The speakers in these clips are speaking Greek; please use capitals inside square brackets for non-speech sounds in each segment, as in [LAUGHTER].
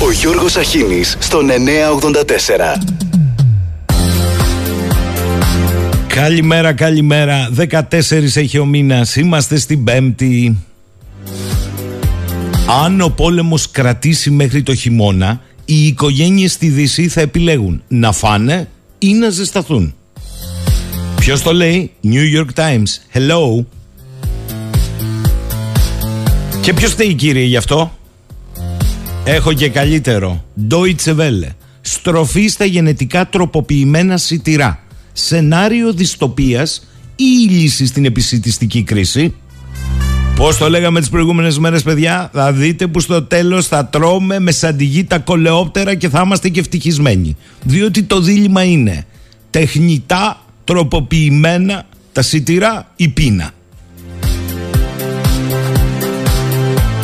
Ο Γιώργος Αχίνης στον 984. Καλημέρα, καλημέρα. 14 έχει ο μήνας. Είμαστε στην Πέμπτη. Αν ο πόλεμος κρατήσει μέχρι το χειμώνα, οι οικογένειες στη Δύση θα επιλέγουν να φάνε ή να ζεσταθούν. Ποιος το λέει; New York Times. Hello. Και ποιος θέλει κύριε γι' αυτό; Έχω και καλύτερο. Deutsche Welle. Στροφή στα γενετικά τροποποιημένα σιτηρά. Σενάριο δυστοπίας ή η λύση στην επισητιστική κρίση. Πώς το λέγαμε τις προηγούμενες μέρες παιδιά; Θα δείτε που στο τέλος θα τρώμε με σαντιγί τα κολεόπτερα Και θα είμαστε και ευτυχισμένοι Διότι το δίλημα είναι Τεχνητά τροποποιημένα τα σιτηρά ή πείνα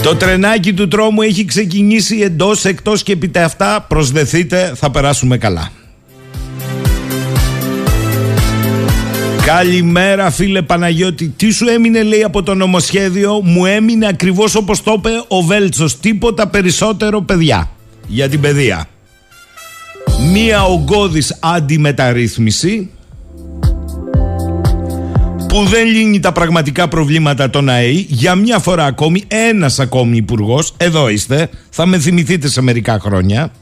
Το τρενάκι του τρόμου έχει ξεκινήσει εντός, εκτός και επί αυτά προσδεθείτε θα περάσουμε καλά. Καλημέρα φίλε Παναγιώτη. Τι σου έμεινε λέει από το νομοσχέδιο; Μου έμεινε ακριβώς όπως το είπε ο Βέλτσος. Τίποτα περισσότερο παιδιά Για την παιδεία. Μία ογκώδης αντιμεταρρύθμιση που δεν λύνει τα πραγματικά προβλήματα των ΑΕΗ για μια φορά ακόμη ένας ακόμη υπουργός, εδώ είστε θα με θυμηθείτε σε μερικά χρόνια.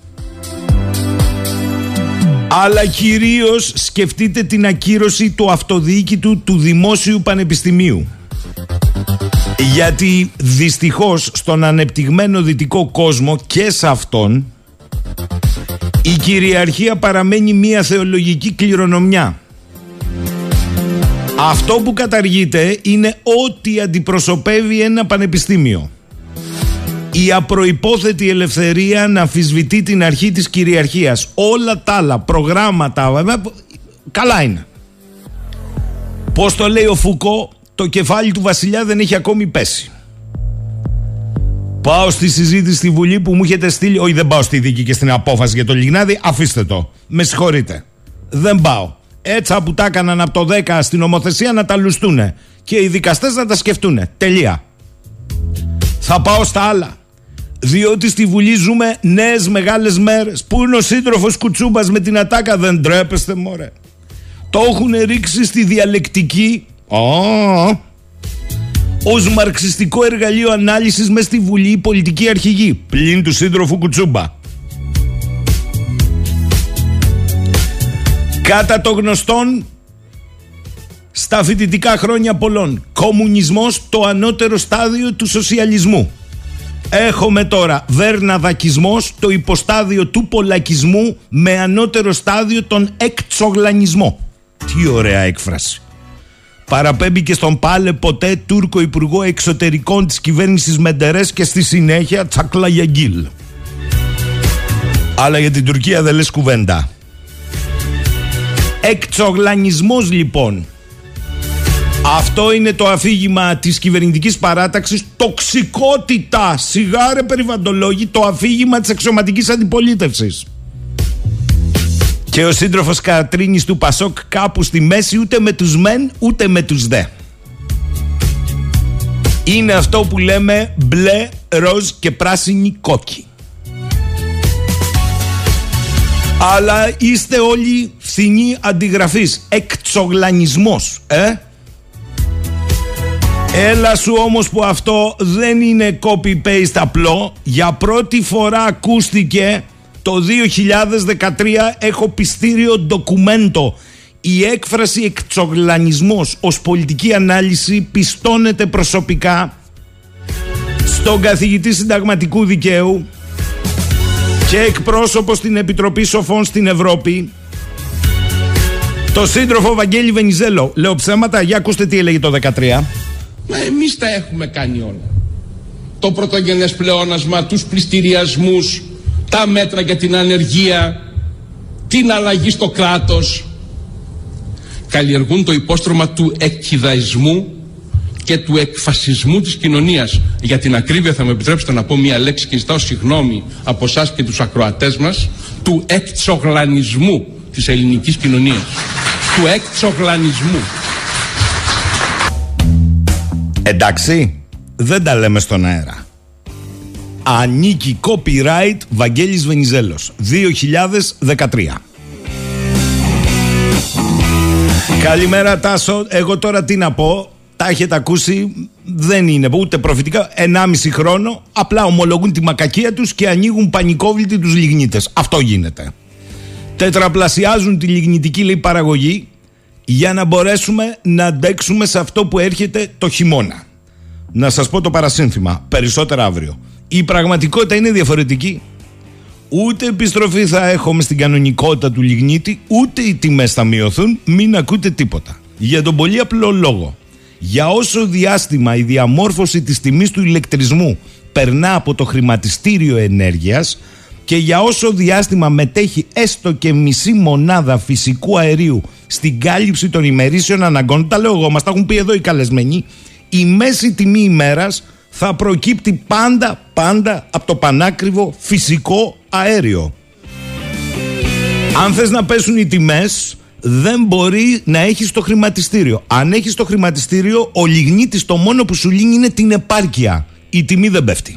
Αλλά κυρίως σκεφτείτε την ακύρωση του αυτοδιοίκητου του Δημόσιου Πανεπιστημίου. Γιατί δυστυχώς στον ανεπτυγμένο δυτικό κόσμο και σε αυτόν η κυριαρχία παραμένει μια θεολογική κληρονομιά αυτό που καταργείται είναι ό,τι αντιπροσωπεύει ένα πανεπιστήμιο. Η απροϋπόθετη ελευθερία να αμφισβητεί την αρχή της κυριαρχίας. Όλα τα άλλα προγράμματα, καλά είναι. Πώς το λέει ο Φουκώ, το κεφάλι του βασιλιά δεν έχει ακόμη πέσει. Πάω στη συζήτηση στη Βουλή που μου έχετε στείλει. Όχι, δεν πάω στη δίκη και στην απόφαση για το Λιγνάδι. Αφήστε το. Με συγχωρείτε. Δεν πάω έτσι που τα έκαναν από το 10 στην νομοθεσία να τα λουστούν και οι δικαστές να τα σκεφτούν. Τελεία. Θα πάω στα άλλα. Διότι στη Βουλή ζούμε νέες μεγάλες μέρες. Πού είναι ο σύντροφος Κουτσούμπας με την ατάκα, δεν τρέπεστε, μωρέ. Το έχουν ρίξει στη διαλεκτική. Oh. Ω μαρξιστικό εργαλείο ανάλυσης μες στη Βουλή η πολιτική αρχηγή. Πλην του σύντροφου Κουτσούμπα. Κατά το γνωστόν στα φοιτητικά χρόνια πολλών Κομμουνισμός το ανώτερο στάδιο του σοσιαλισμού. Έχουμε τώρα βέρναδακισμός το υποστάδιο του πολλακισμού με ανώτερο στάδιο τον εκτσογλανισμό. Τι ωραία έκφραση. Παραπέμπει και στον πάλε ποτέ Τούρκο Υπουργό Εξωτερικών της κυβέρνησης Μεντερές και στη συνέχεια Τσακλαγιαγκίλ Αλλά για την Τουρκία δεν λες κουβέντα Εκτσογλανισμός λοιπόν. Αυτό είναι το αφήγημα της κυβερνητικής παράταξης. Τοξικότητα. Σιγάρε περιβαντολόγοι Το αφήγημα της εξωματικής αντιπολίτευσης. Και ο σύντροφος Κατρίνης του Πασόκ Κάπου στη μέση ούτε με τους μεν Ούτε με τους δε. Είναι αυτό που λέμε Μπλε, ροζ και πράσινη κόκκι Αλλά είστε όλοι φθηνοί αντιγραφής. Εκτσογλανισμός, ε. Έλα σου όμως που αυτό δεν είναι copy-paste απλό. Για πρώτη φορά ακούστηκε το 2013 έχω πιστήριο ντοκουμέντο. Η έκφραση εκτσογλανισμός ως πολιτική ανάλυση πιστώνεται προσωπικά στον καθηγητή συνταγματικού δικαίου και εκπρόσωπος στην Επιτροπή Σοφών στην Ευρώπη το σύντροφο Βαγγέλη Βενιζέλο. Λέω ψέματα, για ακούστε τι έλεγε το 13. Μα εμείς τα έχουμε κάνει όλα. Το πρωτογενές πλεόνασμα, τους πληστηριασμούς, τα μέτρα για την ανεργία, την αλλαγή στο κράτος. Καλλιεργούν το υπόστρωμα του εκκυδαϊσμού και του εκφασισμού της κοινωνίας. Για την ακρίβεια θα με επιτρέψετε να πω μια λέξη και ζητάω συγγνώμη από εσάς και τους ακροατές μας του εκτσογλανισμού της ελληνικής κοινωνίας. Του εκτσογλανισμού. Εντάξει, δεν τα λέμε στον αέρα. Ανήκει copyright Βαγγέλης Βενιζέλος 2013 Καλημέρα Τάσο, εγώ τώρα τι να πω; Τα έχετε ακούσει, δεν είναι ούτε προφητικά. 1,5 χρόνο απλά ομολογούν τη μακακία τους και ανοίγουν πανικόβλητοι τους λιγνίτες. Αυτό γίνεται. Τετραπλασιάζουν τη λιγνητική λέει, παραγωγή για να μπορέσουμε να αντέξουμε σε αυτό που έρχεται το χειμώνα. Να σας πω το παρασύνθημα, περισσότερα αύριο. Η πραγματικότητα είναι διαφορετική. Ούτε επιστροφή θα έχουμε στην κανονικότητα του λιγνίτη, ούτε οι τιμές θα μειωθούν, μην ακούτε τίποτα. Για τον πολύ απλό λόγο για όσο διάστημα η διαμόρφωση της τιμής του ηλεκτρισμού περνά από το χρηματιστήριο ενέργειας και για όσο διάστημα μετέχει έστω και μισή μονάδα φυσικού αερίου στην κάλυψη των ημερήσεων αναγκών, τα λέω εγώ, μας τα έχουν πει εδώ οι καλεσμένοι, η μέση τιμή ημέρας θα προκύπτει πάντα, πάντα από το πανάκριβο φυσικό αέριο. Αν θες να πέσουν οι τιμές, δεν μπορεί να έχεις το χρηματιστήριο. Αν έχεις το χρηματιστήριο, ο λιγνίτης το μόνο που σου λύνει είναι την επάρκεια. Η τιμή δεν πέφτει.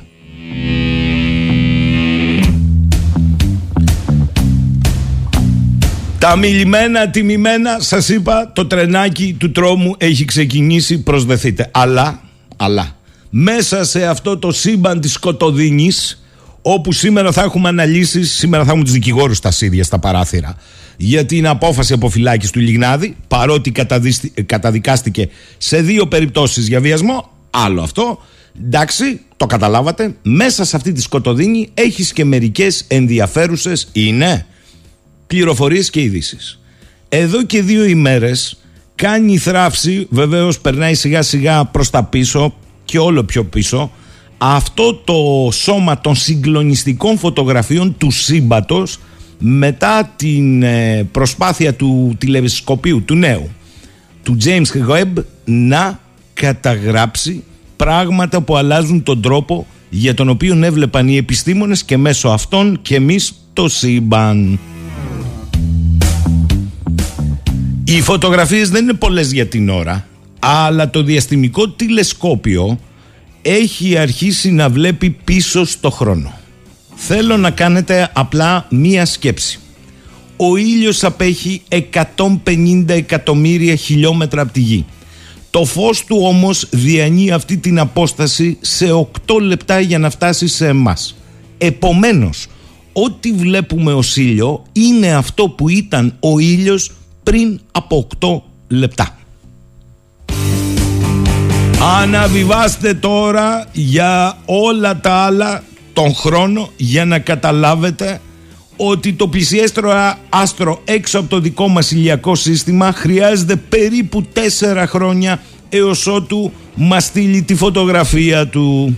Τα μιλημένα, τιμημένα, σας είπα, το τρενάκι του τρόμου έχει ξεκινήσει, προσδεθείτε. Αλλά, αλλά, μέσα σε αυτό το σύμπαν της σκοτωδίνης, όπου σήμερα θα έχουμε αναλύσεις, σήμερα θα έχουμε τους δικηγόρους στα σίδια, στα παράθυρα, για την απόφαση αποφυλάκηση του Λιγνάδη, παρότι καταδικάστηκε σε δύο περιπτώσεις για βιασμό, άλλο αυτό, εντάξει, το καταλάβατε, μέσα σε αυτή τη σκοτωδίνη έχεις και μερικές ενδιαφέρουσες, είναι, πληροφορίες και ειδήσεις. Εδώ και δύο ημέρες κάνει θράψη, βεβαίως περνάει σιγά σιγά προς τα πίσω και όλο πιο πίσω, αυτό το σώμα των συγκλονιστικών φωτογραφίων του σύμπατος μετά την ε, προσπάθεια του τηλεσκοπίου του νέου του James Webb να καταγράψει πράγματα που αλλάζουν τον τρόπο για τον οποίο έβλεπαν οι επιστήμονες και μέσω αυτών και εμείς το σύμπαν. Οι φωτογραφίες δεν είναι πολλές για την ώρα αλλά το διαστημικό τηλεσκόπιο έχει αρχίσει να βλέπει πίσω στο χρόνο. Θέλω να κάνετε απλά μία σκέψη. Ο ήλιος απέχει 150 εκατομμύρια χιλιόμετρα από τη γη. Το φως του όμως διανύει αυτή την απόσταση σε 8 λεπτά για να φτάσει σε εμάς. Επομένως, ό,τι βλέπουμε ως ήλιο είναι αυτό που ήταν ο ήλιος πριν από 8 λεπτά. Αναβιβάστε τώρα για όλα τα άλλα τον χρόνο για να καταλάβετε ότι το πλησιέστερο άστρο έξω από το δικό μας ηλιακό σύστημα χρειάζεται περίπου τέσσερα χρόνια έως ότου μας στείλει τη φωτογραφία του.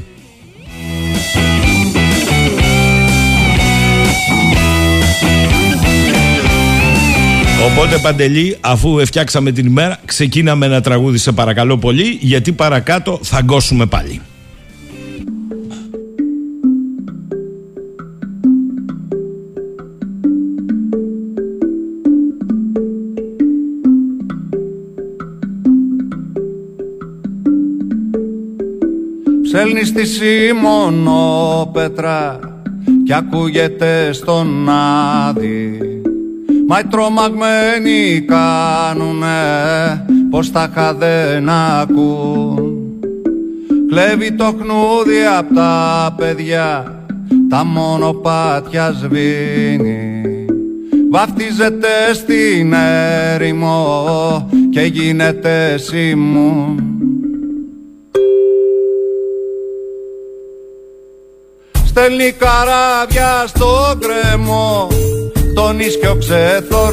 Οπότε Παντελή, αφού φτιάξαμε την ημέρα, ξεκίναμε ένα τραγούδι σε παρακαλώ πολύ, γιατί παρακάτω θα γκώσουμε πάλι. Ψέλνεις στη Σίμωνο πέτρα κι ακούγεται στον άδει Μα οι τρομαγμένοι κάνουνε πως τα δεν ακούν. Κλέβει το χνούδι απ' τα παιδιά τα μονοπάτια σβήνει. Βαφτίζεται στην έρημο και γίνεται σημούν Στέλνει καράβια στο κρεμό τον ίσκιο ξεθοριάζει.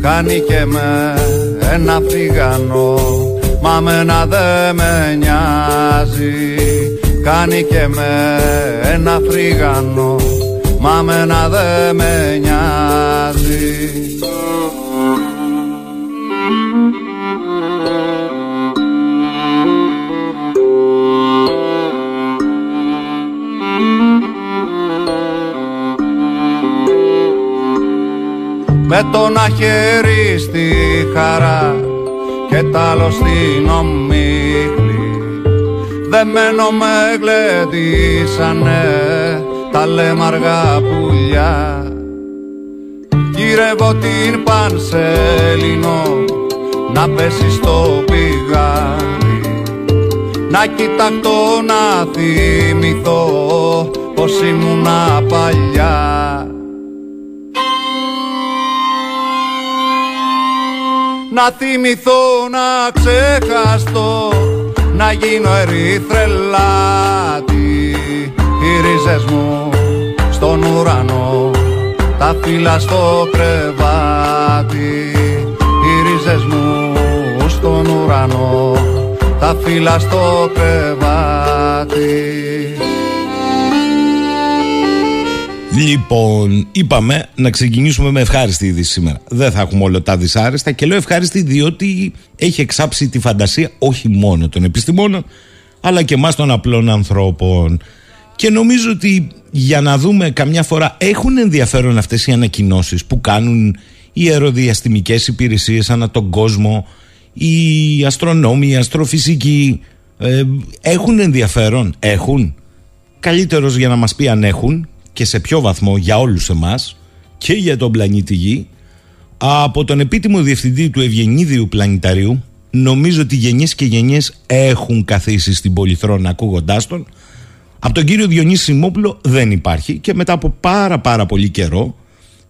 Κάνει και με ένα φρυγανό Μα μένα δε με νοιάζει. Κάνει και με ένα φρυγανό Μα μένα δε με νοιάζει με το να χέρι στη χαρά και τ' άλλο στην ομίχλη. Δεμένο με γλεντήσανε τα λέμαργα πουλιά. Γύρευω την πανσέλινο να πέσει στο πηγάδι Να κοιταχτώ να θυμηθώ πως ήμουνα παλιά Να θυμηθώ να ξεχαστώ να γίνω ερυθρελάτη. Οι ρίζες μου στον ουρανό τα φύλλα στο κρεβάτι. Οι ρίζες μου στον ουρανό τα φύλλα στο κρεβάτι Λοιπόν, είπαμε να ξεκινήσουμε με ευχάριστη είδηση σήμερα. Δεν θα έχουμε όλο τα δυσάρεστα και λέω ευχάριστη διότι έχει εξάψει τη φαντασία όχι μόνο των επιστημόνων αλλά και εμάς των απλών ανθρώπων. Και νομίζω ότι για να δούμε καμιά φορά έχουν ενδιαφέρον αυτές οι ανακοινώσεις που κάνουν οι αεροδιαστημικές υπηρεσίες ανά τον κόσμο, οι αστρονόμοι, οι αστροφυσικοί, ε, έχουν ενδιαφέρον, έχουν. Καλύτερος για να μας πει αν έχουν και σε ποιο βαθμό για όλους εμάς και για τον πλανήτη Γη από τον επίτιμο διευθυντή του Ευγενίδιου Πλανηταρίου νομίζω ότι γενιές και γενιές έχουν καθίσει στην Πολυθρόνα ακούγοντάς τον. Από τον κύριο Διονύση Σιμόπουλο δεν υπάρχει και μετά από πάρα πάρα πολύ καιρό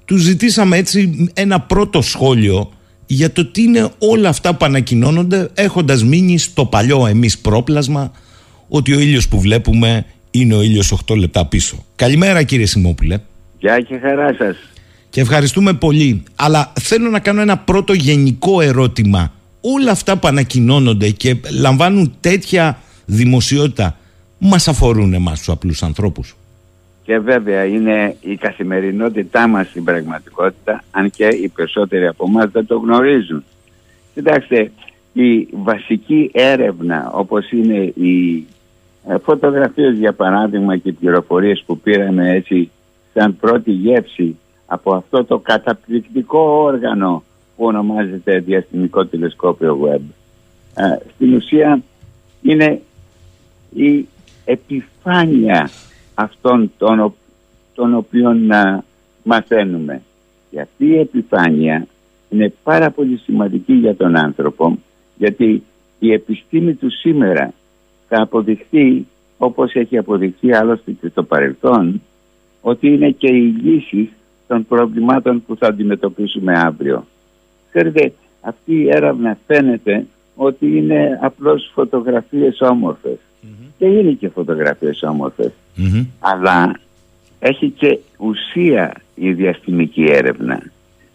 του ζητήσαμε έτσι ένα πρώτο σχόλιο για το τι είναι όλα αυτά που ανακοινώνονται έχοντας μείνει στο παλιό εμείς πρόπλασμα ότι ο ήλιος που βλέπουμε είναι ο ήλιος 8 λεπτά πίσω. Καλημέρα κύριε Σιμόπουλε. Γεια και χαρά σας. Και ευχαριστούμε πολύ. Αλλά θέλω να κάνω ένα πρώτο γενικό ερώτημα. Όλα αυτά που ανακοινώνονται και λαμβάνουν τέτοια δημοσιότητα μας αφορούν εμάς τους απλούς ανθρώπους; Και βέβαια είναι η καθημερινότητά μας στην πραγματικότητα, αν και οι περισσότεροι από εμάς δεν το γνωρίζουν. Κοιτάξτε, η βασική έρευνα όπως είναι η ε, φωτογραφίες για παράδειγμα και πληροφορίες που πήραμε έτσι σαν πρώτη γεύση από αυτό το καταπληκτικό όργανο που ονομάζεται Διαστημικό Τηλεσκόπιο Web. Ε, στην ουσία είναι η επιφάνεια αυτών των, των οποίων να μαθαίνουμε. Και αυτή η επιφάνεια είναι πάρα πολύ σημαντική για τον άνθρωπο γιατί η επιστήμη του σήμερα θα αποδειχθεί όπως έχει αποδειχθεί άλλωστε και στο παρελθόν ότι είναι και η λύση των προβλημάτων που θα αντιμετωπίσουμε αύριο. Ξέρετε, αυτή η έρευνα φαίνεται ότι είναι απλώς φωτογραφίες Και είναι και φωτογραφίες Αλλά έχει και ουσία η διαστημική έρευνα.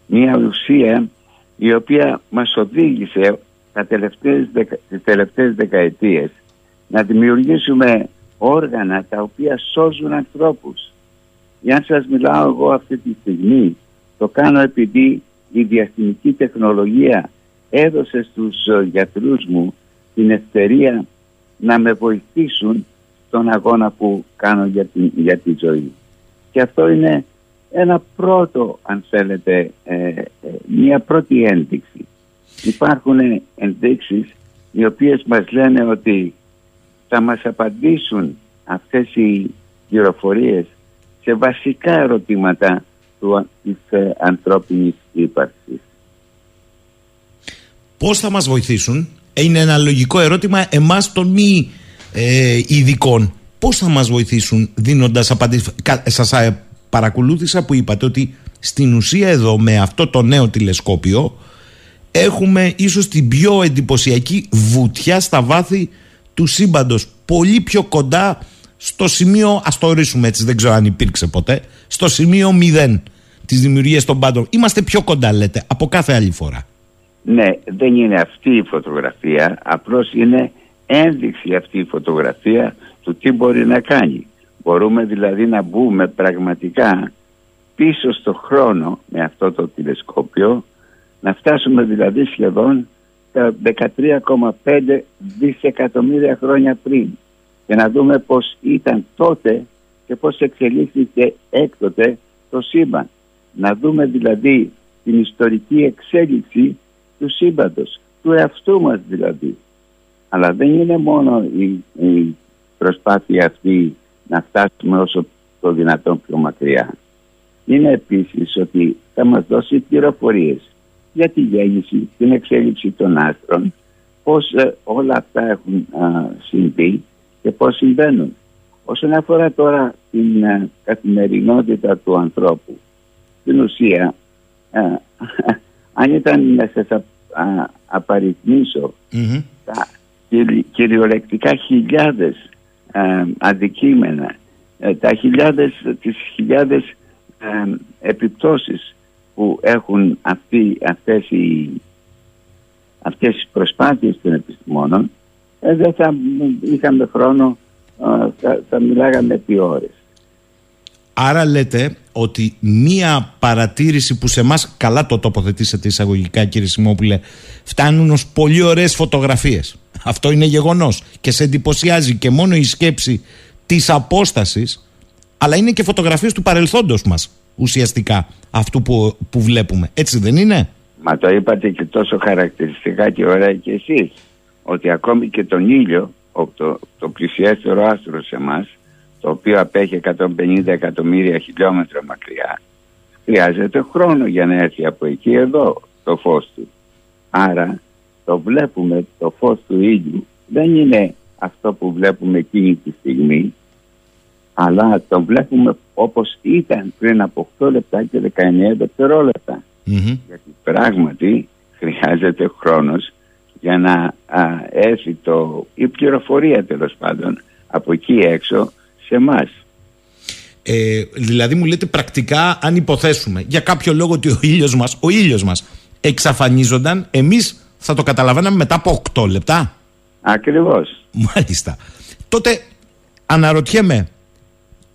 Μια ουσία η οποία μας οδήγησε τα τελευταίες, τις τελευταίες δεκαετίες να δημιουργήσουμε όργανα τα οποία σώζουν ανθρώπους. Για να σας μιλάω εγώ αυτή τη στιγμή, το κάνω επειδή η διαστημική τεχνολογία έδωσε στους ε, γιατρούς μου την ευκαιρία να με βοηθήσουν στον αγώνα που κάνω για τη, για τη ζωή. Και αυτό είναι ένα πρώτο, αν θέλετε, ε, ε, μια πρώτη ένδειξη. Υπάρχουν ενδείξεις οι οποίες μας λένε ότι θα μας απαντήσουν αυτές οι πληροφορίες σε βασικά ερωτήματα του, της ε, ανθρώπινης ύπαρξης. Πώς θα μας βοηθήσουν, είναι ένα λογικό ερώτημα εμάς των μη ε, ειδικών. Πώς θα μας βοηθήσουν δίνοντας απαντήσεις; Σας ε, παρακολούθησα που είπατε ότι στην ουσία εδώ με αυτό το νέο τηλεσκόπιο έχουμε ίσως την πιο εντυπωσιακή βουτιά στα βάθη του σύμπαντος πολύ πιο κοντά στο σημείο, ας το ορίσουμε έτσι, δεν ξέρω αν υπήρξε ποτέ, στο σημείο 0 της δημιουργίας των πάντων. Είμαστε πιο κοντά, λέτε, από κάθε άλλη φορά. Ναι, δεν είναι αυτή η φωτογραφία, απλώς είναι ένδειξη αυτή η φωτογραφία του τι μπορεί να κάνει. Μπορούμε δηλαδή να μπούμε πραγματικά πίσω στο χρόνο με αυτό το τηλεσκόπιο, να φτάσουμε δηλαδή σχεδόν τα 13,5 δισεκατομμύρια χρόνια πριν και να δούμε πώς ήταν τότε και πώς εξελίχθηκε έκτοτε το σύμπαν. Να δούμε δηλαδή την ιστορική εξέλιξη του σύμπαντος, του εαυτού μας δηλαδή. Αλλά δεν είναι μόνο η, η προσπάθεια αυτή να φτάσουμε όσο το δυνατόν πιο μακριά. Είναι επίσης ότι θα μας δώσει πληροφορίες για τη γέννηση, την εξέλιξη των άστρων, πώς ε, όλα αυτά έχουν α, συμβεί και πώς συμβαίνουν. Όσον αφορά τώρα την α, καθημερινότητα του ανθρώπου, στην ουσία, α, [LAUGHS] αν ήταν να σας απαριθμισω τα κυριολεκτικά χιλιάδες αντικείμενα, ε, τα χιλιάδες, τις χιλιάδες επιπτώσεις που έχουν αυτοί, αυτές, οι, αυτές οι προσπάθειες των επιστημόνων ε, δεν θα είχαμε χρόνο ε, θα, θα μιλάγαμε επί ώρες. Άρα λέτε ότι μία παρατήρηση που σε εμάς καλά το τοποθετήσατε εισαγωγικά κύριε Σιμόπουλε φτάνουν ως πολύ ωραίες φωτογραφίες. Αυτό είναι γεγονός και σε εντυπωσιάζει και μόνο η σκέψη της απόστασης αλλά είναι και φωτογραφίες του παρελθόντος μας ουσιαστικά αυτού που, που βλέπουμε. Έτσι δεν είναι; Μα το είπατε και τόσο χαρακτηριστικά και ωραία και εσείς ότι ακόμη και τον ήλιο το, το πλησιέστερο άστρο σε εμά, το οποίο απέχει 150 εκατομμύρια χιλιόμετρα μακριά χρειάζεται χρόνο για να έρθει από εκεί εδώ το φως του. Άρα το βλέπουμε το φως του ήλιου δεν είναι αυτό που βλέπουμε εκείνη τη στιγμή αλλά το βλέπουμε όπως ήταν πριν από 8 λεπτά και 19 δευτερόλεπτα. Γιατί πράγματι χρειάζεται χρόνος για να α, έρθει το, η πληροφορία τέλος πάντων από εκεί έξω σε εμάς. Ε, δηλαδή μου λέτε πρακτικά αν υποθέσουμε για κάποιο λόγο ότι ο ήλιος μας, ο ήλιος μας εξαφανίζονταν εμείς θα το καταλαβαίναμε μετά από 8 λεπτά; Ακριβώς. Μάλιστα. Τότε αναρωτιέμαι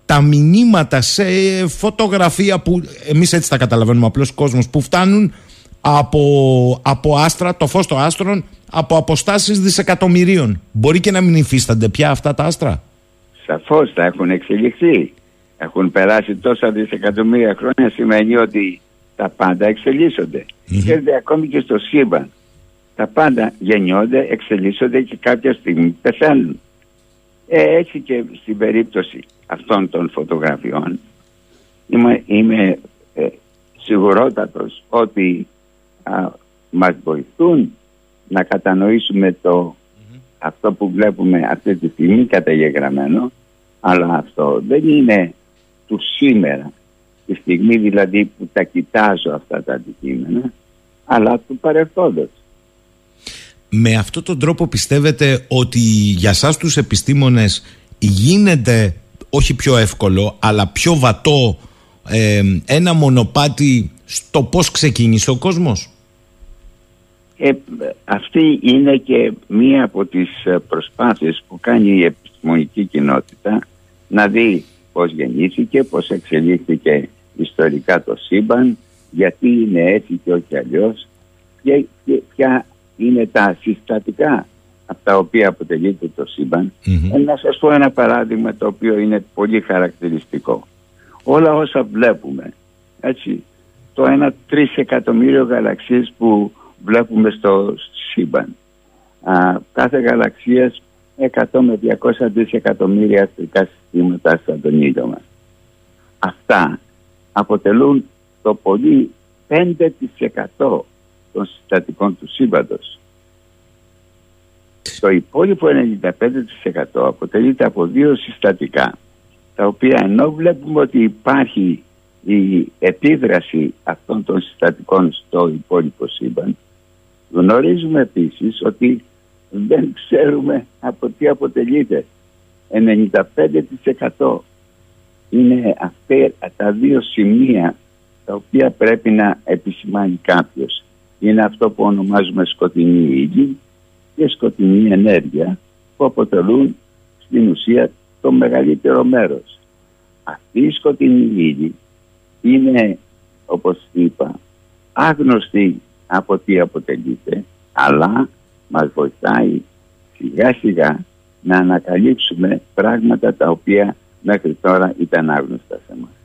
τα μηνύματα σε φωτογραφία που εμείς έτσι τα καταλαβαίνουμε απλώς κόσμος που φτάνουν από, από άστρα, το φως των άστρων από αποστάσεις δισεκατομμυρίων. Μπορεί και να μην υφίστανται πια αυτά τα άστρα; Σαφώς θα έχουν εξελιχθεί. Έχουν περάσει τόσα δισεκατομμύρια χρόνια σημαίνει ότι τα πάντα εξελίσσονται. Και ακόμη και στο σύμπαν. Τα πάντα γεννιόνται, εξελίσσονται και κάποια στιγμή πεθαίνουν. Ε, έτσι και στην περίπτωση αυτών των φωτογραφιών είμαι, είμαι ε, σιγουρότατος ότι α, μας βοηθούν να κατανοήσουμε το, αυτό που βλέπουμε αυτή τη στιγμή καταγεγραμμένο αλλά αυτό δεν είναι του σήμερα τη στιγμή δηλαδή που τα κοιτάζω αυτά τα αντικείμενα αλλά του παρελθόντος με αυτόν τον τρόπο πιστεύετε ότι για σας τους επιστήμονες γίνεται όχι πιο εύκολο αλλά πιο βατό ε, ένα μονοπάτι στο πώς ξεκίνησε ο κόσμος; Ε, αυτή είναι και μία από τις ε, προσπάθειες που κάνει η επιστημονική κοινότητα να δει πώς γεννήθηκε, πώς εξελίχθηκε ιστορικά το σύμπαν, γιατί είναι έτσι και όχι αλλιώς και, και ποια είναι τα συστατικά από τα οποία αποτελείται το σύμπαν. Mm-hmm. Να σας πω ένα παράδειγμα το οποίο είναι πολύ χαρακτηριστικό. Όλα όσα βλέπουμε, έτσι, το ένα τρισεκατομμύριο γαλαξίες που βλέπουμε στο σύμπαν. Α, κάθε γαλαξίας 100 με 200 δισεκατομμύρια αστρικά συστήματα σαν τον ήλιο μας. Αυτά αποτελούν το πολύ 5% των συστατικών του σύμπαντος. Το υπόλοιπο 95% αποτελείται από δύο συστατικά τα οποία ενώ βλέπουμε ότι υπάρχει η επίδραση αυτών των συστατικών στο υπόλοιπο σύμπαν γνωρίζουμε επίσης ότι δεν ξέρουμε από τι αποτελείται 95% είναι αυτά τα δύο σημεία τα οποία πρέπει να επισημάνει κάποιος είναι αυτό που ονομάζουμε σκοτεινή ύλη και σκοτεινή ενέργεια που αποτελούν στην ουσία το μεγαλύτερο μέρος. Αυτή η σκοτεινή ύλη είναι όπως είπα άγνωστη από τι αποτελείται αλλά μας βοηθάει σιγά σιγά να ανακαλύψουμε πράγματα τα οποία μέχρι τώρα ήταν άγνωστα σε μας.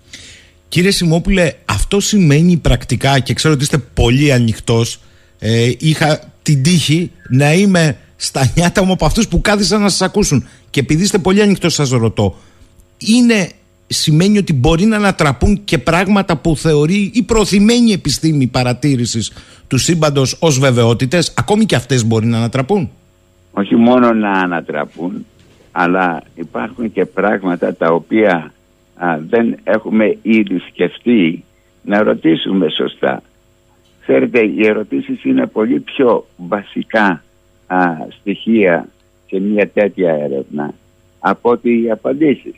Κύριε Σιμόπουλε, αυτό σημαίνει πρακτικά και ξέρω ότι είστε πολύ ανοιχτός. Ε, είχα την τύχη να είμαι στα νιάτα μου από αυτούς που κάθισαν να σας ακούσουν. Και επειδή είστε πολύ ανοιχτός, σας ρωτώ, είναι σημαίνει ότι μπορεί να ανατραπούν και πράγματα που θεωρεί η προθυμένη επιστήμη παρατήρησης του σύμπαντος ως βεβαιότητες, ακόμη και αυτές μπορεί να ανατραπούν; Όχι μόνο να ανατραπούν, αλλά υπάρχουν και πράγματα τα οποία δεν έχουμε ήδη σκεφτεί να ρωτήσουμε σωστά. Ξέρετε, οι ερωτήσεις είναι πολύ πιο βασικά στοιχεία σε μια τέτοια έρευνα από ότι οι απαντήσεις.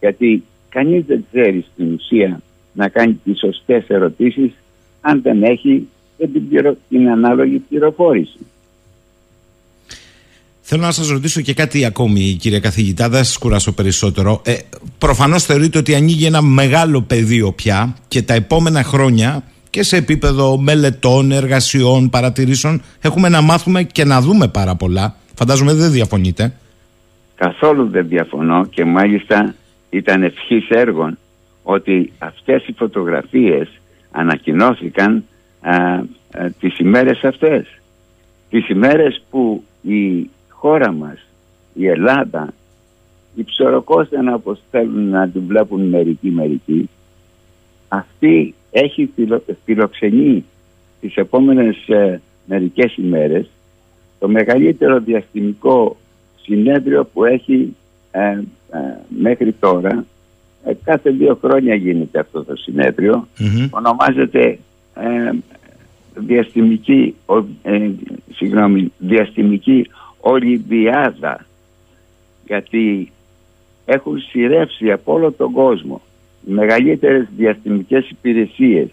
Γιατί κανείς δεν ξέρει στην ουσία να κάνει τις σωστές ερωτήσεις αν δεν έχει την, την ανάλογη πληροφόρηση. Θέλω να σας ρωτήσω και κάτι ακόμη κύριε καθηγητά, δεν σας κουράσω περισσότερο. Ε, προφανώς θεωρείτε ότι ανοίγει ένα μεγάλο πεδίο πια και τα επόμενα χρόνια και σε επίπεδο μελετών, εργασιών, παρατηρήσεων έχουμε να μάθουμε και να δούμε πάρα πολλά. Φαντάζομαι δεν διαφωνείτε. Καθόλου δεν διαφωνώ και μάλιστα ήταν ευχής έργων ότι αυτές οι φωτογραφίες ανακοινώθηκαν α, α, τις ημέρες αυτές. Τις ημέρες που η χώρα μας, η Ελλάδα, υψοροκόστανα όπως θέλουν να την βλέπουν μερικοί μερικοί, αυτή έχει φιλοξενεί τις επόμενες ε, μερικές ημέρες το μεγαλύτερο διαστημικό συνέδριο που έχει ε, ε, μέχρι τώρα ε, κάθε δύο χρόνια γίνεται αυτό το συνεδριο ονομάζεται διαστημική, συγγνώμη, διαστημική Ολυμπιάδα γιατί έχουν σειρεύσει από όλο τον κόσμο οι μεγαλύτερες διαστημικές υπηρεσίες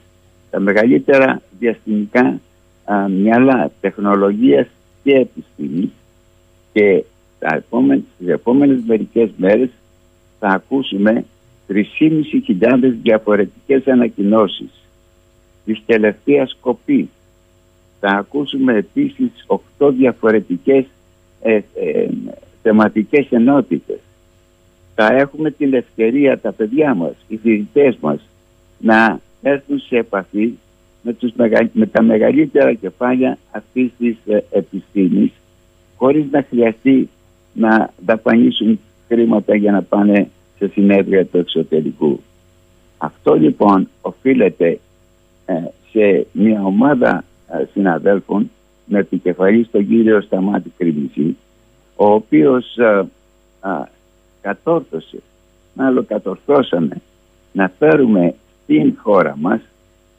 τα μεγαλύτερα διαστημικά α, μυαλά τεχνολογίας και επιστήμης και τα επόμενες, τις επόμενες μερικές μέρες θα ακούσουμε 3.500 διαφορετικές ανακοινώσεις της τελευταίας κοπής. Θα ακούσουμε επίσης 8 διαφορετικές ε, ε, θεματικές ενότητες. Θα έχουμε την ευκαιρία τα παιδιά μας, οι φοιτητές μας να έρθουν σε επαφή με, τους, με τα μεγαλύτερα κεφάλια αυτής της ε, επιστήμης χωρίς να χρειαστεί να δαπανίσουν χρήματα για να πάνε σε συνέδρια του εξωτερικού. Αυτό λοιπόν οφείλεται ε, σε μια ομάδα ε, συναδέλφων με επικεφαλή τον κύριο Σταμάτη Κρυμισή ο οποίος ε, κατόρθωσε, μάλλον κατορθώσαμε να φέρουμε στην χώρα μας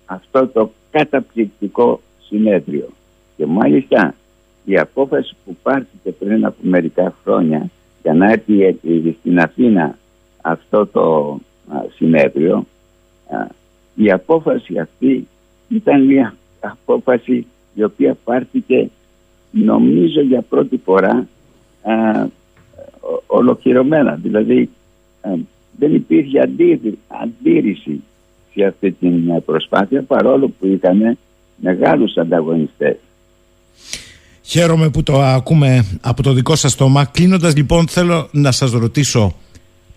αυτό το καταπληκτικό συνέδριο. Και μάλιστα η απόφαση που πάρθηκε πριν από μερικά χρόνια για να έρθει στην Αθήνα αυτό το συνέδριο η απόφαση αυτή ήταν μια απόφαση η οποία πάρθηκε νομίζω για πρώτη φορά α, ολοκληρωμένα δηλαδή δεν υπήρχε αντίρρηση σε αυτή την προσπάθεια παρόλο που είχαμε μεγάλους ανταγωνιστές Χαίρομαι που το ακούμε από το δικό σας στόμα. Κλείνοντας λοιπόν θέλω να σας ρωτήσω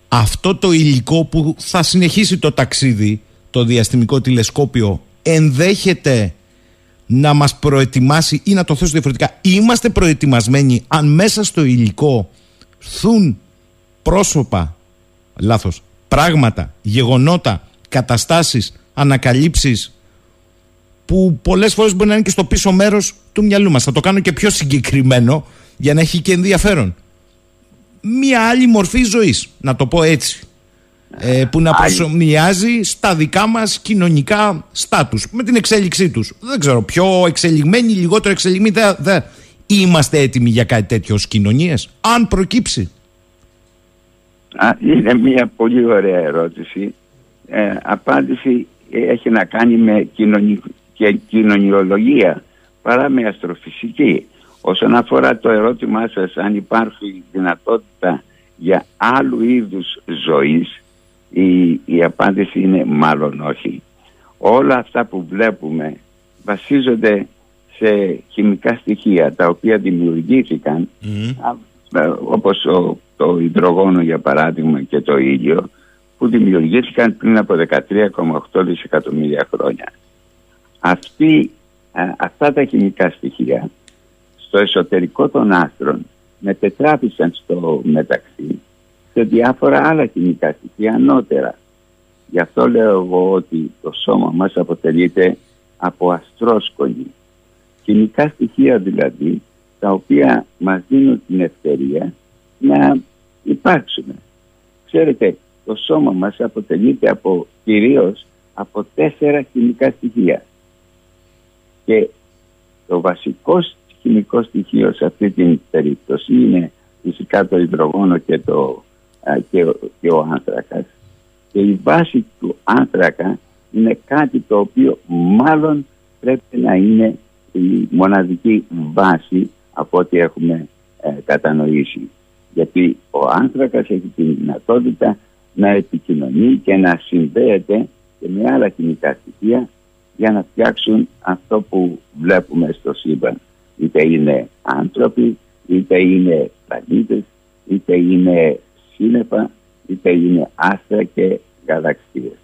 αυτό το υλικό που θα συνεχίσει το ταξίδι, το διαστημικό τηλεσκόπιο, ενδέχεται να μας προετοιμάσει ή να το θέσω διαφορετικά. Είμαστε προετοιμασμένοι αν μέσα στο υλικό θούν πρόσωπα, λάθος, πράγματα, γεγονότα, καταστάσεις, ανακαλύψεις που πολλές φορές μπορεί να είναι και στο πίσω μέρος του μυαλού μας. Θα το κάνω και πιο συγκεκριμένο για να έχει και ενδιαφέρον. Μία άλλη μορφή ζωής, να το πω έτσι. Ε, που να προσωμιάζει στα δικά μας κοινωνικά στάτους με την εξέλιξή τους. Δεν ξέρω, πιο εξελιγμένοι, λιγότερο εξελιγμένοι δεν είμαστε έτοιμοι για κάτι τέτοιο ως κοινωνίες, αν προκύψει; είναι μια πολύ ωραία ερώτηση. Ε, απάντηση έχει να κάνει με κοινωνική και κοινωνιολογία παρά με αστροφυσική. Όσον αφορά το ερώτημά σας αν υπάρχει δυνατότητα για άλλου είδους ζωής η, η απάντηση είναι μάλλον όχι. Όλα αυτά που βλέπουμε βασίζονται σε χημικά στοιχεία τα οποία δημιουργήθηκαν όπως το υδρογόνο για παράδειγμα και το ήλιο που δημιουργήθηκαν πριν από 13,8 δισεκατομμύρια χρόνια. Αυτή, αυτά τα χημικά στοιχεία στο εσωτερικό των άστρων μετετράπησαν στο μεταξύ σε διάφορα άλλα χημικά στοιχεία ανώτερα. Γι' αυτό λέω εγώ ότι το σώμα μας αποτελείται από αστρόσκονη. Χημικά στοιχεία δηλαδή, τα οποία μας δίνουν την ευκαιρία να υπάρξουμε. Ξέρετε, το σώμα μας αποτελείται από, κυρίως από τέσσερα χημικά στοιχεία. Και το βασικό χημικό στοιχείο σε αυτή την περίπτωση είναι φυσικά το υδρογόνο και, το, και, και ο άνθρακας και η βάση του άνθρακα είναι κάτι το οποίο μάλλον πρέπει να είναι η μοναδική βάση από ό,τι έχουμε ε, κατανοήσει. Γιατί ο άνθρακας έχει τη δυνατότητα να επικοινωνεί και να συνδέεται και με άλλα χημικά στοιχεία για να φτιάξουν αυτό που βλέπουμε στο σύμπαν. Είτε είναι άνθρωποι, είτε είναι πλανήτες, είτε είναι σύννεφα, είτε είναι άστρα και γαλαξίες.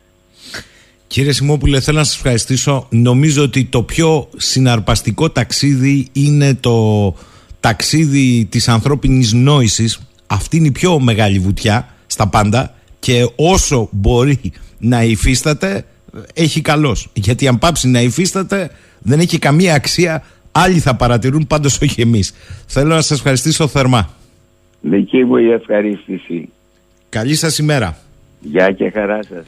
Κύριε Σιμόπουλε, θέλω να σας ευχαριστήσω. Νομίζω ότι το πιο συναρπαστικό ταξίδι είναι το ταξίδι της ανθρώπινης νόησης. Αυτή είναι η πιο μεγάλη βουτιά στα πάντα και όσο μπορεί να υφίσταται έχει καλός. Γιατί αν πάψει να υφίσταται δεν έχει καμία αξία. Άλλοι θα παρατηρούν, πάντως όχι εμείς. Θέλω να σας ευχαριστήσω θερμά. Δική μου η ευχαρίστηση. Καλή σας ημέρα. Γεια και χαρά σας.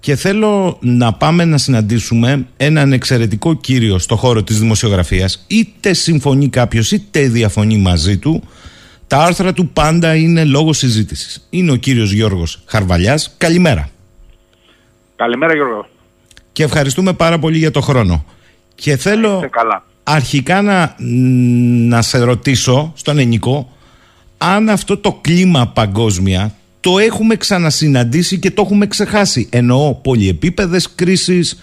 Και θέλω να πάμε να συναντήσουμε έναν εξαιρετικό κύριο στο χώρο της δημοσιογραφίας. Είτε συμφωνεί κάποιος είτε διαφωνεί μαζί του. Τα άρθρα του πάντα είναι λόγο συζήτησης. Είναι ο κύριος Γιώργος Χαρβαλιάς. Καλημέρα. Καλημέρα Γιώργο. Και ευχαριστούμε πάρα πολύ για το χρόνο. Και θέλω καλά. αρχικά να, να σε ρωτήσω στον Ενικό αν αυτό το κλίμα παγκόσμια το έχουμε ξανασυναντήσει και το έχουμε ξεχάσει. Εννοώ πολυεπίπεδες κρίσεις,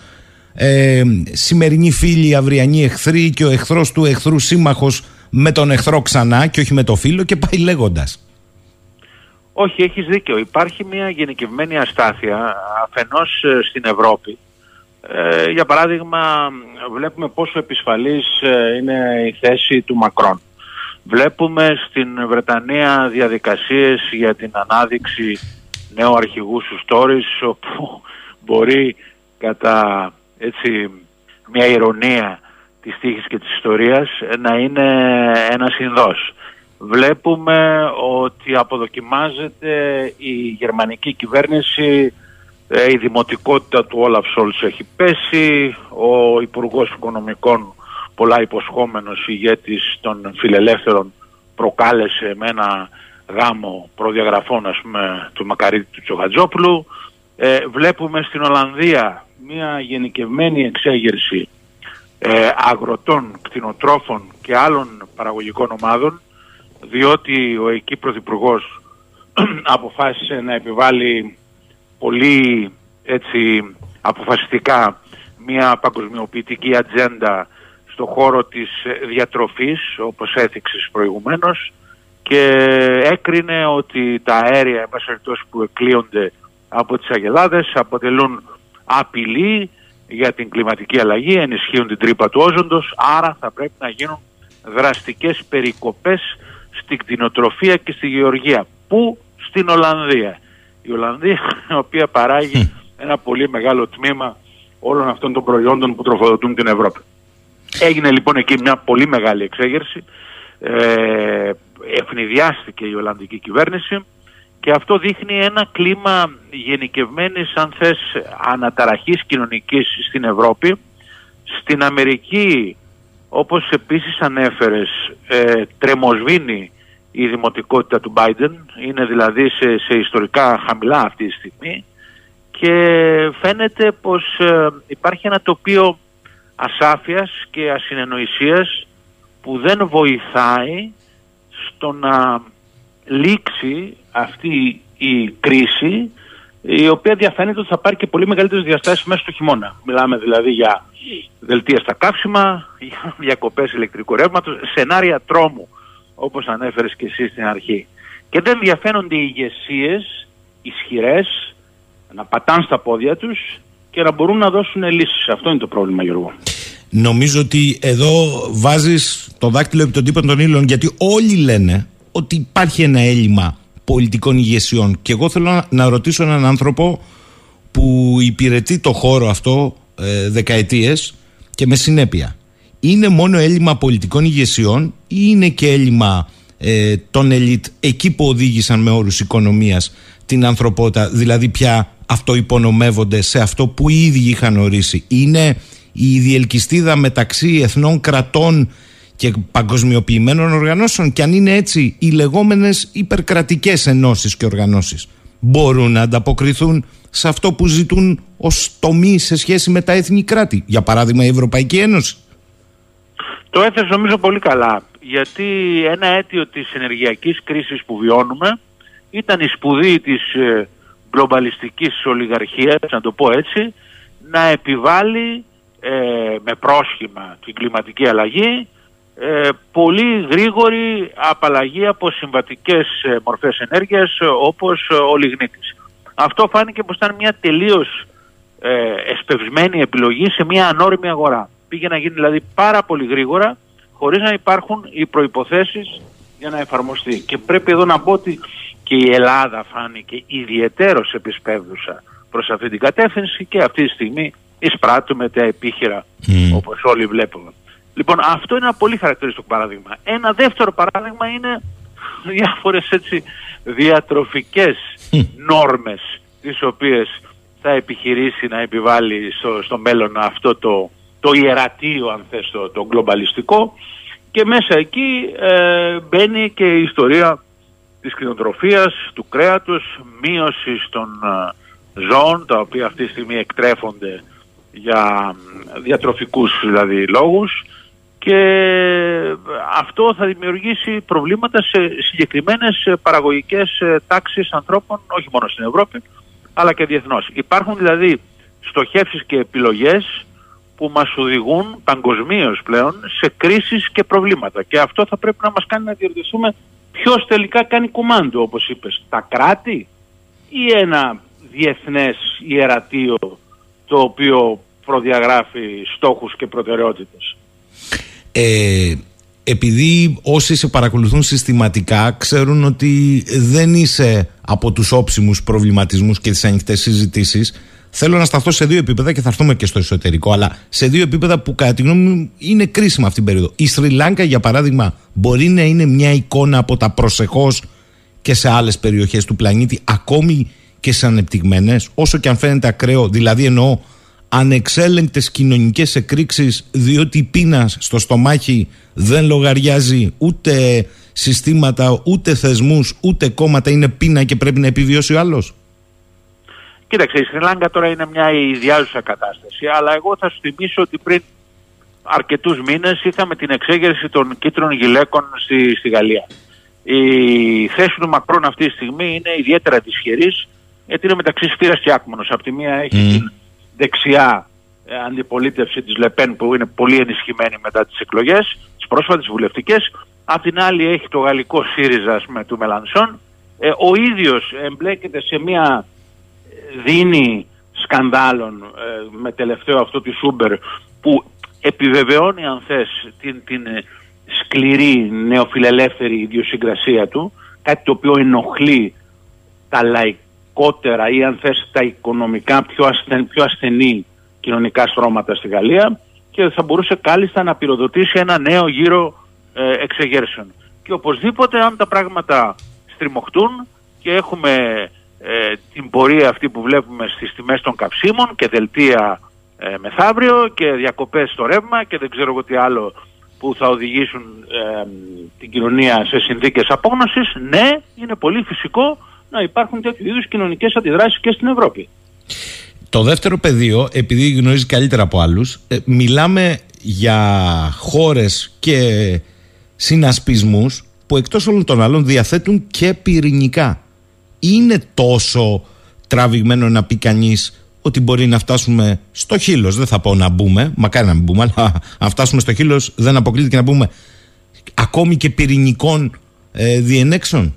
ε, σημερινή φίλη, αυριανή εχθρή και ο εχθρός του εχθρού σύμμαχος με τον εχθρό ξανά και όχι με το φίλο και πάει λέγοντας. Όχι, έχεις δίκιο. Υπάρχει μια γενικευμένη αστάθεια αφενός ε, στην Ευρώπη. Ε, για παράδειγμα, βλέπουμε πόσο επισφαλής ε, είναι η θέση του Μακρόν. Βλέπουμε στην Βρετανία διαδικασίες για την ανάδειξη νέου αρχηγού σου stories όπου μπορεί κατά έτσι μια ηρωνία της τύχης και της ιστορίας να είναι ένα συνδός. Βλέπουμε ότι αποδοκιμάζεται η γερμανική κυβέρνηση, ε, η δημοτικότητα του Όλαφ Σόλτς έχει πέσει, ο Υπουργός Οικονομικών πολλά υποσχόμενος ηγέτης των φιλελεύθερων προκάλεσε με ένα γάμο προδιαγραφών ας πούμε του Μακαρίτη του Τσοχατζόπουλου. Ε, βλέπουμε στην Ολλανδία μια γενικευμένη εξέγερση ε, αγροτών, κτηνοτρόφων και άλλων παραγωγικών ομάδων διότι ο εκεί πρωθυπουργός [CLEARS THROAT] αποφάσισε να επιβάλλει πολύ έτσι αποφασιστικά μια παγκοσμιοποιητική ατζέντα στο χώρο της ε, διατροφής όπως έθιξες προηγουμένως και έκρινε ότι τα αέρια που εκλείονται από τις αγελάδες αποτελούν απειλή για την κλιματική αλλαγή, ενισχύουν την τρύπα του όζοντος, άρα θα πρέπει να γίνουν δραστικές περικοπές στην κτηνοτροφία και στη γεωργία. Πού; Στην Ολλανδία. Η Ολλανδία η οποία παράγει ένα πολύ μεγάλο τμήμα όλων αυτών των προϊόντων που τροφοδοτούν την Ευρώπη. Έγινε λοιπόν εκεί μια πολύ μεγάλη εξέγερση, ε, ευνηδιάστηκε η Ολλανδική κυβέρνηση και αυτό δείχνει ένα κλίμα γενικευμένης αν θες αναταραχής κοινωνικής στην Ευρώπη. Στην Αμερική όπως επίσης ανέφερες ε, τρεμοσβήνει η δημοτικότητα του Biden, είναι δηλαδή σε, σε ιστορικά χαμηλά αυτή τη στιγμή. Και φαίνεται πως ε, υπάρχει ένα τοπίο ασάφειας και ασυνεννοησίας που δεν βοηθάει στο να λήξει αυτή η κρίση η οποία διαφαίνεται ότι θα πάρει και πολύ μεγαλύτερες διαστάσεις μέσα στο χειμώνα. Μιλάμε δηλαδή για δελτία στα καύσιμα, για διακοπές ηλεκτρικού ρεύματος, σενάρια τρόμου όπως ανέφερες και εσύ στην αρχή. Και δεν διαφαίνονται οι ηγεσίες ισχυρές να πατάν στα πόδια τους και να μπορούν να δώσουν λύσεις. Αυτό είναι το πρόβλημα Γιώργο. Νομίζω ότι εδώ βάζεις το δάκτυλο επί των τύπων των ήλων γιατί όλοι λένε ότι υπάρχει ένα έλλειμμα πολιτικών ηγεσιών και εγώ θέλω να ρωτήσω έναν άνθρωπο που υπηρετεί το χώρο αυτό ε, δεκαετίες και με συνέπεια. Είναι μόνο έλλειμμα πολιτικών ηγεσιών ή είναι και έλλειμμα ε, των ελίτ εκεί που οδήγησαν με όρους οικονομίας την ανθρωπότητα, δηλαδή πια αυτό υπονομεύονται σε αυτό που ήδη είχαν ορίσει. Είναι η διελκυστίδα μεταξύ εθνών κρατών και παγκοσμιοποιημένων οργανώσεων και αν είναι έτσι οι λεγόμενες υπερκρατικές ενώσεις και οργανώσεις μπορούν να ανταποκριθούν σε αυτό που ζητούν ως τομή σε σχέση με τα έθνη κράτη. Για παράδειγμα η Ευρωπαϊκή Ένωση. Το έθεσες νομίζω πολύ καλά γιατί ένα αίτιο της ενεργειακής κρίσης που βιώνουμε ήταν η σπουδή της ε, γλωμπαλιστικής ολιγαρχίας, να το πω έτσι, να επιβάλλει ε, με πρόσχημα την κλιματική αλλαγή ε, πολύ γρήγορη απαλλαγή από συμβατικές ε, μορφές ενέργειας όπως ο λιγνίτης. Αυτό φάνηκε πως ήταν μια τελείως ε, εσπευσμένη επιλογή σε μια ανώριμη αγορά. Πήγε να γίνει δηλαδή πάρα πολύ γρήγορα χωρίς να υπάρχουν οι προϋποθέσεις για να εφαρμοστεί. Και πρέπει εδώ να πω ότι και η Ελλάδα φάνηκε ιδιαιτέρως επισπεύδουσα προς αυτή την κατεύθυνση και αυτή τη στιγμή εισπράττουμε τα επίχειρα mm. όπως όλοι βλέπουμε. Λοιπόν αυτό είναι ένα πολύ χαρακτηριστικό παράδειγμα. Ένα δεύτερο παράδειγμα είναι [LAUGHS] διάφορες έτσι διατροφικές mm. νόρμες τις οποίες θα επιχειρήσει να επιβάλλει στο, στο μέλλον αυτό το, το ιερατείο αν θες το, το γκλομπαλιστικό και μέσα εκεί ε, μπαίνει και η ιστορία της κτηνοτροφίας, του κρέατος, μείωσης των ε, ζώων τα οποία αυτή τη στιγμή εκτρέφονται για διατροφικούς δηλαδή λόγους και αυτό θα δημιουργήσει προβλήματα σε συγκεκριμένες παραγωγικές ε, τάξεις ανθρώπων όχι μόνο στην Ευρώπη αλλά και διεθνώς. Υπάρχουν δηλαδή στοχεύσεις και επιλογές που μας οδηγούν παγκοσμίως πλέον σε κρίσεις και προβλήματα και αυτό θα πρέπει να μας κάνει να διορθωθούμε ποιος τελικά κάνει κουμάντο όπως είπες, τα κράτη ή ένα διεθνές ιερατείο το οποίο προδιαγράφει στόχους και προτεραιότητες; Ε, επειδή όσοι σε παρακολουθούν συστηματικά ξέρουν ότι δεν είσαι από τους όψιμους προβληματισμούς και τις ανοιχτές συζητήσεις Θέλω να σταθώ σε δύο επίπεδα και θα έρθουμε και στο εσωτερικό, αλλά σε δύο επίπεδα που κατά τη γνώμη μου είναι κρίσιμα αυτή την περίοδο. Η Σρι Λάγκα, για παράδειγμα, μπορεί να είναι μια εικόνα από τα προσεχώς και σε άλλες περιοχές του πλανήτη, ακόμη και σε ανεπτυγμένες, όσο και αν φαίνεται ακραίο, δηλαδή εννοώ ανεξέλεγκτες κοινωνικές εκρήξεις, διότι η πείνας στο στομάχι δεν λογαριάζει ούτε συστήματα, ούτε θεσμούς, ούτε κόμματα, είναι πείνα και πρέπει να επιβιώσει ο άλλος. Κοίταξε, η Σρι τώρα είναι μια ιδιάζουσα κατάσταση, αλλά εγώ θα σου θυμίσω ότι πριν αρκετούς μήνες είχαμε την εξέγερση των κίτρων γυλαίκων στη, στη Γαλλία. Η θέση του Μακρόν αυτή τη στιγμή είναι ιδιαίτερα δυσχερής, γιατί είναι μεταξύ σφύρας και άκμονος. Από τη μία έχει την δεξιά ε, αντιπολίτευση της Λεπέν που είναι πολύ ενισχυμένη μετά τις εκλογές, τις πρόσφατες βουλευτικές. Απ' την άλλη έχει το γαλλικό ΣΥΡΙΖΑ με του Μελανσόν. Ε, ο ίδιος εμπλέκεται σε μια δίνει σκανδάλων ε, με τελευταίο αυτό τη Σούμπερ που επιβεβαιώνει αν θες την, την ε, σκληρή νεοφιλελεύθερη ιδιοσυγκρασία του κάτι το οποίο ενοχλεί τα λαϊκότερα ή αν θες τα οικονομικά πιο, ασθεν, πιο ασθενή κοινωνικά στρώματα στη Γαλλία και θα μπορούσε κάλλιστα να πυροδοτήσει ένα νέο γύρο ε, εξεγέρσεων. Και οπωσδήποτε αν τα πράγματα στριμωχτούν και έχουμε ε, την πορεία αυτή που βλέπουμε στις τιμές των καυσίμων και δελτία ε, μεθαύριο και διακοπές στο ρεύμα και δεν ξέρω εγώ τι άλλο που θα οδηγήσουν ε, την κοινωνία σε συνθήκες απόγνωσης, ναι, είναι πολύ φυσικό να υπάρχουν τέτοιου είδους κοινωνικές αντιδράσεις και στην Ευρώπη. Το δεύτερο πεδίο, επειδή γνωρίζει καλύτερα από άλλους, ε, μιλάμε για χώρες και συνασπισμούς που εκτός όλων των άλλων διαθέτουν και πυρηνικά είναι τόσο τραβηγμένο να πει κανείς ότι μπορεί να φτάσουμε στο χείλος. Δεν θα πω να μπούμε, μακάρι να μην μπούμε, αλλά αν φτάσουμε στο χείλος, δεν αποκλείεται και να μπούμε ακόμη και πυρηνικών ε, διενέξεων.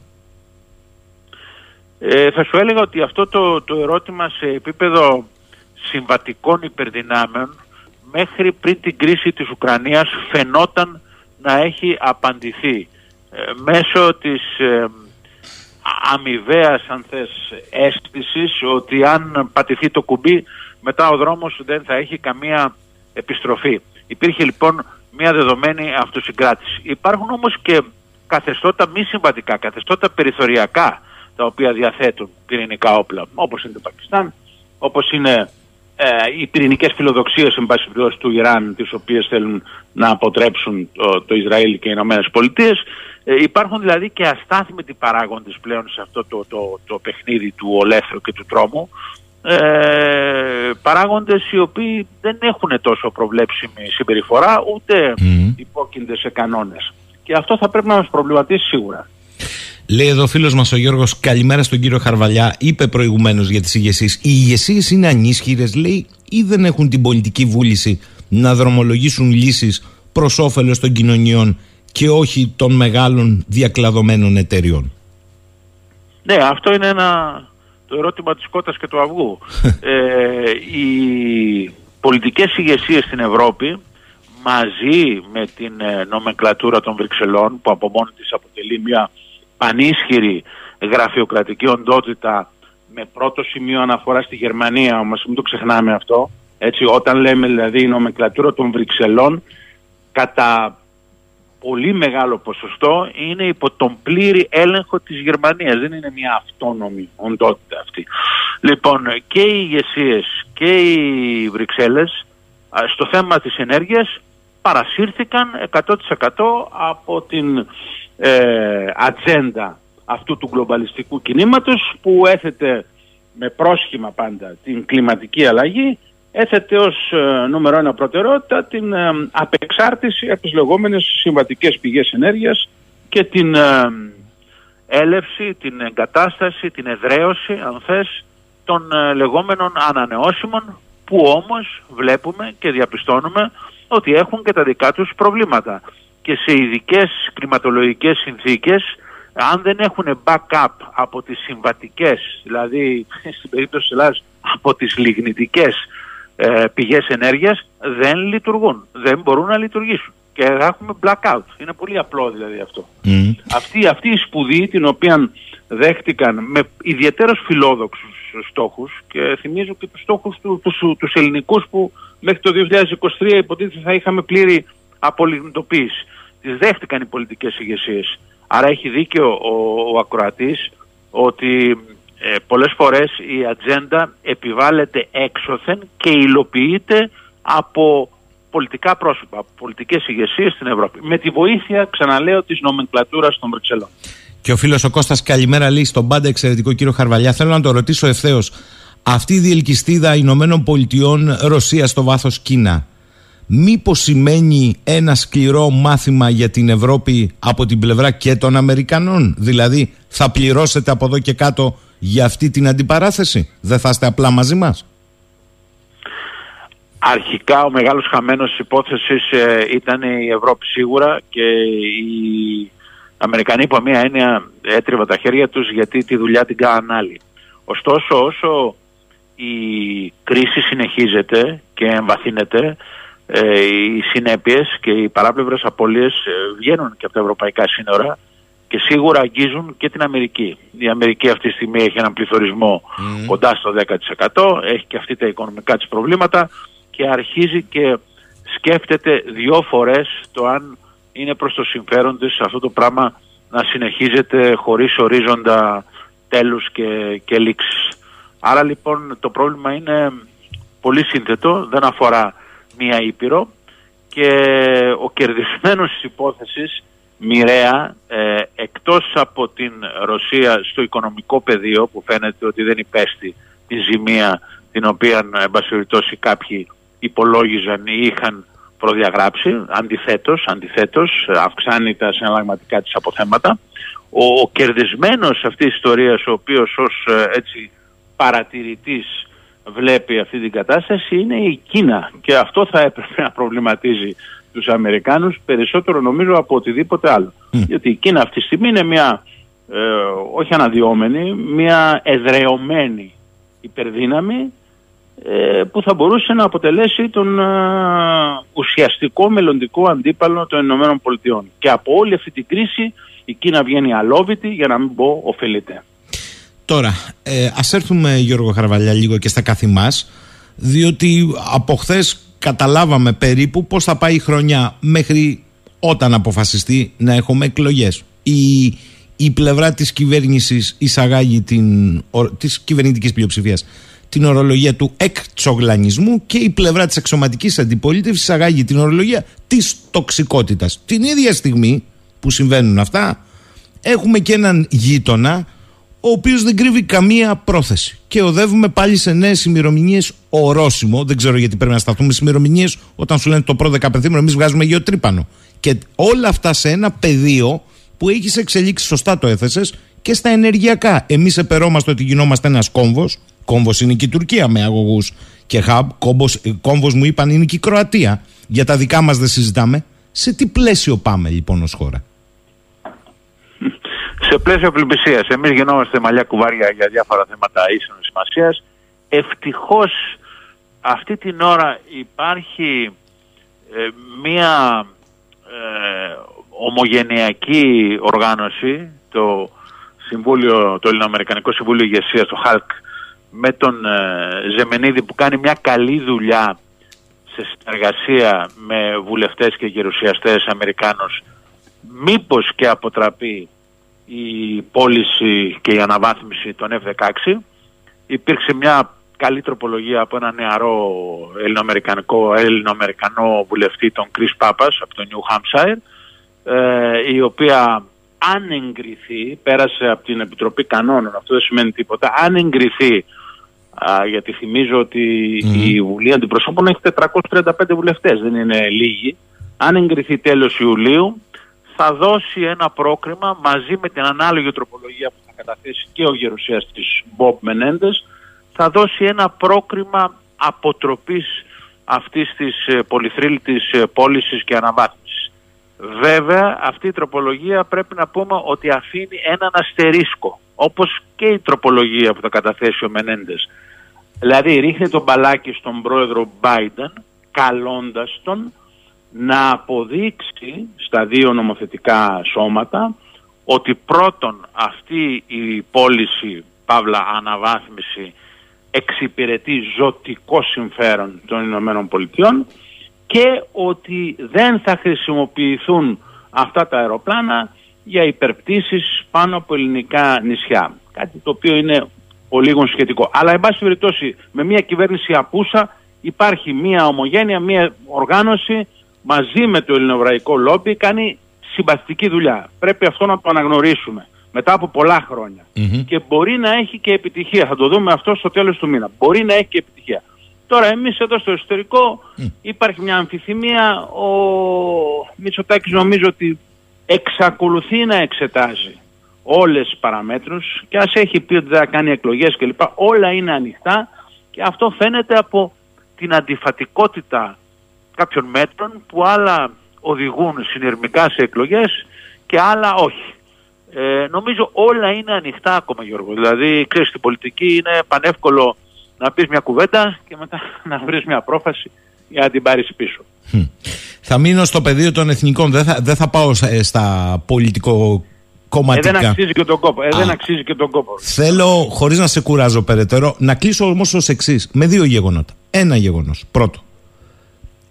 Ε, θα σου έλεγα ότι αυτό το, το ερώτημα σε επίπεδο συμβατικών υπερδυνάμεων μέχρι πριν την κρίση της Ουκρανίας φαινόταν να έχει απαντηθεί ε, μέσω της ε, αμοιβαίας αν θες αίσθησης ότι αν πατηθεί το κουμπί μετά ο δρόμος δεν θα έχει καμία επιστροφή. Υπήρχε λοιπόν μια δεδομένη αυτοσυγκράτηση. Υπάρχουν όμως και καθεστώτα μη συμβατικά, καθεστώτα περιθωριακά τα οποία διαθέτουν πυρηνικά όπλα όπως είναι το Πακιστάν, όπως είναι ε, οι πυρηνικές φιλοδοξίες εν πάση του Ιράν τις οποίες θέλουν να αποτρέψουν το, το Ισραήλ και οι Ηνωμένες Πολιτείες ε, υπάρχουν δηλαδή και αστάθμητοι παράγοντες πλέον σε αυτό το, το, το παιχνίδι του ολέθρου και του τρόμου ε, παράγοντες οι οποίοι δεν έχουν τόσο προβλέψιμη συμπεριφορά ούτε mm. υπόκεινται σε κανόνες. Και αυτό θα πρέπει να μας προβληματίσει σίγουρα. Λέει εδώ ο φίλος μας ο Γιώργος, καλημέρα στον κύριο Χαρβαλιά. Είπε προηγουμένως για τις ηγεσίες. Οι ηγεσίες είναι ανίσχυρες, λέει, ή δεν έχουν την πολιτική βούληση να δρομολογήσουν λύσεις προς όφελος των κοινωνιών και όχι των μεγάλων διακλαδωμένων εταιριών. Ναι, αυτό είναι ένα το ερώτημα της κότας και του αυγού. [LAUGHS] ε, οι πολιτικές ηγεσίες στην Ευρώπη μαζί με την ε, νομεκλατούρα των Βρυξελών που από μόνη της αποτελεί μια πανίσχυρη γραφειοκρατική οντότητα με πρώτο σημείο αναφορά στη Γερμανία, όμως μην το ξεχνάμε αυτό, έτσι, όταν λέμε δηλαδή η νομεκλατούρα των Βρυξελών κατά πολύ μεγάλο ποσοστό είναι υπό τον πλήρη έλεγχο της Γερμανίας. Δεν είναι μια αυτόνομη οντότητα αυτή. Λοιπόν, και οι ηγεσίες και οι Βρυξέλλες στο θέμα της ενέργειας παρασύρθηκαν 100% από την ε, ατζέντα αυτού του γκλομπαλιστικού κινήματος που έθετε με πρόσχημα πάντα την κλιματική αλλαγή έθετε ως ε, νούμερο ένα προτεραιότητα την ε, απεξάρτηση από τις λεγόμενες συμβατικές πηγές ενέργειας και την ε, έλευση, την εγκατάσταση, την εδραίωση αν θες των λεγόμενων ανανεώσιμων που όμως βλέπουμε και διαπιστώνουμε ότι έχουν και τα δικά τους προβλήματα. Και σε ειδικές κλιματολογικές συνθήκες αν δεν έχουν backup από τις συμβατικές, δηλαδή [LAUGHS] στην περίπτωση της Ελλάδας από τις λιγνητικές ε, πηγές ενέργειας δεν λειτουργούν, δεν μπορούν να λειτουργήσουν και έχουμε blackout. Είναι πολύ απλό δηλαδή αυτό. Αυτή, αυτή η σπουδή την οποία δέχτηκαν με ιδιαίτερος φιλόδοξους στόχους και θυμίζω και τους στόχους του, τους, τους ελληνικούς που μέχρι το 2023 υποτίθεται θα είχαμε πλήρη απολιγνητοποίηση. Τις δέχτηκαν οι πολιτικές ηγεσίες. Άρα έχει δίκιο ο, ο ακροατής ότι ε, πολλές φορές η ατζέντα επιβάλλεται έξωθεν και υλοποιείται από πολιτικά πρόσωπα, από πολιτικές ηγεσίες στην Ευρώπη. Με τη βοήθεια, ξαναλέω, της νομενκλατούρας των Βρυξελών. Και ο φίλος ο Κώστας καλημέρα λέει στον πάντα εξαιρετικό κύριο Χαρβαλιά. Θέλω να το ρωτήσω ευθέως. Αυτή η διελκυστίδα Ηνωμένων Πολιτειών Ρωσίας στο βάθος Κίνα μήπως σημαίνει ένα σκληρό μάθημα για την Ευρώπη από την πλευρά και των Αμερικανών; Δηλαδή θα πληρώσετε από εδώ και κάτω για αυτή την αντιπαράθεση. Δεν θα είστε απλά μαζί μας; Αρχικά ο μεγάλος χαμένος της υπόθεσης ε, ήταν η Ευρώπη σίγουρα και οι Αμερικανοί από μία έννοια έτριβα τα χέρια τους γιατί τη δουλειά την κάναν άλλοι. Ωστόσο όσο η κρίση συνεχίζεται και εμβαθύνεται ε, οι συνέπειες και οι παράπλευρες απώλειες ε, βγαίνουν και από τα ευρωπαϊκά σύνορα και σίγουρα αγγίζουν και την Αμερική. Η Αμερική αυτή τη στιγμή έχει έναν πληθωρισμό κοντά στο 10%, έχει και αυτή τα οικονομικά της προβλήματα και αρχίζει και σκέφτεται δυο φορές το αν είναι προς το συμφέρον της αυτό το πράγμα να συνεχίζεται χωρίς ορίζοντα τέλους και, και λήξεις. Άρα λοιπόν το πρόβλημα είναι πολύ σύνθετο, δεν αφορά μία Ήπειρο και ο κερδισμένος της υπόθεσης μοιραία ε, εκτός από την Ρωσία στο οικονομικό πεδίο που φαίνεται ότι δεν υπέστη τη ζημία την οποία εν κάποιοι υπολόγιζαν ή είχαν προδιαγράψει αντιθέτως, αντιθέτως αυξάνει τα συναλλαγματικά της αποθέματα. Ο, ο κερδισμένος αυτής της ιστορίας ο οποίος ως ε, έτσι παρατηρητής βλέπει αυτή την κατάσταση είναι η Κίνα. Και αυτό θα έπρεπε να προβληματίζει τους Αμερικάνους περισσότερο νομίζω από οτιδήποτε άλλο. Γιατί η Κίνα αυτή τη στιγμή είναι μια ε, όχι αναδυόμενη, μια εδρεωμένη υπερδύναμη ε, που θα μπορούσε να αποτελέσει τον ε, ουσιαστικό μελλοντικό αντίπαλο των Ηνωμένων Πολιτειών. Και από όλη αυτή την κρίση η Κίνα βγαίνει αλόβητη για να μην πω ωφελείται. Τώρα, ε, ας έρθουμε Γιώργο Χαρβαλιά λίγο και στα καθημάς, διότι από χθες καταλάβαμε περίπου πώς θα πάει η χρονιά μέχρι όταν αποφασιστεί να έχουμε εκλογές. Η, η πλευρά της κυβέρνησης εισαγάγει την, της κυβερνητικής πλειοψηφίας την ορολογία του εκτσογλανισμού και η πλευρά της εξωματικής αντιπολίτευσης εισαγάγει την ορολογία της τοξικότητας. Την ίδια στιγμή που συμβαίνουν αυτά έχουμε και έναν γείτονα ο οποίος δεν κρύβει καμία πρόθεση και οδεύουμε πάλι σε νέες ημερομηνίες ορόσημο δεν ξέρω γιατί πρέπει να σταθούμε σε ημερομηνίες όταν σου λένε το πρώτο δεκαπενθήμερο εμείς βγάζουμε γεωτρύπανο και όλα αυτά σε ένα πεδίο που έχεις εξελίξει σωστά το έθεσες και στα ενεργειακά. Εμείς επερόμαστε ότι γινόμαστε ένας κόμβος. Κόμβος είναι και η Τουρκία με αγωγούς και hub. Κόμβος μου είπαν είναι και η Κροατία. Για τα δικά μας δεν συζητάμε. Σε τι πλαίσιο πάμε λοιπόν ως χώρα; Σε πλαίσιο πλημπησία. Εμείς γινόμαστε μαλλιά κουβάρια για διάφορα θέματα ίσονο σημασίας. Ευτυχώς αυτή την ώρα υπάρχει ε, μία ε, ομογενειακή οργάνωση, το Συμβούλιο, το Ελληνοαμερικανικό Συμβούλιο Ηγεσίας, το ΧΑΛΚ, με τον ε, Ζεμενίδη που κάνει μια καλή δουλειά σε συνεργασία με βουλευτές και γερουσιαστές Αμερικάνους μήπως και αποτραπεί η πώληση και η αναβάθμιση των F-16. Υπήρξε μια καλή τροπολογία από ένα νεαρό ελληνοαμερικανικό, ελληνοαμερικανό βουλευτή τον Κρίς Πάπας από το New Hampshire ε, η οποία αν εγκριθεί, πέρασε από την Επιτροπή Κανόνων, αυτό δεν σημαίνει τίποτα, αν εγκριθεί, α, γιατί θυμίζω ότι η Βουλή Αντιπροσώπων έχει 435 βουλευτές, δεν είναι λίγοι, αν εγκριθεί τέλος Ιουλίου, θα δώσει ένα πρόκριμα μαζί με την ανάλογη τροπολογία που θα καταθέσει και ο γερουσιαστής Μπομπ Μενέντες, θα δώσει ένα πρόκριμα αποτροπής αυτής της ε, πολυθρύλητης ε, πώλησης και αναβάθμισης. Βέβαια αυτή η τροπολογία πρέπει να πούμε ότι αφήνει έναν αστερίσκο όπως και η τροπολογία που θα καταθέσει ο Μενέντες. Δηλαδή ρίχνει τον μπαλάκι στον πρόεδρο Biden καλώντας τον να αποδείξει στα δύο νομοθετικά σώματα ότι πρώτον αυτή η πώληση, παύλα αναβάθμιση εξυπηρετεί ζωτικό συμφέρον των Ηνωμένων Πολιτειών και ότι δεν θα χρησιμοποιηθούν αυτά τα αεροπλάνα για υπερπτήσεις πάνω από ελληνικά νησιά. Κάτι το οποίο είναι ο λίγο σχετικό. Αλλά εν πάση περιπτώσει με μια κυβέρνηση απούσα υπάρχει μια ομογένεια, μια οργάνωση μαζί με το ελληνοβραϊκό λόμπι κάνει συμπαστική δουλειά. Πρέπει αυτό να το αναγνωρίσουμε μετά από πολλά Και μπορεί να έχει και επιτυχία. Θα το δούμε αυτό στο τέλος του μήνα. Μπορεί να έχει και επιτυχία. Τώρα εμείς εδώ στο εσωτερικό υπάρχει μια αμφιθυμία. Ο Μητσοτάκης νομίζω ότι εξακολουθεί να εξετάζει όλες τις παραμέτρους και ας έχει πει ότι δεν θα κάνει εκλογές κλπ. Όλα είναι ανοιχτά και αυτό φαίνεται από την αντιφατικότητα κάποιων μέτρων που άλλα οδηγούν συνειρμικά σε εκλογές και άλλα όχι. Ε, νομίζω όλα είναι ανοιχτά ακόμα Γιώργο. Δηλαδή, ξέρεις, στην πολιτική είναι πανεύκολο να πεις μια κουβέντα και μετά [LAUGHS] να βρεις μια πρόφαση για να την πάρεις πίσω. Θα μείνω στο πεδίο των εθνικών, δεν θα, δεν θα πάω στα πολιτικό κομματικά. Ε, δεν αξίζει και τον κόπο. Ε, δεν αξίζει και τον κόπο. Θέλω, χωρίς να σε κουράζω περαιτέρω, να κλείσω όμως ως εξής με δύο γεγονότα. Ένα γεγονός. Πρώτο.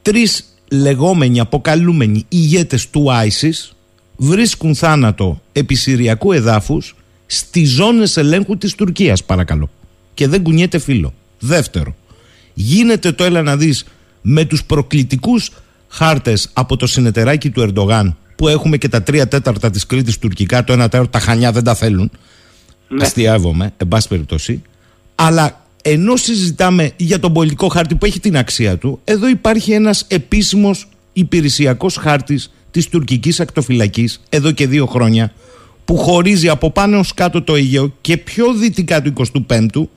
Τρεις λεγόμενοι αποκαλούμενοι ηγέτες του ISIS βρίσκουν θάνατο επί Συριακού εδάφους στις ζώνες ελέγχου της Τουρκίας παρακαλώ και δεν κουνιέται φίλο. Δεύτερο, γίνεται το έλα να δεις με τους προκλητικούς χάρτες από το συνεταιράκι του Ερντογάν που έχουμε και τα τρία τέταρτα της Κρήτης τουρκικά, το ένα τέταρτο τα χανιά δεν τα θέλουν. Ναι. Αστειεύομαι, εν πάση περιπτώσει. Αλλά ενώ συζητάμε για τον πολιτικό χάρτη που έχει την αξία του, εδώ υπάρχει ένας επίσημος υπηρεσιακός χάρτης της τουρκικής ακτοφυλακής εδώ και δύο χρόνια που χωρίζει από πάνω ως κάτω το Αιγαίο και πιο δυτικά του 25ου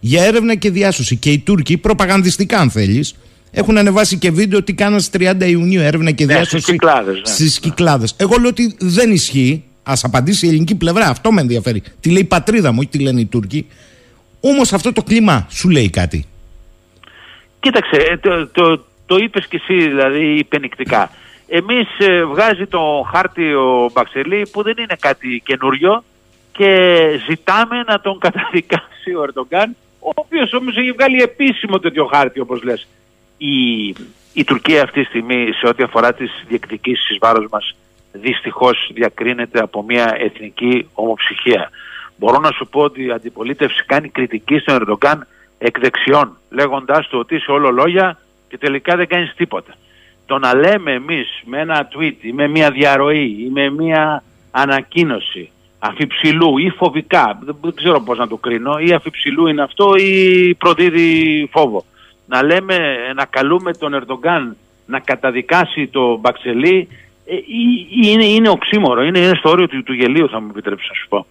για έρευνα και διάσωση. Και οι Τούρκοι, προπαγανδιστικά αν θέλεις, έχουν ανεβάσει και βίντεο ότι κάναν στις 30 Ιουνίου έρευνα και ναι, διάσωση στι ναι. Κυκλάδες. Εγώ λέω ότι δεν ισχύει. Α απαντήσει η ελληνική πλευρά. Αυτό με ενδιαφέρει. Τι λέει η πατρίδα μου, όχι τι λένε οι Τούρκοι. Όμως αυτό το κλίμα σου λέει κάτι. Κοίταξε, ε, το, το, το είπες και εσύ δηλαδή υπενικτικά. Εμείς ε, βγάζει το χάρτη ο Μπαξελή που δεν είναι κάτι καινούριο και ζητάμε να τον καταδικάσει ο Ερντογκάν ο οποίος όμως έχει βγάλει επίσημο τέτοιο χάρτη όπως λες. Η, η Τουρκία αυτή τη στιγμή σε ό,τι αφορά τις διεκδικήσεις βάρος μας δυστυχώς διακρίνεται από μια εθνική ομοψυχία. Μπορώ να σου πω ότι η αντιπολίτευση κάνει κριτική στον Ερντογκάν εκ δεξιών, λέγοντάς του ότι είσαι όλο λόγια και τελικά δεν κάνεις τίποτα. Το να λέμε εμείς με ένα tweet ή με μια διαρροή ή με μια ανακοίνωση αφιψηλού ή φοβικά, δεν, ξέρω πώς να το κρίνω, ή αφιψηλού είναι αυτό ή προδίδει φόβο. Να λέμε, να καλούμε τον Ερντογκάν να καταδικάσει το Μπαξελή ε, είναι, είναι οξύμορο, είναι, είναι στο όριο του, του γελίου θα μου επιτρέψεις να σου πω.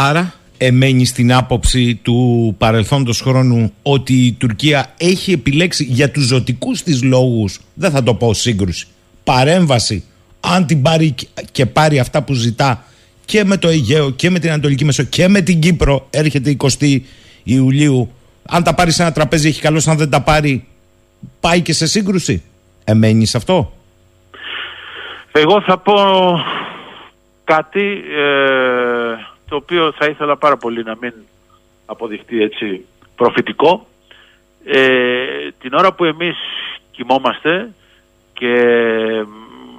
Άρα εμένει στην άποψη του παρελθόντος χρόνου ότι η Τουρκία έχει επιλέξει για τους ζωτικούς της λόγους, δεν θα το πω σύγκρουση, παρέμβαση, αν την πάρει και πάρει αυτά που ζητά και με το Αιγαίο και με την Ανατολική Μεσό και με την Κύπρο έρχεται 20 Ιουλίου. Αν τα πάρει σε ένα τραπέζι έχει καλώς αν δεν τα πάρει πάει και σε σύγκρουση. Εμένεις σε αυτό; Εγώ θα πω κάτι ε, το οποίο θα ήθελα πάρα πολύ να μην αποδειχτεί έτσι προφητικό. Ε, την ώρα που εμείς κοιμόμαστε και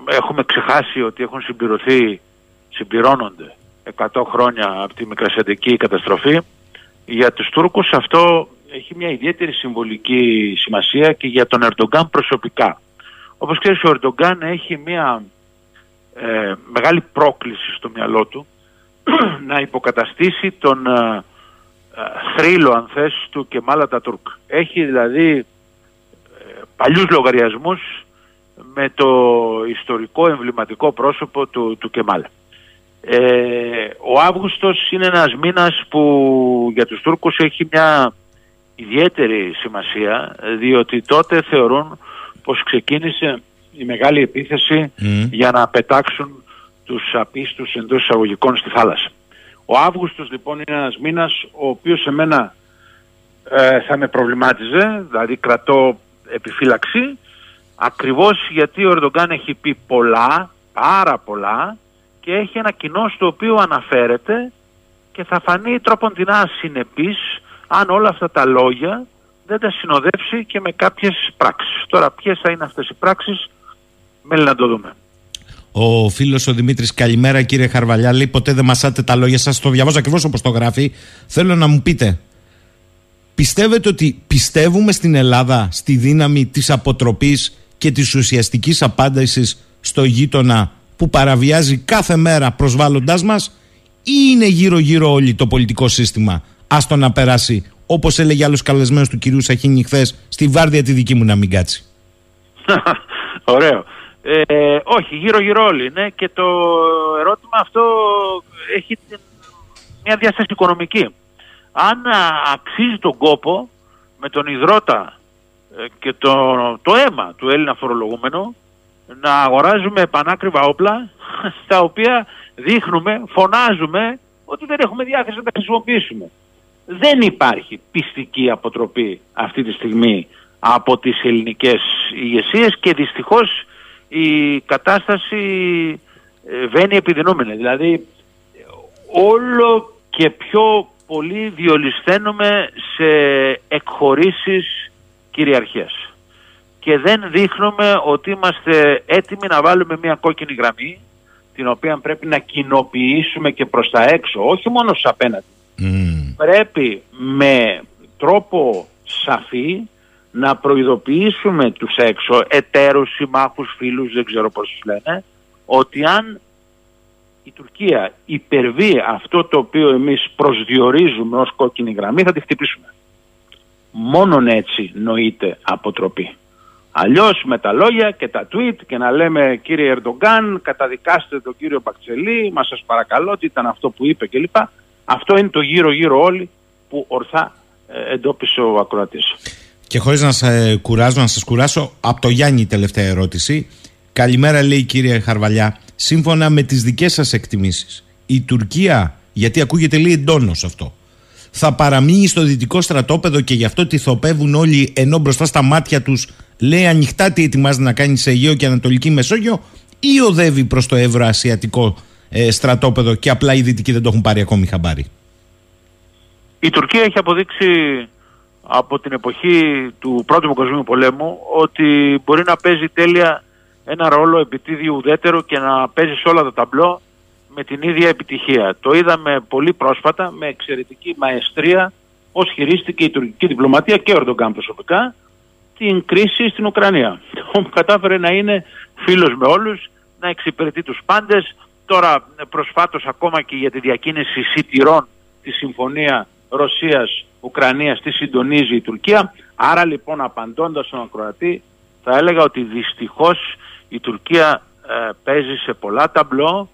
έχουμε ξεχάσει ότι έχουν συμπληρωθεί, συμπληρώνονται 100 χρόνια από τη μικρασιατική καταστροφή, για τους Τούρκους αυτό έχει μια ιδιαίτερη συμβολική σημασία και για τον Ερντογκάν προσωπικά. Όπως ξέρεις ο Ερντογκάν έχει μια ε, μεγάλη πρόκληση στο μυαλό του [CLEARS THROAT] να υποκαταστήσει τον ε, ε, θρύλο αν θες του Κεμάλα Τουρκ. Έχει δηλαδή ε, παλιούς λογαριασμούς με το ιστορικό εμβληματικό πρόσωπο του, του Κεμάλ. Ε, ο Αύγουστος είναι ένας μήνας που για τους Τούρκους έχει μια ιδιαίτερη σημασία διότι τότε θεωρούν πως ξεκίνησε η μεγάλη επίθεση για να πετάξουν τους απίστους εντός εισαγωγικών στη θάλασσα. Ο Αύγουστος λοιπόν είναι ένας μήνας ο οποίος σε μένα ε, θα με προβλημάτιζε, δηλαδή κρατώ επιφύλαξη, ακριβώς γιατί ο Ερντογκάν έχει πει πολλά, πάρα πολλά και έχει ένα κοινό στο οποίο αναφέρεται και θα φανεί τρόποντινά συνεπής αν όλα αυτά τα λόγια δεν τα συνοδεύσει και με κάποιες πράξεις. Τώρα ποιες θα είναι αυτές οι πράξεις Μένει να το δούμε. Ο φίλος ο Δημήτρης, καλημέρα κύριε Χαρβαλιά. Λέει: Ποτέ δεν μασάτε τα λόγια σας. Το διαβάζω ακριβώς όπως το γράφει. Θέλω να μου πείτε, πιστεύετε ότι πιστεύουμε στην Ελλάδα στη δύναμη της αποτροπής και της ουσιαστικής απάντησης στο γείτονα που παραβιάζει κάθε μέρα προσβάλλοντάς μας, ή είναι γύρω-γύρω όλη το πολιτικό σύστημα; Άστο να περάσει, όπως έλεγε άλλος καλεσμένος του κυρίου Σαχίνη χθες, στη βάρδια τη δική μου να μην κάτσει. [LAUGHS] Ωραίο. Ε, όχι, γύρω-γύρω όλοι είναι και το ερώτημα αυτό έχει μια διάσταση οικονομική. Αν αξίζει τον κόπο με τον υδρότα ε, και το, το αίμα του Έλληνα φορολογούμενου να αγοράζουμε πανάκριβα όπλα [LAUGHS] στα οποία δείχνουμε, φωνάζουμε ότι δεν έχουμε διάθεση να τα χρησιμοποιήσουμε. Δεν υπάρχει πιστική αποτροπή αυτή τη στιγμή από τις ελληνικές ηγεσίες και δυστυχώς η κατάσταση ε, βαίνει επιδεινούμενη. Δηλαδή όλο και πιο πολύ διολυσθένουμε σε εκχωρήσεις κυριαρχίας και δεν δείχνουμε ότι είμαστε έτοιμοι να βάλουμε μια κόκκινη γραμμή την οποία πρέπει να κοινοποιήσουμε και προς τα έξω, όχι μόνο στους απέναντι. Πρέπει με τρόπο σαφή να προειδοποιήσουμε τους έξω, εταίρους, συμμάχους, φίλους, δεν ξέρω πώς τους λένε, ότι αν η Τουρκία υπερβεί αυτό το οποίο εμείς προσδιορίζουμε ως κόκκινη γραμμή θα τη χτυπήσουμε. Μόνον έτσι νοείται αποτροπή. Αλλιώς με τα λόγια και τα tweet και να λέμε κύριε Ερντογκάν καταδικάστε τον κύριο Μπακτσελή, μα σας παρακαλώ τι ήταν αυτό που είπε κλπ. Αυτό είναι το γύρω γύρω όλοι που ορθά ε, εντόπισε ο ακροατής. Και χωρίς να σα κουράζω, να σας κουράσω, από το Γιάννη η τελευταία ερώτηση. Καλημέρα, λέει η κύριε Χαρβαλιά. Σύμφωνα με τις δικές σας εκτιμήσεις, η Τουρκία, γιατί ακούγεται λίγο εντόνω αυτό, θα παραμείνει στο δυτικό στρατόπεδο και γι' αυτό θοπεύουν όλοι ενώ μπροστά στα μάτια τους λέει ανοιχτά τι ετοιμάζει να κάνει σε Αιγαίο και Ανατολική Μεσόγειο ή οδεύει προς το ευρωασιατικό ε, στρατόπεδο και απλά οι δυτικοί δεν το έχουν πάρει ακόμη χαμπάρι; Η Τουρκία έχει αποδείξει από την εποχή του Πρώτου Παγκοσμίου Πολέμου ότι μπορεί να παίζει τέλεια ένα ρόλο επιτίδιου ουδέτερο και να παίζει σε όλα τα ταμπλό με την ίδια επιτυχία. Το είδαμε πολύ πρόσφατα με εξαιρετική μαεστρία πώς χειρίστηκε η τουρκική διπλωματία και ο Ερντογκάν προσωπικά την κρίση στην Ουκρανία. [LAUGHS] Κατάφερε να είναι φίλος με όλους, να εξυπηρετεί τους πάντες. Τώρα προσφάτως ακόμα και για τη διακίνηση σιτηρών τη συμφωνία Ρωσίας-Ουκρανίας τη συντονίζει η Τουρκία. Άρα λοιπόν απαντώντας στον ακροατή θα έλεγα ότι δυστυχώς η Τουρκία ε, παίζει σε πολλά ταμπλό.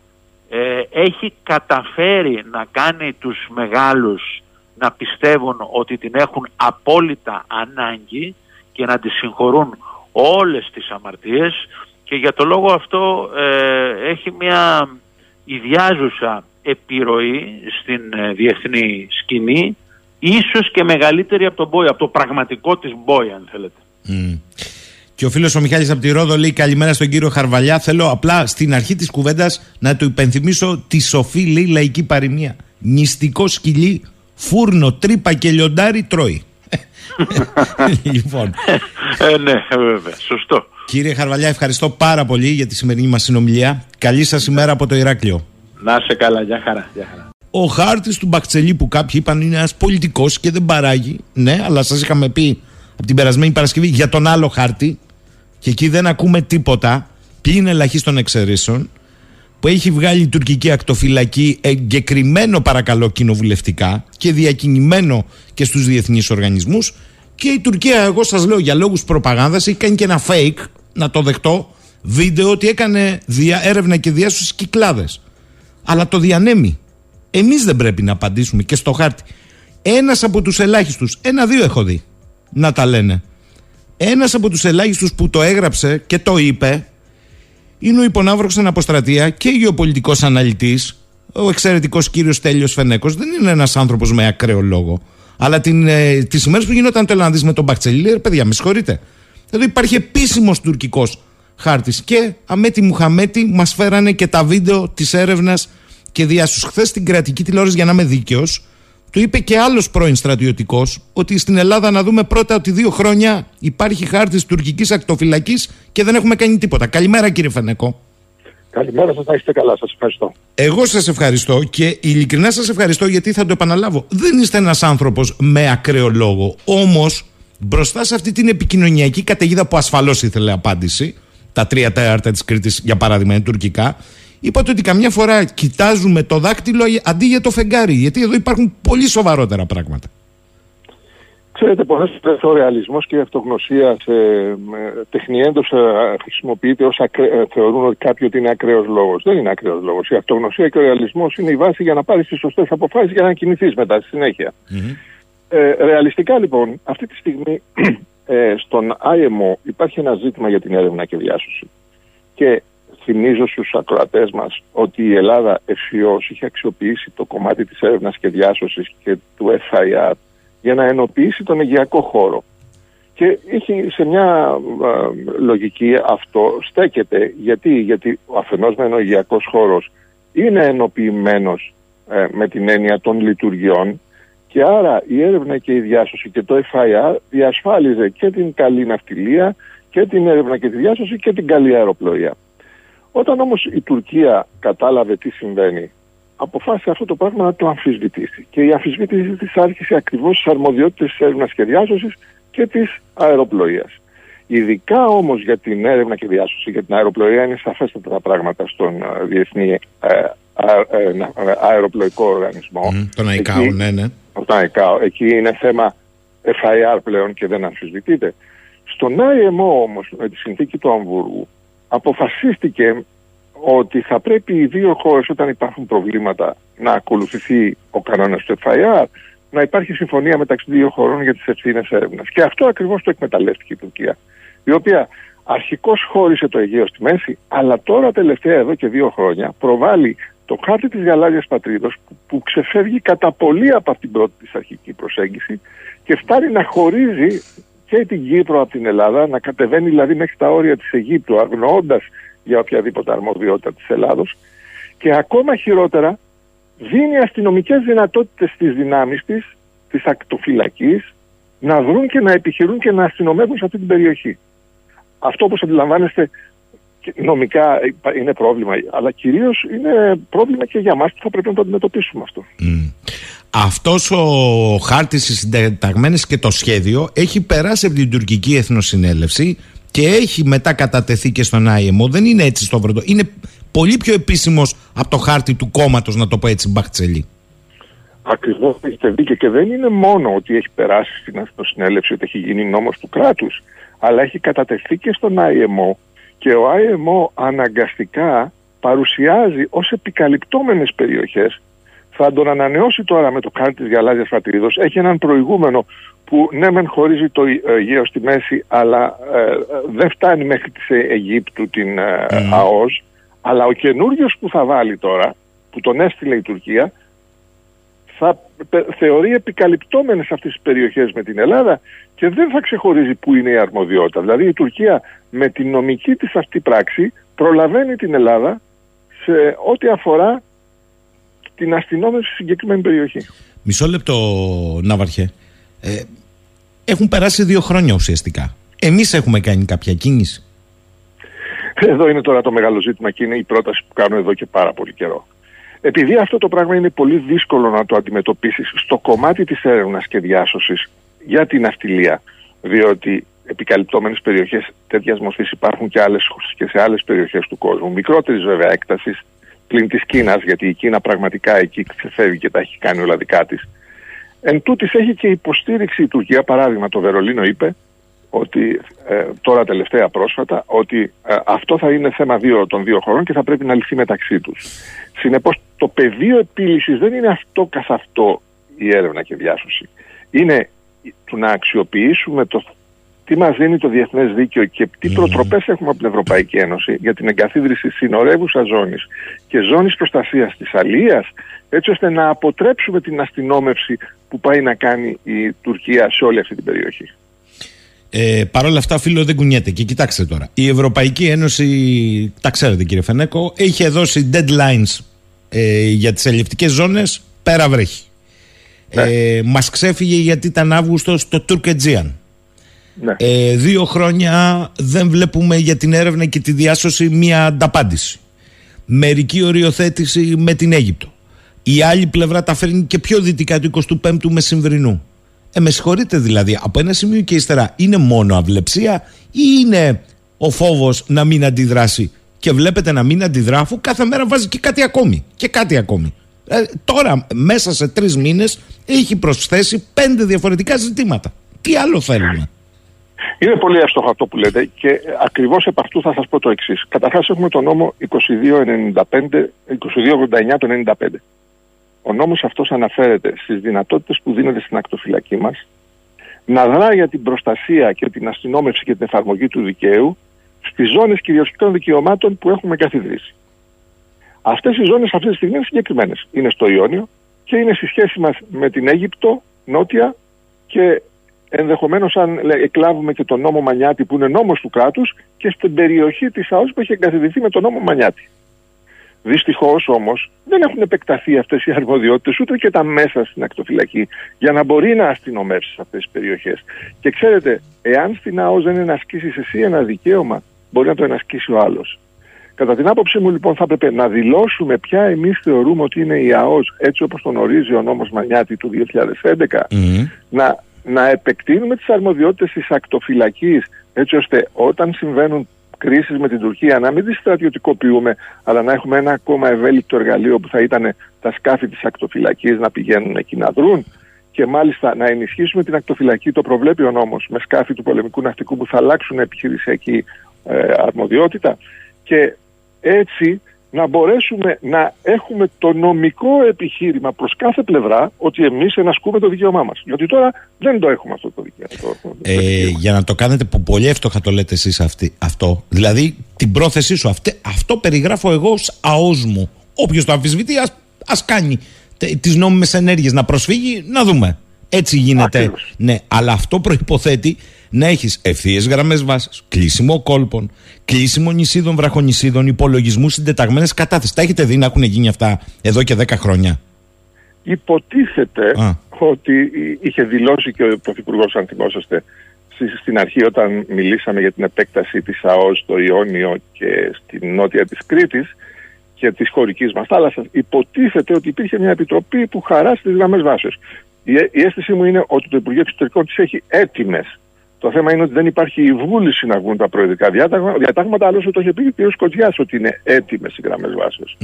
Ε, έχει καταφέρει να κάνει τους μεγάλους να πιστεύουν ότι την έχουν απόλυτα ανάγκη και να τη συγχωρούν όλες τις αμαρτίες. Και για το λόγο αυτό ε, έχει μια ιδιάζουσα επιρροή στην ε, διεθνή σκηνή ίσως και μεγαλύτερη από τον Μπόι, από το πραγματικό της Μπόι αν θέλετε. Και ο φίλος ο Μιχάλης από τη Ρόδο λέει καλημέρα στον κύριο Χαρβαλιά. Θέλω απλά στην αρχή της κουβέντας να του υπενθυμίσω τη σοφή λέει λαϊκή παροιμία. Νηστικό σκυλί, φούρνο, τρύπα και λιοντάρι τρώει. [LAUGHS] λοιπόν. Ε, ναι, βέβαια. Σωστό. Κύριε Χαρβαλιά, ευχαριστώ πάρα πολύ για τη σημερινή μας συνομιλία. Καλή σας ημέρα από το Ηράκλειο. Να σε καλά, για χαρά. Για χαρά. Ο χάρτης του Μπακτσελή που κάποιοι είπαν είναι ένας πολιτικός και δεν παράγει. Ναι, αλλά σας είχαμε πει από την περασμένη Παρασκευή για τον άλλο χάρτη. Και εκεί δεν ακούμε τίποτα. Πλην ελαχίστων εξαιρέσεων που έχει βγάλει η τουρκική ακτοφυλακή εγκεκριμένο παρακαλώ κοινοβουλευτικά και διακινημένο και στους διεθνείς οργανισμούς. Και η Τουρκία εγώ σας λέω για λόγους προπαγάνδας έχει κάνει και ένα fake να το δεχτώ βίντεο ότι έκανε δια, έρευνα και διάσωση κυκλάδες. Αλλά το διανέμει εμείς δεν πρέπει να απαντήσουμε και στο χάρτη. Ένας από τους ελάχιστους ένα-δύο έχω δει να τα λένε. Ένας από τους ελάχιστους που το έγραψε και το είπε είναι ο υπονάβροχος στην αποστρατεία και γεωπολιτικός αναλυτής ο εξαιρετικός κύριος Τέλειος Φενέκος. Δεν είναι ένας άνθρωπος με ακραίο λόγο αλλά την, ε, τις ημέρες που γινόταν το με τον Μπακτσελή παιδιά με συγχωρείτε εδώ υπάρχει επίσημος τουρκικός χάρτης και Αμέτη Μουχαμέτη μας φέρανε και τα βίντεο της έρευνας και διάσους χθες στην κρατική τηλεόραση για να είμαι δίκαιος το είπε και άλλος πρώην στρατιωτικός ότι στην Ελλάδα να δούμε πρώτα ότι δύο χρόνια υπάρχει χάρτη τουρκικής ακτοφυλακής και δεν έχουμε κάνει τίποτα. Καλημέρα κύριε Φενέκο. Καλημέρα σας, να είστε καλά. Σας ευχαριστώ. Εγώ σας ευχαριστώ και ειλικρινά σας ευχαριστώ γιατί θα το επαναλάβω. Δεν είστε ένας άνθρωπος με ακραίο λόγο. Όμως μπροστά σε αυτή την επικοινωνιακή καταιγίδα που ασφαλώς ήθελε απάντηση, τα τρία τέταρτα της Κρήτης για παράδειγμα είναι τουρκικά, Είπατε ότι καμιά φορά κοιτάζουμε το δάκτυλο αντί για το φεγγάρι, γιατί εδώ υπάρχουν πολύ σοβαρότερα πράγματα. Ξέρετε, πολλές φορές ο ρεαλισμός και η αυτογνωσία σε τεχνιέντος ε, χρησιμοποιείται ως ακρε... θεωρούν ότι κάποιοι ότι είναι ακραίος λόγος. Δεν είναι ακραίος λόγος. Η αυτογνωσία και ο ρεαλισμός είναι η βάση για να πάρεις τις σωστές αποφάσεις για να κινηθείς μετά στη συνέχεια. Mm-hmm. Ε, ρεαλιστικά λοιπόν, αυτή τη στιγμή [CLEARS THROAT] ε, στον IMO υπάρχει ένα ζήτημα για την έρευνα και διάσωση. Και θυμίζω στους ακροατές μας ότι η Ελλάδα ευθύως είχε αξιοποιήσει το κομμάτι της έρευνας και διάσωσης και του FIR για να ενοποιήσει τον αιγιακό χώρο. Και είχε σε μια λογική αυτό στέκεται. Γιατί, Γιατί ο αφενός μεν ο αιγιακός χώρος είναι ενοποιημένος ε, με την έννοια των λειτουργιών και άρα η έρευνα και η διάσωση και το FIR διασφάλιζε και την καλή ναυτιλία και την έρευνα και τη διάσωση και την καλή αεροπλοεία. Όταν όμως η Τουρκία κατάλαβε τι συμβαίνει, αποφάσισε αυτό το πράγμα να το αμφισβητήσει. Και η αμφισβήτηση της άρχισε ακριβώς στις αρμοδιότητες της έρευνας και διάσωσης και της αεροπλοείας. Ειδικά όμως για την έρευνα και διάσωση, για την αεροπλοεία είναι σαφέστατα τα πράγματα στον ε, Διεθνή ε, ε, Αεροπλοϊκό Οργανισμό. Mm, τον ΑΙΚΑΟ, ναι, ναι. Τον ΑΙΚΑΟ. Εκεί είναι θέμα FIR πλέον και δεν αμφισβητείται. Στον IMO όμως με τη συνθήκη του Αμβούργου αποφασίστηκε ότι θα πρέπει οι δύο χώρες όταν υπάρχουν προβλήματα να ακολουθηθεί ο κανόνας του FIR, να υπάρχει συμφωνία μεταξύ δύο χωρών για τις ευθύνες έρευνας. Και αυτό ακριβώς το εκμεταλλεύτηκε η Τουρκία, η οποία αρχικώς χώρισε το Αιγαίο στη μέση, αλλά τώρα τελευταία εδώ και δύο χρόνια προβάλλει το χάρτη της γαλάζιας πατρίδος που, που ξεφεύγει κατά πολύ από αυτήν την πρώτη της αρχική προσέγγιση και φτάνει να χωρίζει και την Κύπρο από την Ελλάδα, να κατεβαίνει δηλαδή μέχρι τα όρια της Αιγύπτου αγνοώντας για οποιαδήποτε αρμοδιότητα της Ελλάδος και ακόμα χειρότερα δίνει αστυνομικές δυνατότητες στις δυνάμεις της, της ακτοφυλακής, να βρουν και να επιχειρούν και να αστυνομεύουν σε αυτή την περιοχή. Αυτό όπως αντιλαμβάνεστε νομικά είναι πρόβλημα, αλλά κυρίως είναι πρόβλημα και για μας που θα πρέπει να το αντιμετωπίσουμε αυτό. Mm. Αυτός ο χάρτης, οι συνταγμένες και το σχέδιο έχει περάσει από την τουρκική εθνοσυνέλευση και έχει μετά κατατεθεί και στον IMO. Δεν είναι έτσι στο βροντο. Είναι πολύ πιο επίσημος από το χάρτη του κόμματος, να το πω έτσι, Μπαχτσελή. Ακριβώς έχετε δίκιο και δεν είναι μόνο ότι έχει περάσει στην Εθνοσυνέλευση, ότι έχει γίνει νόμος του κράτους, αλλά έχει κατατεθεί και στον IMO και ο IMO αναγκαστικά παρουσιάζει ως επικαλυπτόμενες περιοχές θα τον ανανεώσει τώρα με το χάρτη της γαλάζιας φατρίδος. Έχει έναν προηγούμενο που ναι μεν χωρίζει το Αιγαίο στη μέση αλλά ε, δεν φτάνει μέχρι της Αιγύπτου την ε, ΑΟΣ αλλά ο καινούριος που θα βάλει τώρα που τον έστειλε η Τουρκία θα θεωρεί επικαλυπτόμενες αυτές τις περιοχές με την Ελλάδα και δεν θα ξεχωρίζει που είναι η αρμοδιότητα. Δηλαδή η Τουρκία με την νομική της αυτή πράξη προλαβαίνει την Ελλάδα σε ό,τι αφορά την αστυνόμευση σε συγκεκριμένη περιοχή. Μισό λεπτό Ναύαρχε. Ε, έχουν περάσει δύο χρόνια ουσιαστικά. Εμείς έχουμε κάνει κάποια κίνηση. Εδώ είναι τώρα το μεγάλο ζήτημα και είναι η πρόταση που κάνω εδώ και πάρα πολύ καιρό. Επειδή αυτό το πράγμα είναι πολύ δύσκολο να το αντιμετωπίσεις στο κομμάτι της έρευνας και διάσωσης για την αυτιλία, διότι επικαλυπτόμενες περιοχές τέτοιας μορφής υπάρχουν και, άλλες, και σε άλλες περιοχές του κόσμου, μικρότερης βέβαια έκτασης, πλην της Κίνας, γιατί η Κίνα πραγματικά εκεί ξεφεύγει και τα έχει κάνει όλα δικά της. Εν τούτης έχει και υποστήριξη η Τουρκία, παράδειγμα το Βερολίνο είπε, ότι ε, τώρα τελευταία πρόσφατα, ότι ε, αυτό θα είναι θέμα δύο, των δύο χωρών και θα πρέπει να λυθεί μεταξύ τους. Συνεπώς το πεδίο επίλυσης δεν είναι αυτό καθ' αυτό η έρευνα και διάσωση. Είναι του να αξιοποιήσουμε το τι μας δίνει το διεθνές δίκαιο και τι προτροπές έχουμε από την Ευρωπαϊκή Ένωση για την εγκαθίδρυση συνορεύουσα ζώνης και ζώνης προστασίας της αλίας έτσι ώστε να αποτρέψουμε την αστυνόμευση που πάει να κάνει η Τουρκία σε όλη αυτή την περιοχή. Ε, Παρ' όλα αυτά, φίλο, δεν κουνιέται. Και κοιτάξτε τώρα. Η Ευρωπαϊκή Ένωση, τα ξέρετε κύριε Φενέκο, είχε δώσει deadlines ε, για τις ελληνικές ζώνες, πέρα βρέχει. Ναι. Ε, μας ξέφυγε γιατί ήταν Αύγουστος στο Τουρκετζίαν. Ναι. Ε, δύο χρόνια δεν βλέπουμε για την έρευνα και τη διάσωση μία ανταπάντηση. Μερική οριοθέτηση με την Αίγυπτο. Η άλλη πλευρά τα φέρνει και πιο δυτικά του 25ου Μεσημβρινού. Ε, με συγχωρείτε δηλαδή, από ένα σημείο και ύστερα είναι μόνο αυλεψία ή είναι ο φόβος να μην αντιδράσει; Και βλέπετε να μην αντιδρά, αφού κάθε μέρα βάζει και κάτι ακόμη. Και κάτι ακόμη. Ε, τώρα, μέσα σε τρεις μήνες, έχει προσθέσει πέντε διαφορετικά ζητήματα. Τι άλλο θέλουμε; Είναι πολύ εύστοχο αυτό που λέτε και ακριβώς επ' αυτού θα σας πω το εξής. Καταρχάς, έχουμε το νόμο 2285, 2289 το 95. Ο νόμος αυτός αναφέρεται στις δυνατότητες που δίνονται στην ακτοφυλακή μας να δρά για την προστασία και την αστυνόμευση και την εφαρμογή του δικαίου στις ζώνες κυριαρχικών δικαιωμάτων που έχουμε καθιδρύσει. Αυτές οι ζώνες αυτή τη στιγμή είναι συγκεκριμένες. Είναι στο Ιόνιο και είναι στη σχέση μας με την Αίγυπτο, νότια και ενδεχομένως αν εκλάβουμε και τον νόμο Μανιάτη που είναι νόμος του κράτους και στην περιοχή της ΑΟΣ που έχει εγκαθιδρυθεί με τον νόμο Μανιάτη. Δυστυχώς όμως δεν έχουν επεκταθεί αυτές οι αρμοδιότητες ούτε και τα μέσα στην ακτοφυλακή για να μπορεί να αστυνομεύσει σε αυτές τις περιοχές. Και ξέρετε, εάν στην ΑΟΣ δεν είναι να ασκήσει εσύ ένα δικαίωμα, μπορεί να το ενασκήσει ο άλλος. Κατά την άποψή μου, λοιπόν, θα έπρεπε να δηλώσουμε ποια εμείς θεωρούμε ότι είναι η ΑΟΣ έτσι όπως τον ορίζει ο νόμος Μανιάτη του 2011, να, να επεκτείνουμε τις αρμοδιότητες της ακτοφυλακής έτσι ώστε όταν συμβαίνουν κρίσεις με την Τουρκία να μην τις στρατιωτικοποιούμε, αλλά να έχουμε ένα ακόμα ευέλικτο εργαλείο που θα ήταν τα σκάφη της ακτοφυλακής να πηγαίνουν εκεί να δρουν και μάλιστα να ενισχύσουμε την ακτοφυλακή, το προβλέπει ο νόμος, με σκάφη του πολεμικού ναυτικού που θα αλλάξουν επιχειρησιακή ε, αρμοδιότητα. Και έτσι να μπορέσουμε να έχουμε το νομικό επιχείρημα προς κάθε πλευρά ότι εμείς ενασκούμε το δικαίωμά μας. Γιατί τώρα δεν το έχουμε αυτό το δικαίωμα. Ε, για να το κάνετε που πολύ εύστοχα το λέτε εσείς αυτό. Δηλαδή την πρόθεσή σου. αυτό περιγράφω εγώ ως ΑΟΣ μου. Όποιο το αμφισβητεί, α ας κάνει τι νόμιμε ενέργειε να προσφύγει, να δούμε. Έτσι γίνεται. Ακριβώς. Ναι, αλλά αυτό προποθέτει να έχεις ευθείε γραμμές βάσης, κλείσιμο κόλπων, κλείσιμο νησίδων, βραχονησίδων, υπολογισμούς, συντεταγμένες κατάθέσει. Τα έχετε δει να έχουν γίνει αυτά εδώ και 10 χρόνια; Υποτίθεται Α. ότι είχε δηλώσει και ο Πρωθυπουργός, αν θυμόσαστε, στη- στην αρχή όταν μιλήσαμε για την επέκταση της ΑΟΣ στο Ιόνιο και στην νότια της Κρήτης και της χωρικής μας θάλασσας, υποτίθεται ότι υπήρχε μια επιτροπή που χαράσει τις γραμμές βάσεως. Η, η αίσθησή μου είναι ότι το Υπουργείο Εξωτερικών τις έχει έτοιμες. Το θέμα είναι ότι δεν υπάρχει η βούληση να βγουν τα προεδρικά διάταγμα- διατάγματα, άλλωστε το είχε πει και ο κ. Κοτζιάς ότι είναι έτοιμες οι γραμμές βάσεως.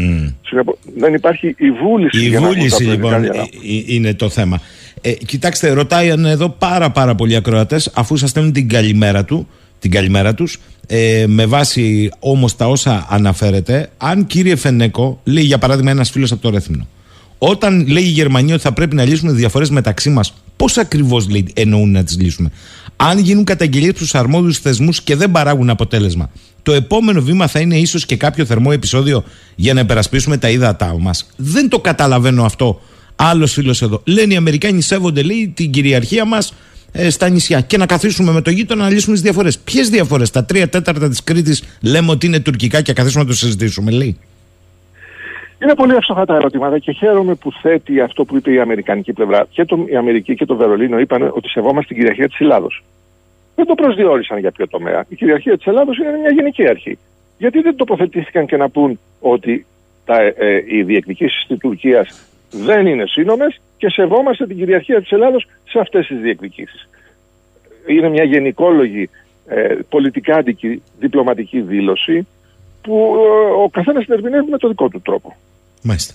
Συνεπώς, δεν υπάρχει η βούληση Η για να βγουν τα βούληση προεδρικά λοιπόν διατάγματα. ε, ε, είναι το θέμα. Ε, κοιτάξτε, ρωτάει εδώ πάρα πάρα πολλοί ακροατές, αφού σας στέλνουν την καλημέρα του, την καλημέρα τους, ε, με βάση όμως τα όσα αναφέρετε, αν κύριε Φενέκο, λέει για παράδειγμα ένας φίλος από το Ρέθμινο, όταν λέει η Γερμανία ότι θα πρέπει να λύσουμε διαφορές μεταξύ μας, πώς ακριβώς λέει, εννοούν να τις λύσουμε; Αν γίνουν καταγγελίες στους αρμόδιους θεσμούς και δεν παράγουν αποτέλεσμα, το επόμενο βήμα θα είναι ίσως και κάποιο θερμό επεισόδιο για να υπερασπίσουμε τα ύδατά μας. Δεν το καταλαβαίνω αυτό. Άλλος φίλος εδώ. Λένε οι Αμερικάνοι σέβονται, λέει, την κυριαρχία μας ε, στα νησιά και να καθίσουμε με το γείτονα να λύσουμε τις διαφορές. Ποιες διαφορές, τα τρία τέταρτα της Κρήτης λέμε ότι είναι τουρκικά και να καθίσουμε να το συζητήσουμε, λέει. Είναι πολύ εύστοχα τα ερωτήματα και χαίρομαι που θέτει αυτό που είπε η Αμερικανική πλευρά. Και το, η Αμερική και το Βερολίνο είπαν ότι σεβόμαστε την κυριαρχία της Ελλάδος. Δεν το προσδιορίσαν για ποιο τομέα. Η κυριαρχία της Ελλάδος είναι μια γενική αρχή. Γιατί δεν τοποθετήθηκαν και να πούν ότι τα, ε, ε, οι διεκδικήσεις της Τουρκίας δεν είναι σύνομες και σεβόμαστε την κυριαρχία της Ελλάδος σε αυτές τις διεκδικήσεις. Είναι μια γενικόλογη ε, πολιτικά αντικει- διπλωματική δήλωση που ε, ο καθένας την ερμηνεύει με τον δικό του τρόπο. Μάλιστα.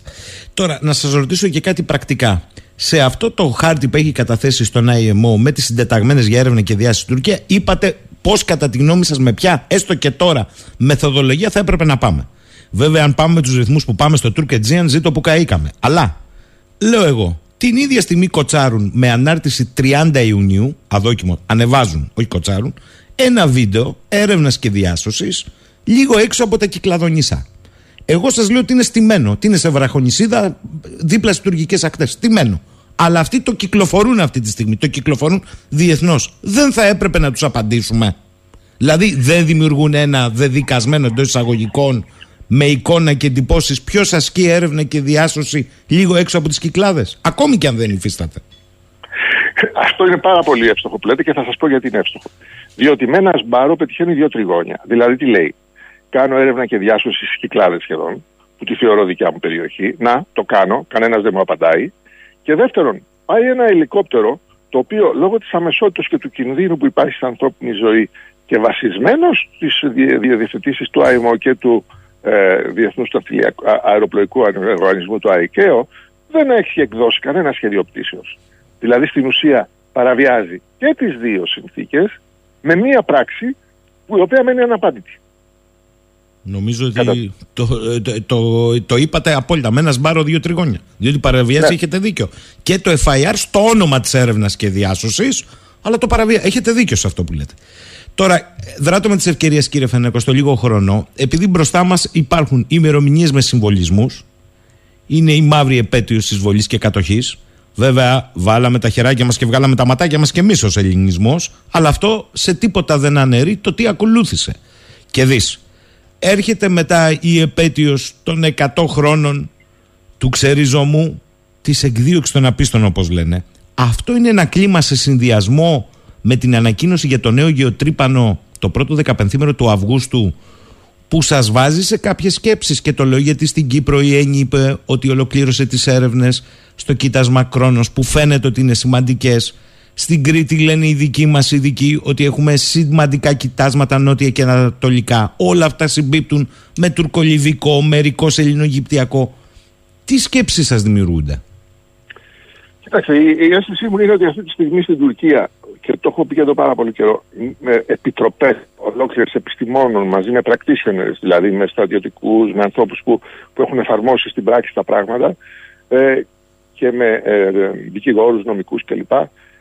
Τώρα, να σας ρωτήσω και κάτι πρακτικά. Σε αυτό το χάρτη που έχει καταθέσει στον IMO με τις συντεταγμένες για έρευνα και διάστηση στην Τουρκία, είπατε πώς κατά τη γνώμη σας, με ποια, έστω και τώρα, μεθοδολογία θα έπρεπε να πάμε. Βέβαια, αν πάμε με τους ρυθμούς που πάμε στο Turk Aegean, ζήτω που καήκαμε. Αλλά, λέω εγώ, την ίδια στιγμή κοτσάρουν με ανάρτηση 30 Ιουνίου, αδόκιμο, ανεβάζουν, όχι κοτσάρουν, ένα βίντεο έρευνας και διάσωσης λίγο έξω από τα κυκλαδονίσα. Εγώ σας λέω ότι είναι στημένο, ότι είναι σε βραχονισίδα δίπλα στις τουρκικές ακτές. Στημένο. Αλλά αυτοί το κυκλοφορούν αυτή τη στιγμή. Το κυκλοφορούν διεθνώς. Δεν θα έπρεπε να τους απαντήσουμε. Δηλαδή δεν δημιουργούν ένα δεδικασμένο εντός εισαγωγικών με εικόνα και εντυπώσεις ποιος ασκεί έρευνα και διάσωση λίγο έξω από τις κυκλάδες; Ακόμη και αν δεν υφίσταται. Αυτό είναι πάρα πολύ εύστοχο που λέτε και θα σας πω γιατί είναι εύστοχο. Διότι με ένα σπάρο πετυχαίνει δύο τριγώνια. Δηλαδή τι λέει; Κάνω έρευνα και διάσωση στις κυκλάδες σχεδόν, που τη θεωρώ δικιά μου περιοχή. Να, το κάνω, κανένας δεν μου απαντάει. Και δεύτερον, πάει ένα ελικόπτερο το οποίο λόγω της αμεσότητας και του κινδύνου που υπάρχει στην ανθρώπινη ζωή και βασισμένος στις διευθετήσει του ΑΕΜΟ και του ε, Διεθνούς Αεροπλοϊκού Οργανισμού του ΑΕΚΕΟ, δεν έχει εκδώσει κανένα σχέδιο πτήσεως. Δηλαδή στην ουσία παραβιάζει και τις δύο συνθήκες με μία πράξη που η οποία μένει αναπάντητη. Νομίζω ότι το, το, το, το, είπατε απόλυτα. Με ένα σμπάρο δύο τριγώνια. Διότι παραβιάζει, Ναι. έχετε δίκιο. Και το FIR στο όνομα της έρευνας και διάσωσης, αλλά το παραβιάζει. Έχετε δίκιο σε αυτό που λέτε. Τώρα, δράτω με τις ευκαιρίες, κύριε Φενέκο, στο λίγο χρόνο, επειδή μπροστά μας υπάρχουν ημερομηνίες με συμβολισμούς, είναι η μαύρη επέτειος της βολής και κατοχής. Βέβαια, βάλαμε τα χεράκια μας και βγάλαμε τα ματάκια μας και εμείς ως ελληνισμός, αλλά αυτό σε τίποτα δεν αναιρεί το τι ακολούθησε. Και δεις, έρχεται μετά η επέτειος των 100 χρόνων του ξεριζωμού της εκδίωξης των απίστων όπως λένε. Αυτό είναι ένα κλίμα σε συνδυασμό με την ανακοίνωση για το νέο γεωτρύπανο το πρώτο δεκαπενθήμερο του Αυγούστου που σας βάζει σε κάποιες σκέψεις και το λέω γιατί στην Κύπρο η Έννη είπε ότι ολοκλήρωσε τις έρευνες στο κοίτασμα Κρόνος που φαίνεται ότι είναι σημαντικές στην Κρήτη λένε οι δικοί μας ειδικοί ότι έχουμε σημαντικά κοιτάσματα νότια και ανατολικά. Όλα αυτά συμπίπτουν με τουρκολιβικό, μερικός ελληνογυπτιακό. Τι σκέψεις σας δημιουργούνται; Κοιτάξτε, η, η αίσθησή μου είναι ότι αυτή τη στιγμή στην Τουρκία, και το έχω πει και εδώ πάρα πολύ καιρό, με επιτροπές ολόκληρες επιστημόνων μαζί με practitioners, δηλαδή με στρατιωτικούς, με ανθρώπους που, που έχουν εφαρμόσει στην πράξη τα πράγματα ε, και με ε, δικηγόρους, νομικούς κλπ.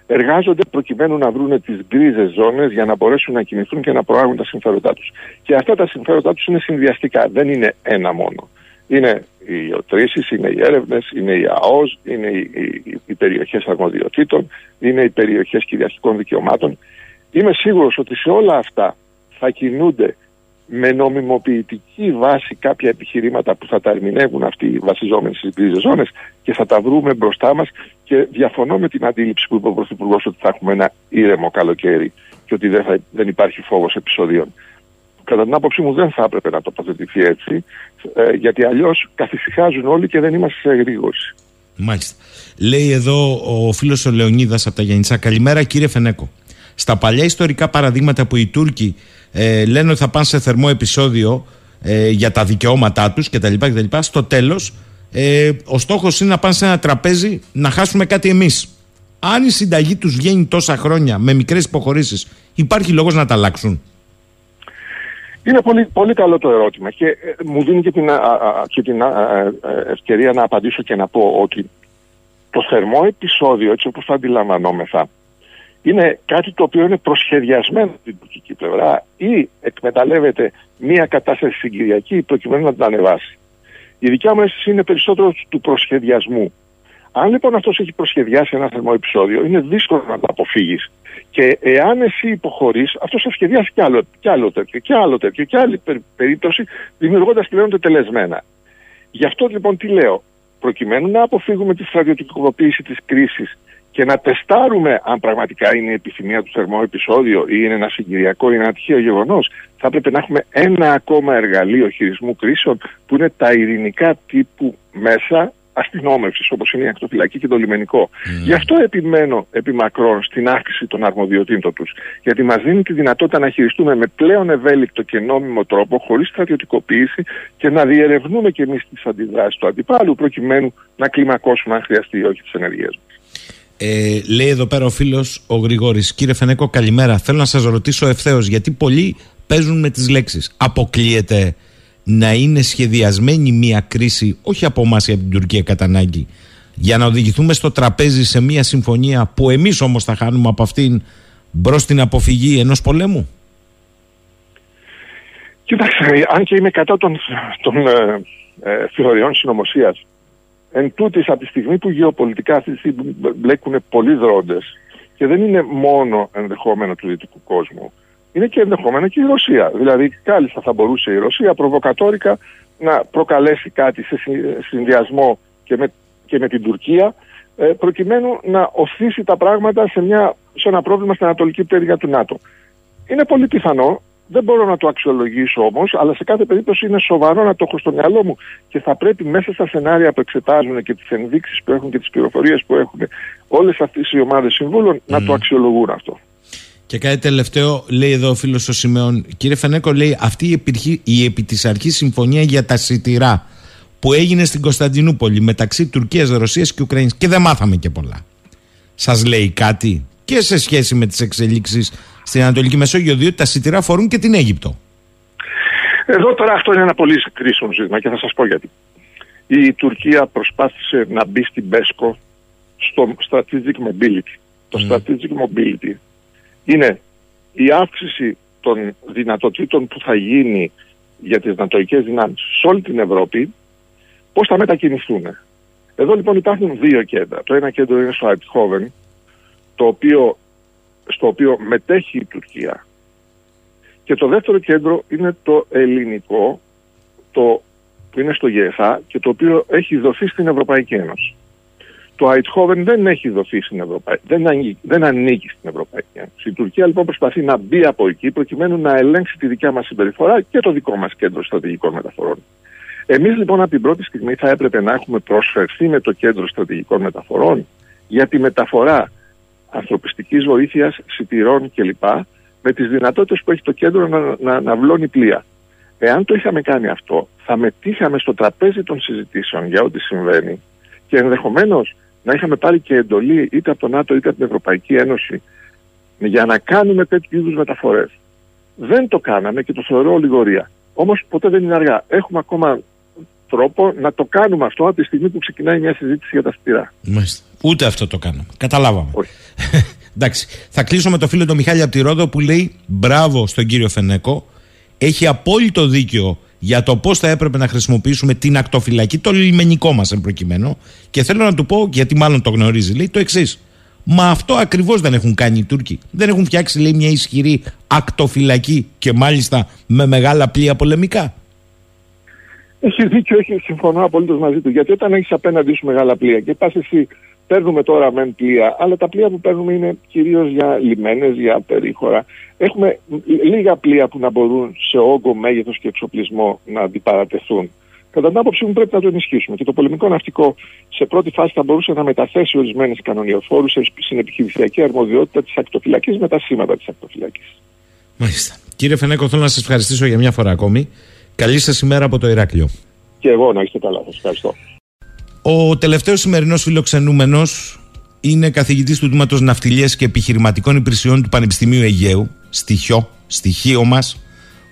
Εργάζονται προκειμένου να βρουν τις γκρίζες ζώνες για να μπορέσουν να κινηθούν και να προάγουν τα συμφέροντά τους. Και αυτά τα συμφέροντά τους είναι συνδυαστικά, δεν είναι ένα μόνο. Είναι οι ιοτρήσεις, είναι οι έρευνες, είναι η ΑΟΣ, είναι οι, οι, οι περιοχές αρμοδιοτήτων, είναι οι περιοχές κυριαρχικών δικαιωμάτων. Είμαι σίγουρος ότι σε όλα αυτά θα κινούνται με νομιμοποιητική βάση κάποια επιχειρήματα που θα τα ερμηνεύουν αυτοί οι βασιζόμενοι στις γκρίζε ζώνες και θα τα βρούμε μπροστά μας. Και διαφωνώ με την αντίληψη που είπε ο Πρωθυπουργός ότι θα έχουμε ένα ήρεμο καλοκαίρι και ότι δεν, θα, δεν υπάρχει φόβος επεισοδίων. Κατά την άποψή μου δεν θα έπρεπε να τοποθετηθεί έτσι, ε, γιατί αλλιώς καθησυχάζουν όλοι και δεν είμαστε σε εγρήγορση. Μάλιστα. Λέει εδώ ο φίλος ο Λεωνίδας από τα Γιάννητσά. Καλημέρα κύριε Φενέκο. Στα παλιά ιστορικά παραδείγματα που οι Τούρκοι ε, λένε ότι θα πάνε σε θερμό επεισόδιο ε, για τα δικαιώματά τους κτλ. κτλ. Στο τέλος ε, ο στόχος είναι να πάνε σε ένα τραπέζι να χάσουμε κάτι εμείς. Αν η συνταγή τους βγαίνει τόσα χρόνια με μικρές υποχωρήσεις υπάρχει λόγος να τα αλλάξουν. Είναι πολύ, πολύ καλό το ερώτημα και ε, μου δίνει και την, και την ευκαιρία να απαντήσω και να πω ότι το θερμό επεισόδιο έτσι όπως το αντιλαμβανόμεθα είναι κάτι το οποίο είναι προσχεδιασμένο στην τουρκική πλευρά ή εκμεταλλεύεται μία κατάσταση συγκυριακή προκειμένου να την ανεβάσει. Η δικιά μου αίσθηση είναι περισσότερο του προσχεδιασμού. Αν λοιπόν αυτός έχει προσχεδιάσει ένα θερμό επεισόδιο, είναι δύσκολο να το αποφύγεις. Και εάν εσύ υποχωρείς, αυτός θα σχεδιάσει κι άλλο, κι άλλο τέτοιο, κι άλλο τέτοιο, κι άλλη περίπτωση, δημιουργώντας πλέον τελεσμένα. Γι' αυτό λοιπόν τι λέω, προκειμένου να αποφύγουμε τη στρατιωτικοποίηση της κρίσης και να τεστάρουμε αν πραγματικά είναι η επιθυμία του θερμό επεισόδιο ή είναι ένα συγκυριακό ή ένα τυχαίο γεγονός, θα πρέπει να έχουμε ένα ακόμα εργαλείο χειρισμού κρίσεων που είναι τα ειρηνικά τύπου μέσα αστυνόμευσης, όπως είναι η ακτοφυλακή και το λιμενικό. Mm. Γι' αυτό επιμένω επί μακρόν στην αύξηση των αρμοδιοτήτων τους. Γιατί μας δίνει τη δυνατότητα να χειριστούμε με πλέον ευέλικτο και νόμιμο τρόπο, χωρίς στρατιωτικοποίηση και να διερευνούμε και εμείς τις αντιδράσεις του αντιπάλου, προκειμένου να κλιμακώσουμε, αν χρειαστεί ή όχι, τις ενεργέ μας. Ε, λέει εδώ πέρα ο φίλος ο Γρηγόρης. Κύριε Φενέκο, καλημέρα. Θέλω να σας ρωτήσω ευθέως, γιατί πολλοί παίζουν με τις λέξεις. Αποκλείεται να είναι σχεδιασμένη μια κρίση, όχι από εμάς ή από την Τουρκία κατά ανάγκη, για να οδηγηθούμε στο τραπέζι σε μια συμφωνία που εμείς όμως θα χάνουμε από αυτήν μπρος στην αποφυγή ενός πολέμου. Κοιτάξτε, αν και είμαι κατά των, των ε, ε, θεωριών συνωμοσίας, Εν τούτης, από τη στιγμή που γεωπολιτικά αυτή τη στιγμή μπλέκουν πολλοί δρόντες και δεν είναι μόνο ενδεχόμενο του δυτικού κόσμου, είναι και ενδεχόμενο και η Ρωσία. Δηλαδή, κάλλιστα θα μπορούσε η Ρωσία προβοκατόρικα να προκαλέσει κάτι σε συνδυασμό και με, και με την Τουρκία, ε, προκειμένου να οθήσει τα πράγματα σε, μια, σε ένα πρόβλημα στην Ανατολική πτέρυγα του ΝΑΤΟ. Είναι πολύ πιθανό δεν μπορώ να το αξιολογήσω όμως, αλλά σε κάθε περίπτωση είναι σοβαρό να το έχω στο μυαλό μου και θα πρέπει μέσα στα σενάρια που εξετάζουν και τις ενδείξεις που έχουν και τις πληροφορίες που έχουν όλες αυτές οι ομάδες συμβούλων να το αξιολογούν αυτό. Και κάτι τελευταίο, λέει εδώ ο φίλος ο Σιμεών, κύριε Φενέκο, λέει αυτή η, επιρχή, η επί της αρχής συμφωνία για τα σιτηρά που έγινε στην Κωνσταντινούπολη μεταξύ Τουρκίας, Ρωσίας και Ουκρανίας και δεν μάθαμε και πολλά. Σας λέει κάτι και σε σχέση με τις εξελίξεις στην Ανατολική Μεσόγειο, διότι τα σιτηρά φορούν και την Αίγυπτο. Εδώ τώρα αυτό είναι ένα πολύ κρίσιμο ζήτημα και θα σας πω γιατί. Η Τουρκία προσπάθησε να μπει στην ΠΕΣΚΟ στο strategic mobility. Το strategic mobility είναι η αύξηση των δυνατοτήτων που θα γίνει για τις νατοικές δυνάμεις σε όλη την Ευρώπη, πώς θα μετακινηθούν. Εδώ λοιπόν υπάρχουν δύο κέντρα. Το ένα κέντρο είναι στο Eindhoven, το οποίο στο οποίο μετέχει η Τουρκία. Και το δεύτερο κέντρο είναι το ελληνικό, το που είναι στο ΓΕΘΑ και το οποίο έχει δοθεί στην Ευρωπαϊκή Ένωση. Το Αιτχόβεν δεν έχει δοθεί στην Ευρωπαϊκή δεν, ανήκει, δεν ανήκει στην Ευρωπαϊκή Ένωση. Η Τουρκία λοιπόν προσπαθεί να μπει από εκεί προκειμένου να ελέγξει τη δικιά μας συμπεριφορά και το δικό μας κέντρο στρατηγικών μεταφορών. Εμείς λοιπόν από την πρώτη στιγμή θα έπρεπε να έχουμε προσφερθεί με το κέντρο στρατηγικών μεταφορών για τη μεταφορά ανθρωπιστικής βοήθειας, σιτηρών κλπ. με τις δυνατότητες που έχει το κέντρο να, να, να βλώνει πλοία. Εάν το είχαμε κάνει αυτό, θα μετήχαμε στο τραπέζι των συζητήσεων για ό,τι συμβαίνει και ενδεχομένως να είχαμε πάρει και εντολή είτε από το ΝΑΤΟ είτε από την Ευρωπαϊκή Ένωση για να κάνουμε τέτοιου είδους μεταφορές. Δεν το κάναμε και το θεωρώ ολιγορία. Όμως ποτέ δεν είναι αργά. Έχουμε ακόμα τρόπο να το κάνουμε αυτό από τη στιγμή που ξεκινάει μια συζήτηση για τα σπηρά. Μάλιστα. Ούτε αυτό το κάναμε. Καταλάβαμε. [LAUGHS] Εντάξει. Θα κλείσω με το φίλο του Μιχάλη από τη Ρόδο που λέει μπράβο στον κύριο Φενέκο. Έχει απόλυτο δίκιο για το πώς θα έπρεπε να χρησιμοποιήσουμε την ακτοφυλακή, το λιμενικό μας εν προκειμένου. Και θέλω να του πω, γιατί μάλλον το γνωρίζει, λέει το εξής. Μα αυτό ακριβώς δεν έχουν κάνει οι Τούρκοι. Δεν έχουν φτιάξει, λέει, μια ισχυρή ακτοφυλακή και μάλιστα με μεγάλα πλοία πολεμικά. Έχει δίκιο, έχει, συμφωνώ απολύτως μαζί του. Γιατί όταν έχεις απέναντί σου μεγάλα πλοία και πας εσύ, παίρνουμε τώρα μεν πλοία, αλλά τα πλοία που παίρνουμε είναι κυρίως για λιμένες, για περίχωρα. Έχουμε λίγα πλοία που να μπορούν σε όγκο, μέγεθος και εξοπλισμό να αντιπαρατεθούν. Κατά την άποψή μου πρέπει να το ενισχύσουμε. Και το πολεμικό ναυτικό σε πρώτη φάση θα μπορούσε να μεταθέσει ορισμένες κανονιοφόρους στην επιχειρησιακή αρμοδιότητα της ακτοφυλακής με τα σήματα της ακτοφυλακής. Μάλιστα. Κύριε Φενέκο, θέλω να σας ευχαριστήσω για μια φορά ακόμη. Καλή σας ημέρα από το Ηράκλειο. Και εγώ να είστε καλά. Σας ευχαριστώ. Ο τελευταίος σημερινός φιλοξενούμενος είναι καθηγητής του Τμήματος Ναυτιλίας και Επιχειρηματικών Υπηρεσιών του Πανεπιστημίου Αιγαίου, στοιχείο, στοιχείο μας,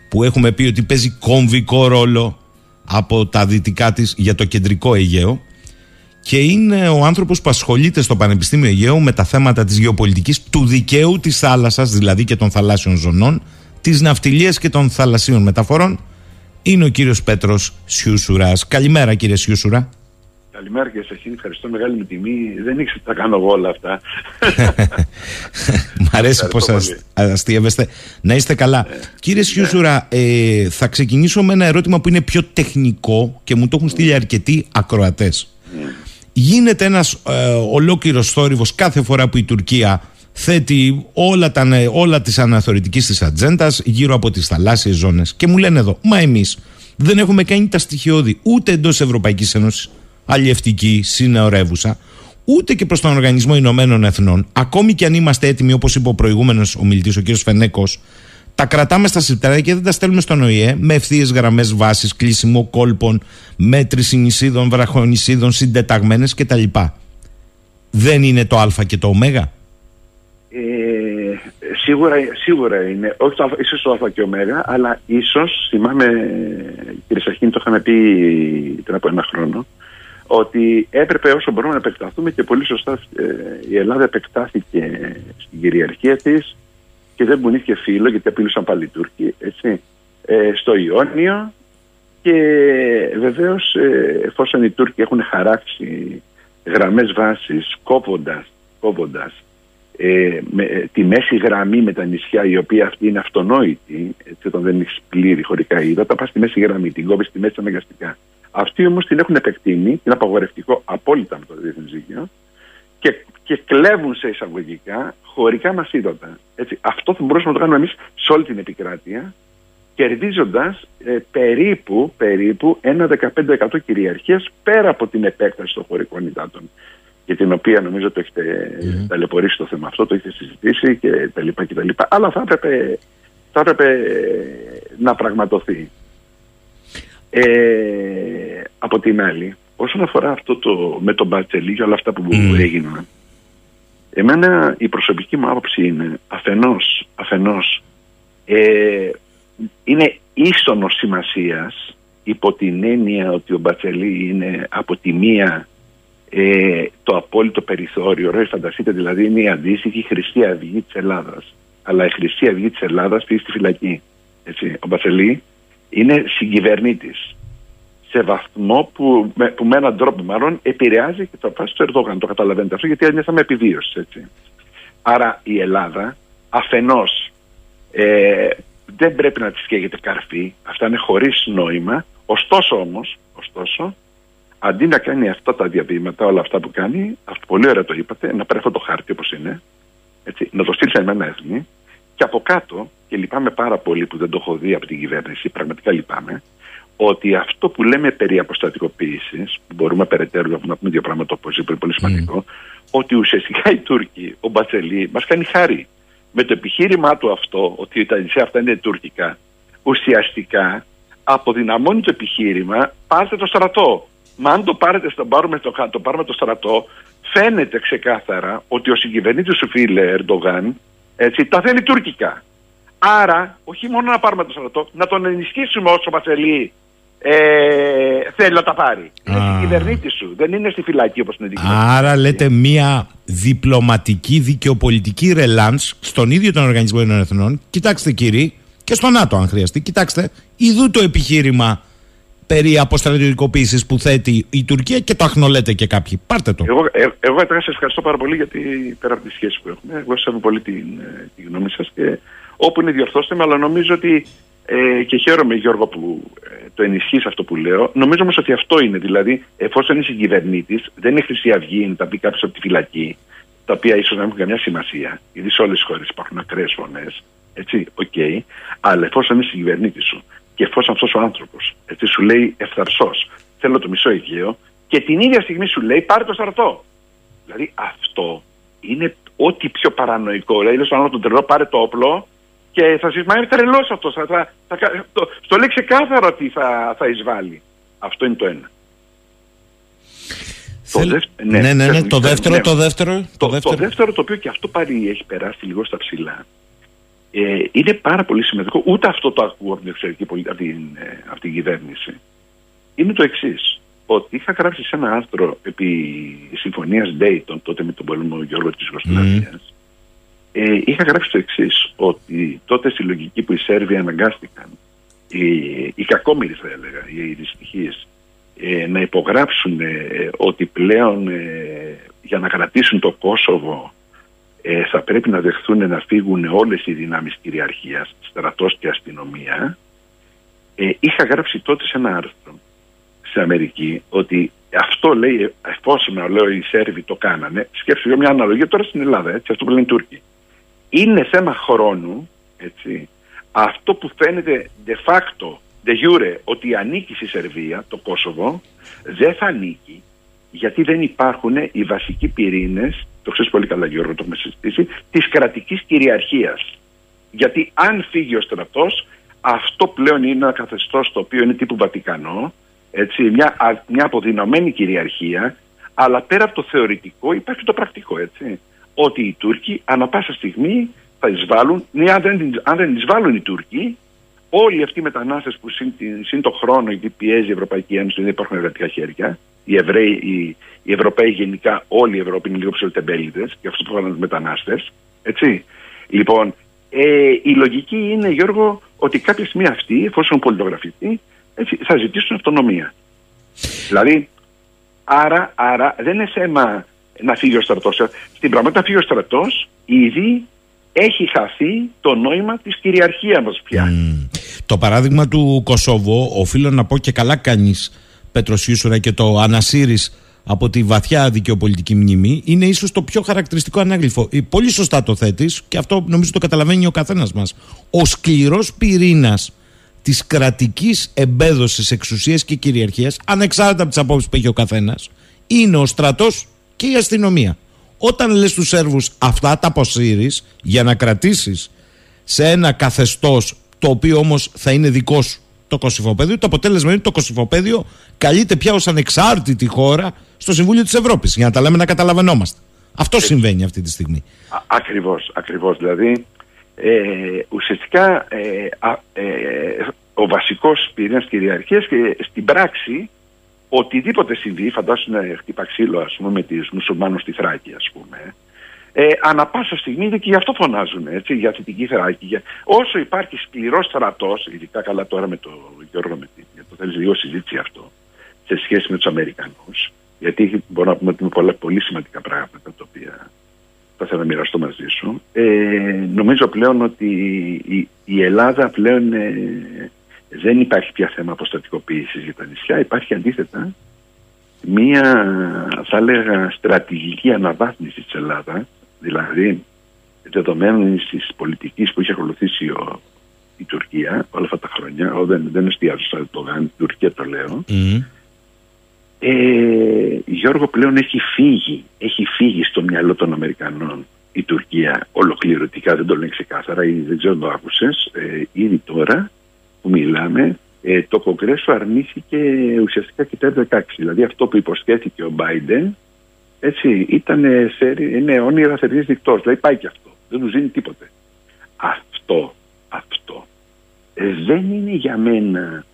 που έχουμε πει ότι παίζει κομβικό ρόλο από τα δυτικά της για το κεντρικό Αιγαίο και είναι ο άνθρωπος που ασχολείται στο Πανεπιστήμιο Αιγαίου με τα θέματα της γεωπολιτικής του δικαίου της θάλασσας, δηλαδή και των θαλάσσιων ζωνών, της ναυτιλίας και των θαλασσίων μεταφορών. Είναι ο κύριος Πέτρος Σιούσουρας. Καλημέρα κύριε Σιούσουρα. Καλημέρα και σα ευχαριστώ μεγάλη με τιμή. Δεν ήξερα ότι τα κάνω εγώ όλα αυτά. Μ' αρέσει πώ αστείευεστε. Να είστε καλά. Ε, Κύριε ναι. Σιούσουρα, ε, θα ξεκινήσω με ένα ερώτημα που είναι πιο τεχνικό και μου το έχουν στείλει αρκετοί ακροατές. Ναι. Γίνεται ένας ε, ολόκληρος θόρυβος κάθε φορά που η Τουρκία θέτει όλα, τα, όλα της αναθεωρητικής της ατζέντας γύρω από τις θαλάσσιες ζώνες και μου λένε εδώ, μα εμείς δεν έχουμε κάνει τα στοιχειώδη ούτε εντός Ευρωπαϊκής Ένωσης αλλιευτική, συνεωρεύουσα, ούτε και προς τον Οργανισμό Ηνωμένων Εθνών, ακόμη και αν είμαστε έτοιμοι, όπως είπε ο προηγούμενος ομιλητής, ο κ. Φενέκος, τα κρατάμε στα συρτάρια και δεν τα στέλνουμε στον ΟΗΕ με ευθείε γραμμές βάση, κλείσιμο κόλπων, μέτρηση νησίδων, βραχονισίδων, συντεταγμένες κτλ. Δεν είναι το Α και το Ω. Ε, σίγουρα, σίγουρα είναι, όχι το, ίσως το Α και Ω, αλλά ίσως, θυμάμαι κύριε Σαχίνη, το είχαμε πει πριν από ένα χρόνο, ότι έπρεπε όσο μπορούμε να επεκταθούμε και πολύ σωστά ε, η Ελλάδα επεκτάθηκε στην κυριαρχία της και δεν μπουνήθηκε φίλο γιατί απειλούσαν πάλι οι Τούρκοι έτσι, ε, στο Ιόνιο. Και βεβαίως ε, εφόσον οι Τούρκοι έχουν χαράξει γραμμές βάσης κόβοντας, κόβοντας ε, με, τη μέση γραμμή με τα νησιά η οποία αυτή είναι αυτονόητη έτσι, όταν δεν έχεις πλήρη χωρικά ύδατα πας στη μέση γραμμή, την κόβεις στη μέση αναγκαστικά αυτοί όμως την έχουν επεκτείνει, είναι απαγορευτικό απόλυτα με το διεθνές δίκαιο και, και κλέβουν σε εισαγωγικά χωρικά μας ύδατα. αυτό θα μπορούσαμε να το κάνουμε εμείς σε όλη την επικράτεια, κερδίζοντας ε, περίπου, περίπου ένα 15% κυριαρχία πέρα από την επέκταση των χωρικών υδάτων. Για την οποία νομίζω το έχετε mm. ταλαιπωρήσει το θέμα αυτό, το έχετε συζητήσει και τα λοιπά και τα λοιπά. Αλλά θα έπρεπε, θα έπρεπε να πραγματοθεί. Ε, από την άλλη, όσον αφορά αυτό το με τον Μπατσελή και όλα αυτά που mm. έγιναν, εμένα η προσωπική μου άποψη είναι αφενός, αφενός ε, είναι ίσονος σημασίας υπό την έννοια ότι ο Μπατσελή είναι από τη μία ε, το απόλυτο περιθώριο. Ρε, φανταστείτε δηλαδή είναι η αντίστοιχη Χρυσή Αυγή της Ελλάδας. Αλλά η Χρυσή Αυγή της Ελλάδας πήγε στη φυλακή. Έτσι. Ο Μπατσελή είναι συγκυβερνήτης σε βαθμό που με, που με έναν τρόπο μάλλον επηρεάζει και το φάση του Ερδόγαν. Το καταλαβαίνετε αυτό γιατί νιώθαμε επιβίωσης. Έτσι. Άρα η Ελλάδα αφενός ε, δεν πρέπει να της καίγεται καρφί. Αυτά είναι χωρίς νόημα. Ωστόσο όμως, ωστόσο, αντί να κάνει αυτά τα διαβήματα, όλα αυτά που κάνει, αυτό πολύ ωραία το είπατε, να πάρει αυτό το χάρτη όπως είναι, έτσι, να το στείλει σε ένα έθνη και από κάτω, και λυπάμαι πάρα πολύ που δεν το έχω δει από την κυβέρνηση, πραγματικά λυπάμαι, ότι αυτό που λέμε περί αποστατικοποίησης, που μπορούμε περαιτέρω να πούμε δύο πράγματα όπως είπε, πολύ σημαντικό, ότι ουσιαστικά οι Τούρκοι, ο Μπατσελή, μας κάνει χάρη. Με το επιχείρημά του αυτό, ότι τα νησιά αυτά είναι τουρκικά, ουσιαστικά αποδυναμώνει το επιχείρημα, πάρτε το στρατό. Μα αν το, πάρετε, το, πάρουμε, το, το πάρουμε το στρατό, φαίνεται ξεκάθαρα ότι ο συγκυβερνήτης του φίλε Ερντογάν έτσι, τα θέλει τουρκικά. Άρα, όχι μόνο να πάρουμε το στρατό, να τον ενισχύσουμε όσο μας ε, θέλει να τα πάρει. Είναι στην κυβερνήτη σου, δεν είναι στη φυλακή όπως είναι δική Άρα λέτε μία διπλωματική δικαιοπολιτική ρελάνς στον ίδιο τον Οργανισμό Εθνών. Κοιτάξτε κύριοι, Και στο ΝΑΤΟ, αν χρειαστεί. Κοιτάξτε, ειδού το επιχείρημα περί αποστρατιωτικοποίησης που θέτει η Τουρκία και το αχνολέτε και κάποιοι. Πάρτε το. Εγώ, ε, εγώ σας ευχαριστώ πάρα πολύ γιατί πέρα από τη σχέση που έχουμε, εγώ σα πολύ την, ε, τη γνώμη σας και όπου είναι διορθώστε με, αλλά νομίζω ότι ε, και χαίρομαι Γιώργο που ε, το ενισχύεις αυτό που λέω. Νομίζω όμως ότι αυτό είναι. Δηλαδή, εφόσον είσαι κυβερνήτης, δεν είναι Χρυσή Αυγή, να τα πει κάποιος από τη φυλακή, τα οποία ίσως να έχουν καμιά σημασία, γιατί σε όλες τις χώρες υπάρχουν ακραίες φωνές. Έτσι, OK. Okay, αλλά εφόσον είσαι κυβερνήτης σου και εφόσον αυτός ο άνθρωπος σου λέει ευθαρσώς, θέλω το μισό Αιγαίο, και την ίδια στιγμή σου λέει πάρε το στρατό. Δηλαδή αυτό είναι ό,τι πιο παρανοϊκό. Δηλαδή, λέει στον άλλο τον τρελό, πάρε το όπλο και θα σα Μα είναι τρελός αυτός. Θα, θα, θα, το, στο λέει ξεκάθαρο ότι θα, θα εισβάλλει. Αυτό είναι το ένα. Το δεύτερο, ναι, ναι, ναι, ναι, το δεύτερο, το δεύτερο. Το, δεύτερο. το δεύτερο το οποίο και αυτό πάλι έχει περάσει λίγο στα ψηλά. Ε, είναι πάρα πολύ σημαντικό. Ούτε αυτό το ακούω από την εξωτερική από την, ε, από την κυβέρνηση. Είναι το εξής. Ότι είχα γράψει σε ένα άρθρο επί συμφωνίας Dayton, τότε με τον πόλεμο Γιώργο της Ιουγκοσλαβία. Mm. Ε, είχα γράψει το εξής. Ότι τότε στη λογική που οι Σέρβοι αναγκάστηκαν, οι, οι κακόμοιροι θα έλεγα, οι δυστυχίε, ε, να υπογράψουν ε, ότι πλέον ε, για να κρατήσουν το Κόσοβο ε, θα πρέπει να δεχθούν να φύγουν όλες οι δυνάμεις κυριαρχίας, στρατός και αστυνομία, ε, είχα γράψει τότε σε ένα άρθρο σε Αμερική ότι αυτό λέει, εφόσον λέω οι Σέρβοι το κάνανε, σκέψου μια αναλογία τώρα στην Ελλάδα, έτσι, αυτό που λένε οι Τούρκοι. Είναι θέμα χρόνου, έτσι, αυτό που φαίνεται de facto, de jure, ότι ανήκει στη Σερβία, το Κόσοβο, δεν θα ανήκει, γιατί δεν υπάρχουν οι βασικοί πυρήνες το ξέρεις πολύ καλά Γιώργο, το έχουμε συζητήσει, της κρατικής κυριαρχίας. Γιατί αν φύγει ο στρατός, αυτό πλέον είναι ένα καθεστώς το οποίο είναι τύπου Βατικανό, έτσι, μια, μια αποδυναμένη κυριαρχία, αλλά πέρα από το θεωρητικό υπάρχει το πρακτικό, έτσι. Ότι οι Τούρκοι ανα πάσα στιγμή θα εισβάλλουν, ναι, αν δεν, αν δεν εισβάλλουν οι Τούρκοι, όλοι αυτοί οι μετανάστες που συν, συν το χρόνο, γιατί πιέζει η Ευρωπαϊκή Ένωση, δεν υπάρχουν εργατικά χέρια, οι Εβραίοι, οι, οι Ευρωπαίοι γενικά, όλοι οι Ευρώπη είναι λίγο ψηλοτεμπέλητε και αυτό που κάνουν μετανάστες. Έτσι. Λοιπόν, ε, η λογική είναι, Γιώργο, ότι κάποια στιγμή αυτοί, εφόσον πολιτογραφιστεί, έτσι, θα ζητήσουν αυτονομία. Δηλαδή, άρα, άρα δεν είναι θέμα να φύγει ο στρατός. Στην πραγματικότητα φύγει ο στρατός, ήδη έχει χαθεί το νόημα της κυριαρχίας μας πια. Το παράδειγμα του Κωσόβο, οφείλω να πω και καλά κάνεις Πέτρος Ιούσουρα και το ανασύρεις από τη βαθιά δικαιοπολιτική μνήμη, είναι ίσως το πιο χαρακτηριστικό ανάγλυφο. Ε, πολύ σωστά το θέτεις και αυτό νομίζω το καταλαβαίνει ο καθένας μας. Ο σκληρός πυρήνας της κρατικής εμπέδωσης εξουσίας και κυριαρχίας, ανεξάρτητα από τις απόψεις που έχει ο καθένας, είναι ο στρατός και η αστυνομία. Όταν λες του Σέρβους αυτά τα αποσύρεις για να κρατήσεις σε ένα καθεστώς το οποίο όμως θα είναι δικό σου το Κωσυφοπέδιο. Το αποτέλεσμα είναι ότι το Κωσυφοπέδιο καλείται πια ως ανεξάρτητη χώρα στο Συμβούλιο της Ευρώπης. Για να τα λέμε να καταλαβαίνόμαστε. Αυτό συμβαίνει αυτή τη στιγμή. Ακριβώς, ακριβώς. Δηλαδή, ε, ουσιαστικά ε, ε, ο βασικός πυρήνας κυριαρχίας και στην πράξη οτιδήποτε συμβεί, φαντάσου να χτύπα ξύλο ας πούμε, με του μουσουλμάνους στη Θράκη, ας πούμε, ε, ανα πάσα στιγμή και γι' αυτό φωνάζουν έτσι, για θετική θεράκη. Για... Όσο υπάρχει σκληρός στρατός, ειδικά καλά τώρα με το Γιώργο με για το θέλεις λίγο συζήτηση αυτό, σε σχέση με τους Αμερικανούς, γιατί μπορώ να πούμε ότι είναι πολλά, πολύ σημαντικά πράγματα τα οποία θα ήθελα να μοιραστώ μαζί σου. Ε, νομίζω πλέον ότι η, η Ελλάδα πλέον ε, δεν υπάρχει πια θέμα αποστατικοποίησης για τα νησιά. Υπάρχει αντίθετα μία, θα έλεγα, στρατηγική αναβάθμιση της Ελλάδας Δηλαδή, δεδομένου της πολιτικής που είχε ακολουθήσει ο, η Τουρκία όλα αυτά τα χρόνια, ο, δεν, δεν εστιάζω στο Ερντογάν, η Τουρκία το λέω. Mm. Ε, Γιώργο πλέον έχει φύγει, έχει φύγει στο μυαλό των Αμερικανών η Τουρκία ολοκληρωτικά, δεν το λένε ξεκάθαρα, ήδη δεν ξέρω αν το άκουσες, ε, ήδη τώρα που μιλάμε, ε, το Κογκρέσο αρνήθηκε ουσιαστικά και το 16. Δηλαδή αυτό που υποσχέθηκε ο Biden έτσι, ήταν είναι όνειρα θερινής δικτός. Δηλαδή πάει και αυτό. Δεν του δίνει τίποτε. Αυτό, αυτό ε, δεν είναι για μένα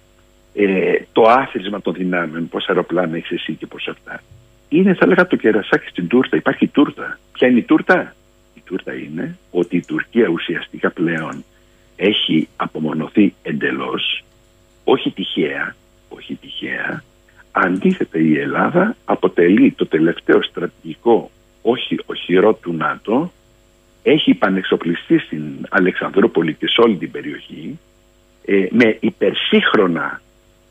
ε, το άθροισμα των δυνάμεων, πώς αεροπλάνα έχεις εσύ και πώς αυτά. Είναι, θα λέγα, το κερασάκι στην τούρτα. Υπάρχει τούρτα. Ποια είναι η τούρτα; Η τούρτα είναι ότι η Τουρκία ουσιαστικά πλέον έχει απομονωθεί εντελώς, όχι τυχαία, όχι τυχαία, αντίθετα η Ελλάδα αποτελεί το τελευταίο στρατηγικό όχι οχυρό του ΝΑΤΟ, έχει πανεξοπλιστεί στην Αλεξανδρούπολη και σε όλη την περιοχή ε, με υπερσύγχρονα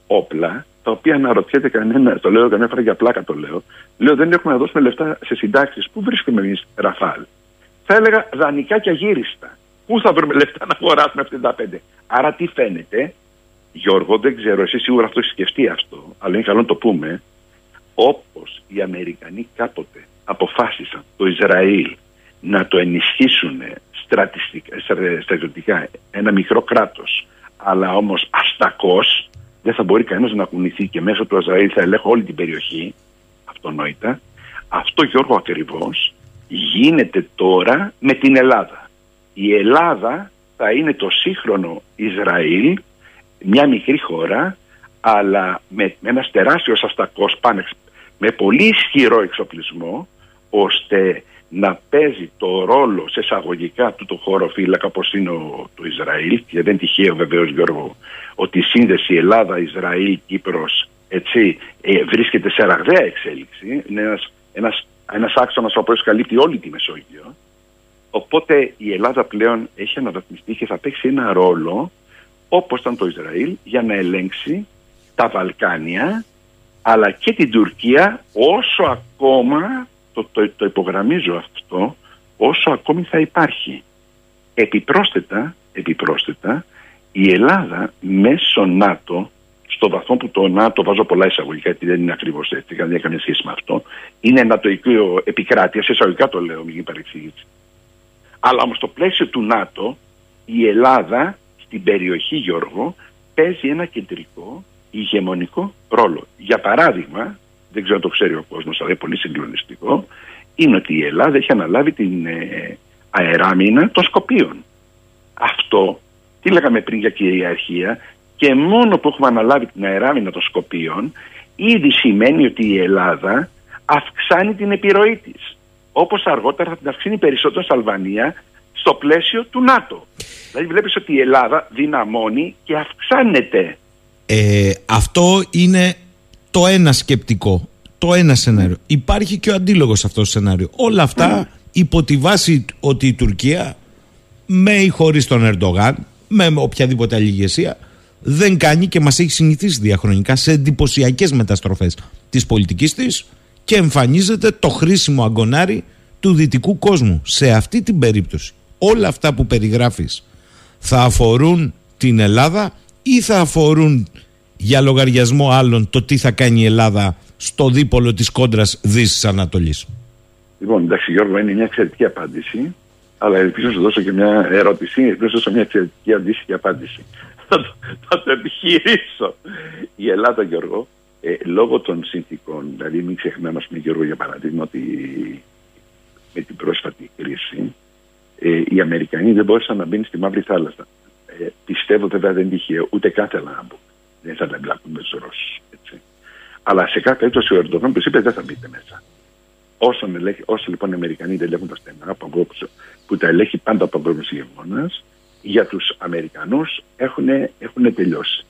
όπλα τα οποία αναρωτιέται κανένα, το λέω κανένα φορά για πλάκα το λέω, λέω δεν έχουμε να δώσουμε λεφτά σε συντάξεις. Πού βρίσκουμε εμείς Ραφάλ; Θα έλεγα δανεικά και αγύριστα. Πού θα βρούμε λεφτά να αγοράσουμε 75. Άρα τι φαίνεται, Γιώργο, δεν ξέρω, εσύ σίγουρα αυτό έχεις σκεφτεί αυτό, αλλά είναι καλό να το πούμε. Όπως οι Αμερικανοί κάποτε αποφάσισαν το Ισραήλ να το ενισχύσουν στρατιωτικά ένα μικρό κράτος αλλά όμως αστακός δεν θα μπορεί κανένας να κουνηθεί και μέσω του Ισραήλ θα ελέγχω όλη την περιοχή. Αυτονόητα. Αυτό Γιώργο ακριβώς γίνεται τώρα με την Ελλάδα. Η Ελλάδα θα είναι το σύγχρονο Ισραήλ μια μικρή χώρα αλλά με, με ένας τεράστιος αστακός πάνε με πολύ ισχυρό εξοπλισμό ώστε να παίζει το ρόλο σε εισαγωγικά του το χώρο φύλακα όπως είναι το Ισραήλ. Και δεν τυχαίο βεβαίως Γιώργο ότι η σύνδεση Ελλάδα-Ισραήλ-Κύπρος έτσι ε, βρίσκεται σε ραγδαία εξέλιξη. Είναι ένας, ένας, ένας άξονας ο οποίος καλύπτει όλη τη Μεσόγειο. Οπότε η Ελλάδα πλέον έχει αναβαθμιστεί και θα παίξει ένα ρόλο όπως ήταν το Ισραήλ για να ελέγξει τα Βαλκάνια αλλά και την Τουρκία όσο ακόμα το, το, το υπογραμμίζω αυτό όσο ακόμη θα υπάρχει. Επιπρόσθετα, επιπρόσθετα η Ελλάδα μέσω ΝΑΤΟ στο βαθμό που το ΝΑΤΟ βάζω πολλά εισαγωγικά γιατί δεν είναι ακριβώς έτσι, δεν έχει καμία σχέση με αυτό. Είναι νατοϊκή επικράτεια, σε εισαγωγικά το λέω, μην παρεξήγηση. Αλλά όμως στο πλαίσιο του ΝΑΤΟ η Ελλάδα στην περιοχή Γιώργο παίζει ένα κεντρικό ηγεμονικό ρόλο. Για παράδειγμα, δεν ξέρω αν το ξέρει ο κόσμος, αλλά είναι πολύ συγκλονιστικό, είναι ότι η Ελλάδα έχει αναλάβει την ε, αεράμινα των Σκοπίων. Αυτό, τι λέγαμε πριν για κυριαρχία, και μόνο που έχουμε αναλάβει την αεράμινα των Σκοπίων, ήδη σημαίνει ότι η Ελλάδα αυξάνει την επιρροή της. Όπως αργότερα θα την αυξήνει περισσότερο στην Αλβανία στο πλαίσιο του ΝΑΤΟ. Δηλαδή βλέπεις ότι η Ελλάδα δυναμώνει και αυξάνεται. Ε, αυτό είναι το ένα σκεπτικό, το ένα σενάριο. Υπάρχει και ο αντίλογος σε αυτό το σενάριο. Όλα αυτά υπό τη βάση ότι η Τουρκία με ή χωρίς τον Ερντογάν, με οποιαδήποτε άλλη ηγεσία, δεν κάνει και μας έχει συνηθίσει διαχρονικά σε εντυπωσιακές μεταστροφές της πολιτικής της και εμφανίζεται το χρήσιμο αγκονάρι του δυτικού κόσμου. Σε αυτή την περίπτωση, όλα αυτά που περιγράφεις θα αφορούν την Ελλάδα ή θα αφορούν για λογαριασμό άλλων το τι θα κάνει η Ελλάδα στο δίπολο της κόντρας Δύσης Ανατολής; Λοιπόν, εντάξει Γιώργο, είναι μια εξαιρετική απάντηση, αλλά ελπίζω να σου δώσω και μια ερώτηση, ελπίζω να σου δώσω μια εξαιρετική αντίστοιχη και απάντηση. [LAUGHS] θα, το, θα το επιχειρήσω. Η Ελλάδα, Γιώργο, ε, λόγω των συνθήκων, δηλαδή μην ξεχνάμε, πούμε, Γιώργο, για παράδειγμα, ότι με την πρόσφατη κρίση, ε, οι Αμερικανοί δεν μπόρεσαν να μπουν στη Μαύρη Θάλασσα. Ε, πιστεύω βέβαια δεν τυχαίο, ούτε κάθε να μπουν δεν θα τα εμπλακούν με τους Ρώσους. Αλλά σε κάθε περίπτωση ο Ερντογάν τους είπε δεν θα μπείτε μέσα. Όσο, ελέγχει, όσο λοιπόν οι Αμερικανοί δεν ελέγχουν τα στενά που τα ελέγχει πάντα ο παγκόσμιο ηγεμόνα, για τους Αμερικανούς έχουν, έχουν τελειώσει.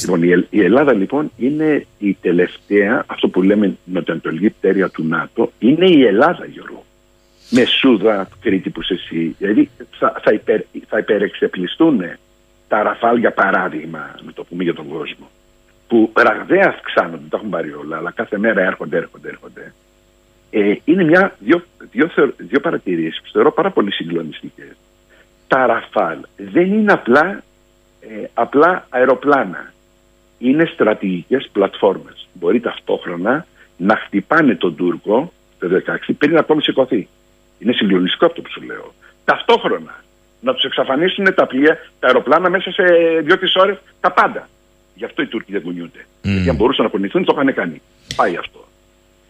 Λοιπόν, η, η Ελλάδα λοιπόν είναι η τελευταία, αυτό που λέμε νοτιοανατολική πτέρια του ΝΑΤΟ, είναι η Ελλάδα Γιώργο. Μεσούδα, Κρήτη που είσαι εσύ. Δηλαδή θα, θα, υπερ, θα υπερεξεπλιστούν τα ραφάλ για παράδειγμα, να το πούμε για τον κόσμο, που ραγδαία αυξάνονται, τα έχουν πάρει όλα, αλλά κάθε μέρα έρχονται, έρχονται, έρχονται. Ε, είναι μια, δύο, δύο, δύο παρατηρήσεις που θεωρώ πάρα πολύ συγκλονιστικές. Τα ραφάλ δεν είναι απλά, ε, απλά αεροπλάνα. Είναι στρατηγικές πλατφόρμες. Μπορεί ταυτόχρονα να χτυπάνε τον Τούρκο το 16 πριν ακόμη σηκωθεί. Είναι συγκλονιστικό αυτό που σου λέω. Ταυτόχρονα να τους εξαφανίσουν τα πλοία, τα αεροπλάνα μέσα σε δύο-τρεις ώρες, τα πάντα. Γι' αυτό οι Τούρκοι δεν κουνιούνται. Mm. Γιατί αν μπορούσαν να κουνηθούν, το είχαν κάνει. Πάει αυτό.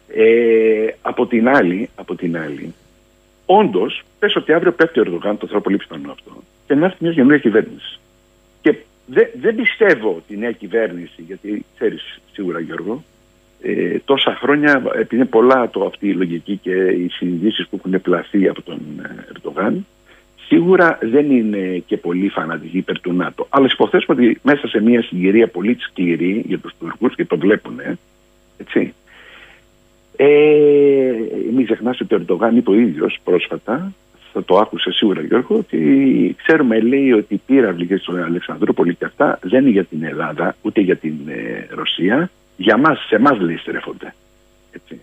Ε, από την άλλη, από την άλλη όντως, πες ότι αύριο πέφτει ο Ερντογάν, το θέλω πολύ πιθανό αυτό, και να έρθει μια καινούργια κυβέρνηση. Και δεν, δεν πιστεύω ότι η νέα κυβέρνηση, γιατί ξέρεις σίγουρα Γιώργο, ε, τόσα χρόνια, επειδή είναι πολλά το, αυτή η λογική και οι συνειδήσεις που έχουν πλαθεί από τον ε, Ερντογάν, Σίγουρα δεν είναι και πολύ φανατική υπέρ του ΝΑΤΟ. Αλλά υποθέσουμε ότι μέσα σε μια συγκυρία πολύ σκληρή για τους Τουρκούς και το βλέπουν, έτσι. Ε, μην ξεχνάς ότι ο Ερντογάν είπε ο ίδιος πρόσφατα, θα το άκουσε σίγουρα Γιώργο, ότι ξέρουμε λέει ότι οι πύραυλοι στο Αλεξανδρούπολη και αυτά δεν είναι για την Ελλάδα ούτε για την ε, Ρωσία, για μας, σε εμά λέει στρέφονται. Έτσι.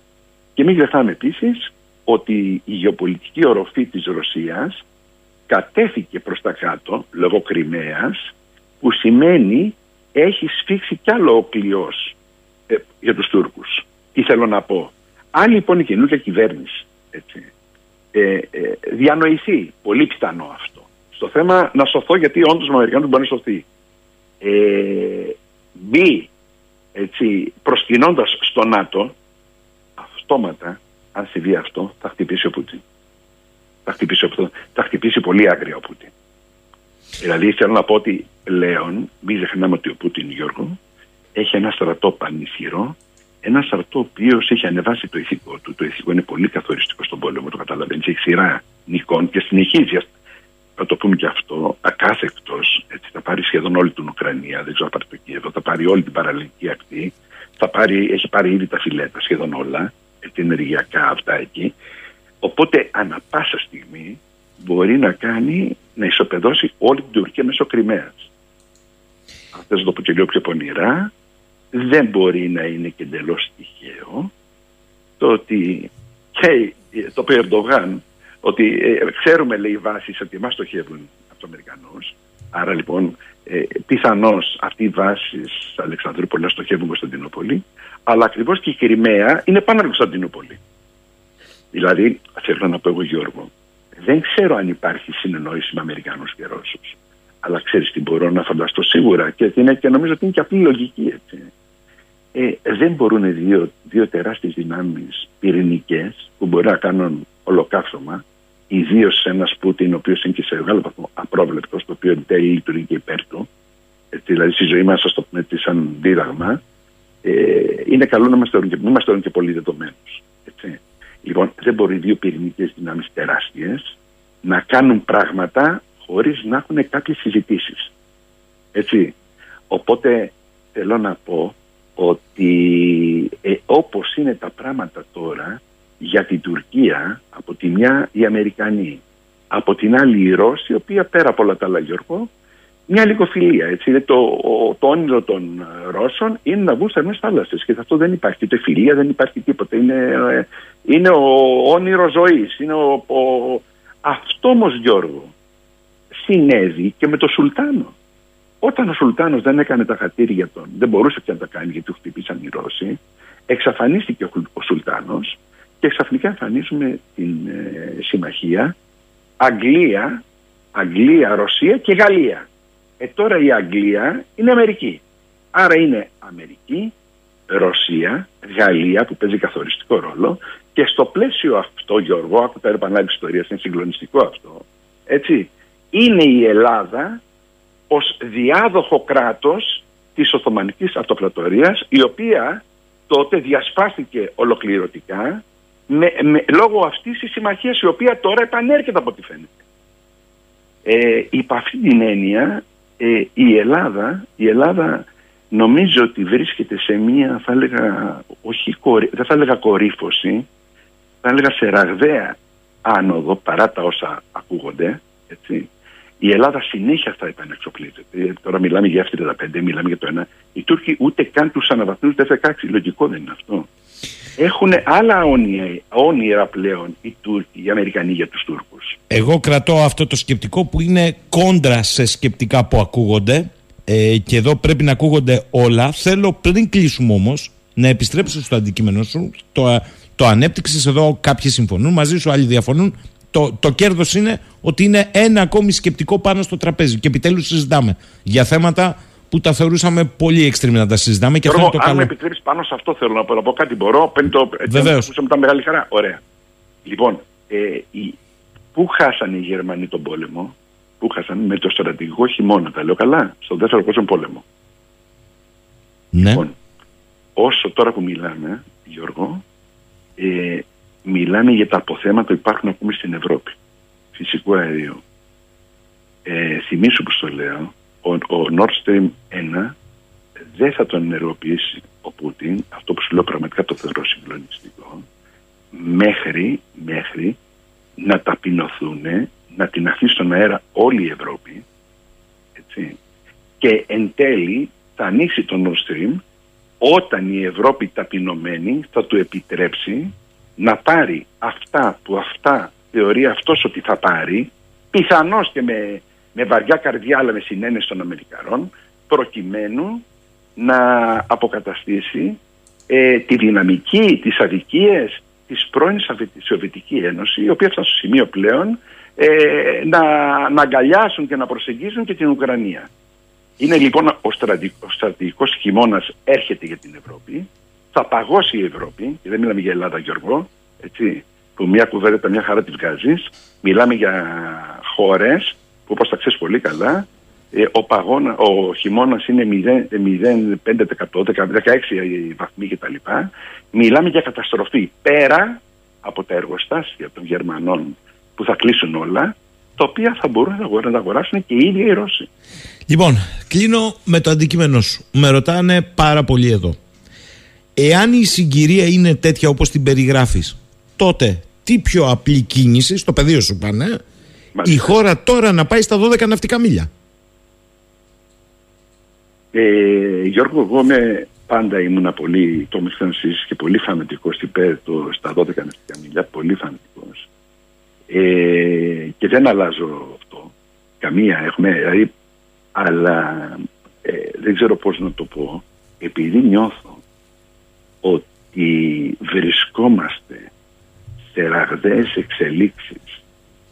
Και μην ξεχνάμε επίσης ότι η γεωπολιτική οροφή της Ρωσίας κατέθηκε προς τα κάτω λόγω Κρυμαίας που σημαίνει έχει σφίξει κι άλλο ο κλειός ε, για τους Τούρκους. Τι θέλω να πω. Αν λοιπόν η καινούργια κυβέρνηση έτσι, ε, ε, διανοηθεί, πολύ πιθανό αυτό, στο θέμα να σωθώ γιατί όντως με Αμερικάνους μπορεί να σωθεί, ε, μπει έτσι, προσκυνώντας στο ΝΑΤΟ, αυτόματα, αν συμβεί αυτό, θα χτυπήσει ο Πούτιν. Θα χτυπήσει, θα χτυπήσει πολύ άγρια ο Πούτιν. Δηλαδή θέλω να πω ότι πλέον, μην ξεχνάμε ότι ο Πούτιν Γιώργο έχει ένα στρατό πανίσχυρο, ένα στρατό ο οποίος έχει ανεβάσει το ηθικό του. Το ηθικό είναι πολύ καθοριστικό στον πόλεμο, το καταλαβαίνεις. Έχει σειρά νικών και συνεχίζει. Θα το πούμε και αυτό, ακάθεκτος. Θα πάρει σχεδόν όλη την Ουκρανία, δεν ξέρω αν πάρει το Κίεβο, θα πάρει όλη την παραλληλική ακτή. Θα πάρει, έχει πάρει ήδη τα φιλέτα σχεδόν όλα, την ενεργειακά αυτά εκεί. Οπότε ανα πάσα στιγμή μπορεί να κάνει, να ισοπεδώσει όλη την Τουρκία μέσω Κρυμαίας. Αν θες να το πω και λίγο πιο πονηρά, δεν μπορεί να είναι και εντελώς τυχαίο το ότι και το πει Ερντογάν ότι ε, ξέρουμε λέει βάσεις ότι εμάς στοχεύουν από του Αμερικανού. άρα λοιπόν ε, πιθανώς αυτοί οι βάσεις Αλεξανδρούπολης στοχεύουν Κωνσταντινούπολη αλλά ακριβώς και η Κρυμαία είναι πάνω από Κωνσταντινούπολη δηλαδή θέλω να πω εγώ Γιώργο δεν ξέρω αν υπάρχει συνεννόηση με Αμερικανούς και Ρώσους αλλά ξέρεις τι μπορώ να φανταστώ σίγουρα και, είναι, και νομίζω ότι είναι και απλή λογική έτσι ε, δεν μπορούν δύο, δύο τεράστιες δυνάμεις πυρηνικές που μπορεί να κάνουν ολοκαύσωμα ιδίως ένας Πούτιν ο οποίος είναι και σε μεγάλο βαθμό απρόβλεπτος, το οποίο δεν λειτουργεί και υπέρ του έτσι, δηλαδή στη ζωή μας, ας το πούμε έτσι σαν δίδαγμα ε, είναι καλό να είμαστε και, μην είμαστε και πολύ δεδομένους. Λοιπόν, δεν μπορεί δύο πυρηνικές δυνάμεις τεράστιες να κάνουν πράγματα χωρίς να έχουν κάποιες συζητήσεις. Έτσι. Οπότε θέλω να πω ότι ε, όπως είναι τα πράγματα τώρα για την Τουρκία από τη μια οι Αμερικανοί από την άλλη οι Ρώσοι η οποία πέρα από όλα τα άλλα Γιώργο μια λιγοφιλία έτσι. Είναι το, το όνειρο των Ρώσων είναι να βγουν σε μέσα θάλασσες και αυτό δεν υπάρχει ούτε φιλία δεν υπάρχει τίποτα. Είναι, ε, είναι ο όνειρο ζωής είναι ο, ο... αυτό όμως Γιώργο συνέβη και με το Σουλτάνο. Όταν ο Σουλτάνος δεν έκανε τα χατήρια των, δεν μπορούσε πια να τα κάνει γιατί του χτυπήσαν οι Ρώσοι, εξαφανίστηκε ο Σουλτάνος και ξαφνικά εμφανίζουμε την ε, συμμαχία Αγγλία, Αγγλία, Ρωσία και Γαλλία. Ε, τώρα η Αγγλία είναι Αμερική. Άρα είναι Αμερική, Ρωσία, Γαλλία που παίζει καθοριστικό ρόλο και στο πλαίσιο αυτό, Γιώργο, από τα επανάληψη ιστορίας, είναι συγκλονιστικό αυτό, έτσι, είναι η Ελλάδα ως διάδοχο κράτος της Οθωμανικής Αυτοκρατορίας η οποία τότε διασπάστηκε ολοκληρωτικά με, με, λόγω αυτής της συμμαχίας η οποία τώρα επανέρχεται από ό,τι φαίνεται. Ε, υπ' αυτή την έννοια ε, η Ελλάδα, η Ελλάδα νομίζω ότι βρίσκεται σε μία θα έλεγα, όχι, δεν θα έλεγα κορύφωση, θα έλεγα σε ραγδαία άνοδο παρά τα όσα ακούγονται, έτσι, η Ελλάδα συνέχεια θα επανεξοπλίζεται. Ε, τώρα μιλάμε για F-35, μιλάμε για το ένα. Οι Τούρκοι ούτε καν τους αναβαθμίζουν το F-16. Λογικό δεν είναι αυτό. Έχουν άλλα όνειρα, όνειρα πλέον οι Τούρκοι, οι Αμερικανοί για τους Τούρκους. Εγώ κρατώ αυτό το σκεπτικό που είναι κόντρα σε σκεπτικά που ακούγονται ε, και εδώ πρέπει να ακούγονται όλα. Θέλω πριν κλείσουμε όμως να επιστρέψω στο αντικείμενο σου. Το, το ανέπτυξες εδώ, κάποιοι συμφωνούν μαζί σου, άλλοι διαφωνούν το, το κέρδος είναι ότι είναι ένα ακόμη σκεπτικό πάνω στο τραπέζι και επιτέλους συζητάμε για θέματα που τα θεωρούσαμε πολύ έξτριμη να τα συζητάμε. Και Γιώργο, το αν καλό. με επιτρέψεις πάνω σε αυτό θέλω να πω, να πω κάτι μπορώ. Παίρνει το Βεβαίως. με τα μεγάλη χαρά. Ωραία. Λοιπόν, ε, η, πού χάσανε οι Γερμανοί τον πόλεμο, πού χάσανε; Με το στρατηγικό χειμώνα, τα λέω καλά, στον δεύτερο κόσμο πόλεμο. Ναι. Λοιπόν, όσο τώρα που μιλάμε, Γιώργο, ε, μιλάμε για τα αποθέματα που υπάρχουν ακόμη στην Ευρώπη. Φυσικό αέριο, ε, θυμίσου που στο λέω, ο, ο Nord Stream 1 δεν θα τον ενεργοποιήσει ο Πούτιν, αυτό που σου λέω πραγματικά το θεωρώ συγκλονιστικό, μέχρι, μέχρι να ταπεινωθούν, να την αφήσει στον αέρα όλη η Ευρώπη, έτσι, και εν τέλει θα ανοίξει το Nord Stream όταν η Ευρώπη ταπεινωμένη θα του επιτρέψει να πάρει αυτά που αυτά θεωρεί αυτός ότι θα πάρει, πιθανώς και με, με βαριά καρδιά αλλά με συνένεση των Αμερικανών, προκειμένου να αποκαταστήσει ε, τη δυναμική, τις αδικίες της πρώην Σοβιετική Ένωση, η οποία φτάσει στο σημείο πλέον ε, να, να αγκαλιάσουν και να προσεγγίσουν και την Ουκρανία. Είναι λοιπόν ο, στρατηγικός, ο στρατηγικός χειμώνας έρχεται για την Ευρώπη, θα παγώσει η Ευρώπη, και δεν μιλάμε για Ελλάδα Γιώργο, έτσι, που μια κουβέντα μια χαρά τη βγάζεις. Μιλάμε για χώρες που όπως τα ξέρεις πολύ καλά, ε, ο, παγώνα, ο χειμώνας είναι 0,5%, 16 βαθμοί κτλ. Μιλάμε για καταστροφή πέρα από τα εργοστάσια των Γερμανών που θα κλείσουν όλα, τα οποία θα μπορούν να τα αγοράσουν και οι ίδιοι οι Ρώσοι. Λοιπόν, κλείνω με το αντικείμενο σου. Με ρωτάνε πάρα πολύ εδώ. Εάν η συγκυρία είναι τέτοια όπως την περιγράφεις, τότε τι πιο απλή κίνηση, στο πεδίο σου πάνε, η χώρα τώρα να πάει στα 12 ναυτικά μίλια. Ε, Γιώργο, εγώ με, πάντα ήμουν πολύ, το και πολύ φανατικός υπέρ το, στα 12 ναυτικά μίλια, πολύ φανατικός. Ε, και δεν αλλάζω αυτό. Καμία έχουμε, δηλαδή, αλλά ε, δεν ξέρω πώς να το πω, επειδή νιώθω ότι βρισκόμαστε σε ραγδαίες εξελίξεις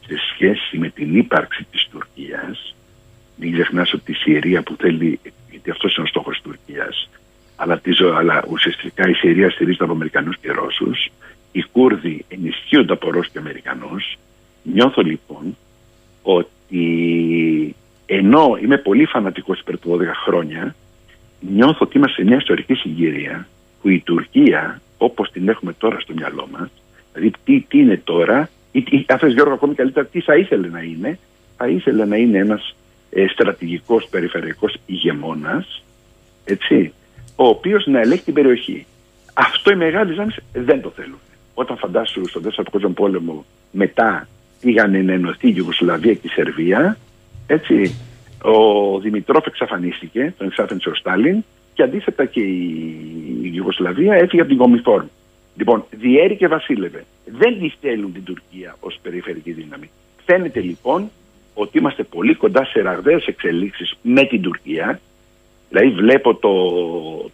σε σχέση με την ύπαρξη της Τουρκίας μην ξεχνάς ότι η Συρία που θέλει γιατί αυτός είναι ο στόχος της Τουρκίας αλλά, αλλά ουσιαστικά η Συρία στηρίζεται από Αμερικανούς και Ρώσους οι Κούρδοι ενισχύονται από Ρώσους και Αμερικανούς. Νιώθω λοιπόν ότι ενώ είμαι πολύ φανατικός υπέρ του 12 χρόνια νιώθω ότι είμαστε σε μια ιστορική συγκυρία που η Τουρκία όπως την έχουμε τώρα στο μυαλό μας Δηλαδή τι, τι είναι τώρα, ή, ή αν θες Γιώργο ακόμη καλύτερα, τι θα ήθελε να είναι; Θα ήθελε να είναι ένας ε, στρατηγικός περιφερειακός ηγεμόνας, έτσι, ο οποίος να ελέγχει την περιοχή. Αυτό οι μεγάλοι ζάμεις δεν το θέλουν. Όταν φαντάσου στον δεύτερο παγκόσμιο πόλεμο μετά πήγανε να ενωθεί η Ιουγκοσλαβία και η Σερβία, έτσι, ο Δημητρόφ εξαφανίστηκε, τον εξάφενσε ο Στάλιν και αντίθετα και η Ιουγκοσλαβία έφυγε από την Κομιφόρμ. Λοιπόν, διέρη και βασίλευε. Δεν τη θέλουν την Τουρκία ως περιφερειακή δύναμη. Φαίνεται λοιπόν ότι είμαστε πολύ κοντά σε ραγδαίες εξελίξεις με την Τουρκία. Δηλαδή βλέπω το,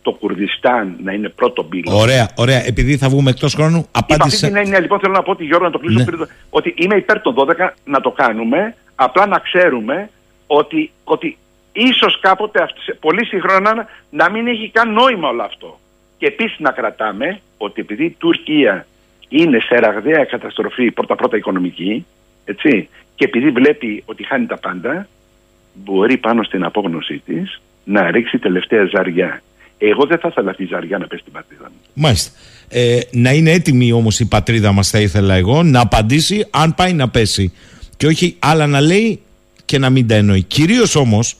το Κουρδιστάν να είναι πρώτο μπύλο. Ωραία, ωραία. Επειδή θα βγούμε εκτός χρόνου, απάντησε. Υπ' αυτή την λοιπόν θέλω να πω ότι Γιώργο να το κλείσω ναι. πριν, ότι είμαι υπέρ των 12 να το κάνουμε, απλά να ξέρουμε ότι, ότι ίσως κάποτε πολύ σύγχρονα να μην έχει καν νόημα όλο αυτό. Και επίσης να κρατάμε ότι επειδή η Τουρκία είναι σε ραγδαία καταστροφή πρώτα-πρώτα οικονομική, έτσι, και επειδή βλέπει ότι χάνει τα πάντα, μπορεί πάνω στην απόγνωσή της να ρίξει τελευταία ζαριά. Εγώ δεν θα ήθελα αυτή η ζαριά να πέσει στην πατρίδα μου. Μάλιστα. Ε, να είναι έτοιμη όμως η πατρίδα μας, θα ήθελα εγώ, να απαντήσει αν πάει να πέσει. Και όχι άλλα να λέει και να μην τα εννοεί. Κυρίως όμως,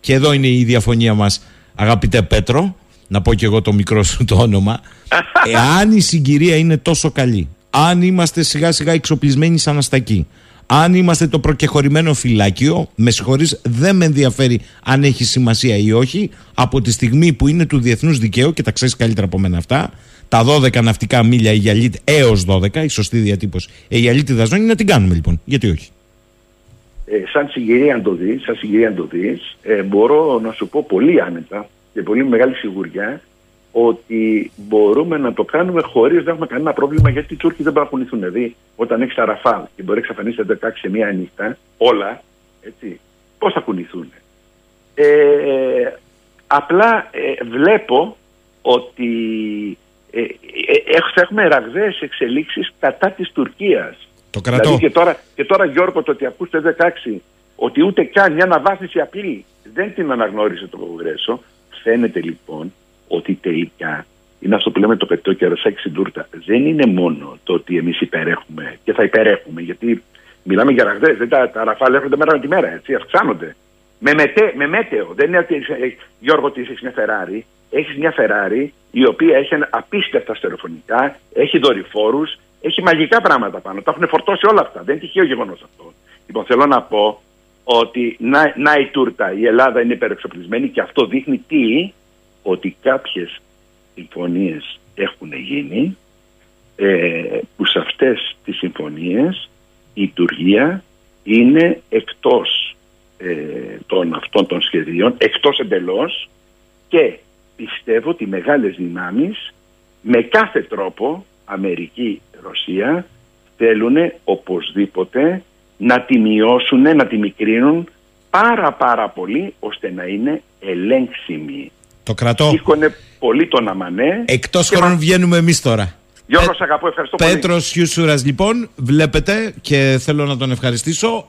και εδώ είναι η διαφωνία μας, αγαπητέ Πέτρο, να πω και εγώ το μικρό σου το όνομα, [LAUGHS] εάν η συγκυρία είναι τόσο καλή, αν είμαστε σιγά σιγά εξοπλισμένοι σαν αστακοί, αν είμαστε το προκεχωρημένο φυλάκιο, με συγχωρείς, δεν με ενδιαφέρει αν έχει σημασία ή όχι, από τη στιγμή που είναι του διεθνούς δικαίου, και τα ξέρεις καλύτερα από μένα αυτά, τα 12 ναυτικά μίλια η Γιαλίτ έως 12, η σωστή διατύπωση, η Γιαλίτ δαζόνη, να την κάνουμε λοιπόν. Γιατί όχι; Ε, σαν συγκυρία αν το δεις, σαν συγκυρία αν το δεις, ε, μπορώ να σου πω πολύ άνετα και πολύ μεγάλη σιγουριά ότι μπορούμε να το κάνουμε χωρίς να έχουμε κανένα πρόβλημα γιατί οι Τούρκοι δεν παρακολουθούν. Δηλαδή, όταν έχεις αραφά και μπορεί να εξαφανίσει 16 σε μία νύχτα, όλα, έτσι, πώς θα κουνηθούν. Ε, απλά ε, βλέπω ότι ε, ε, θα έχουμε ραγδαίες εξελίξεις κατά της Τουρκίας. Το κρατώ. Δηλαδή και τώρα, και τώρα Γιώργο το ότι ακούστε 16 ότι ούτε καν μια αναβάθμιση απλή δεν την αναγνώρισε το Κογκρέσο Φαίνεται λοιπόν ότι τελικά είναι αυτό που λέμε το πετό και ρασάκι στην τούρτα. Δεν είναι μόνο το ότι εμείς υπερέχουμε και θα υπερέχουμε, γιατί Μιλάμε για ραγδαίες. Δεν τα, τα ραφάλ έρχονται μέρα με τη μέρα, έτσι, αυξάνονται. Με, μετέ, με μέτεο. Δεν είναι ότι, ε, Γιώργο, ότι έχεις μια Ferrari. Έχεις μια Ferrari η οποία έχει απίστευτα στερεοφωνικά, έχει δορυφόρους, έχει μαγικά πράγματα πάνω. Τα έχουν φορτώσει όλα αυτά. Δεν είναι τυχαίο γεγονός αυτό. Λοιπόν, θέλω να πω ότι να, να η τούρτα, η Ελλάδα είναι υπερεξοπλισμένη και αυτό δείχνει τι, ότι κάποιες συμφωνίες έχουν γίνει ε, που σε αυτές τις συμφωνίες η Τουρκία είναι εκτός ε, των αυτών των σχεδίων, εκτός εντελώς και πιστεύω ότι μεγάλες δυνάμεις με κάθε τρόπο Αμερική, Ρωσία θέλουν οπωσδήποτε να τη μειώσουν, να τη μικρύνουν πάρα πάρα πολύ ώστε να είναι ελέγξιμη. Το κρατώ. Σήκωνε πολύ τον Αμανέ. Εκτός χρόνου βγαίνουμε εμείς τώρα. Γιώργος, ε, αγαπώ, ευχαριστώ Πέτρος πολύ. Πέτρος Χιούσουρας λοιπόν, βλέπετε και θέλω να τον ευχαριστήσω,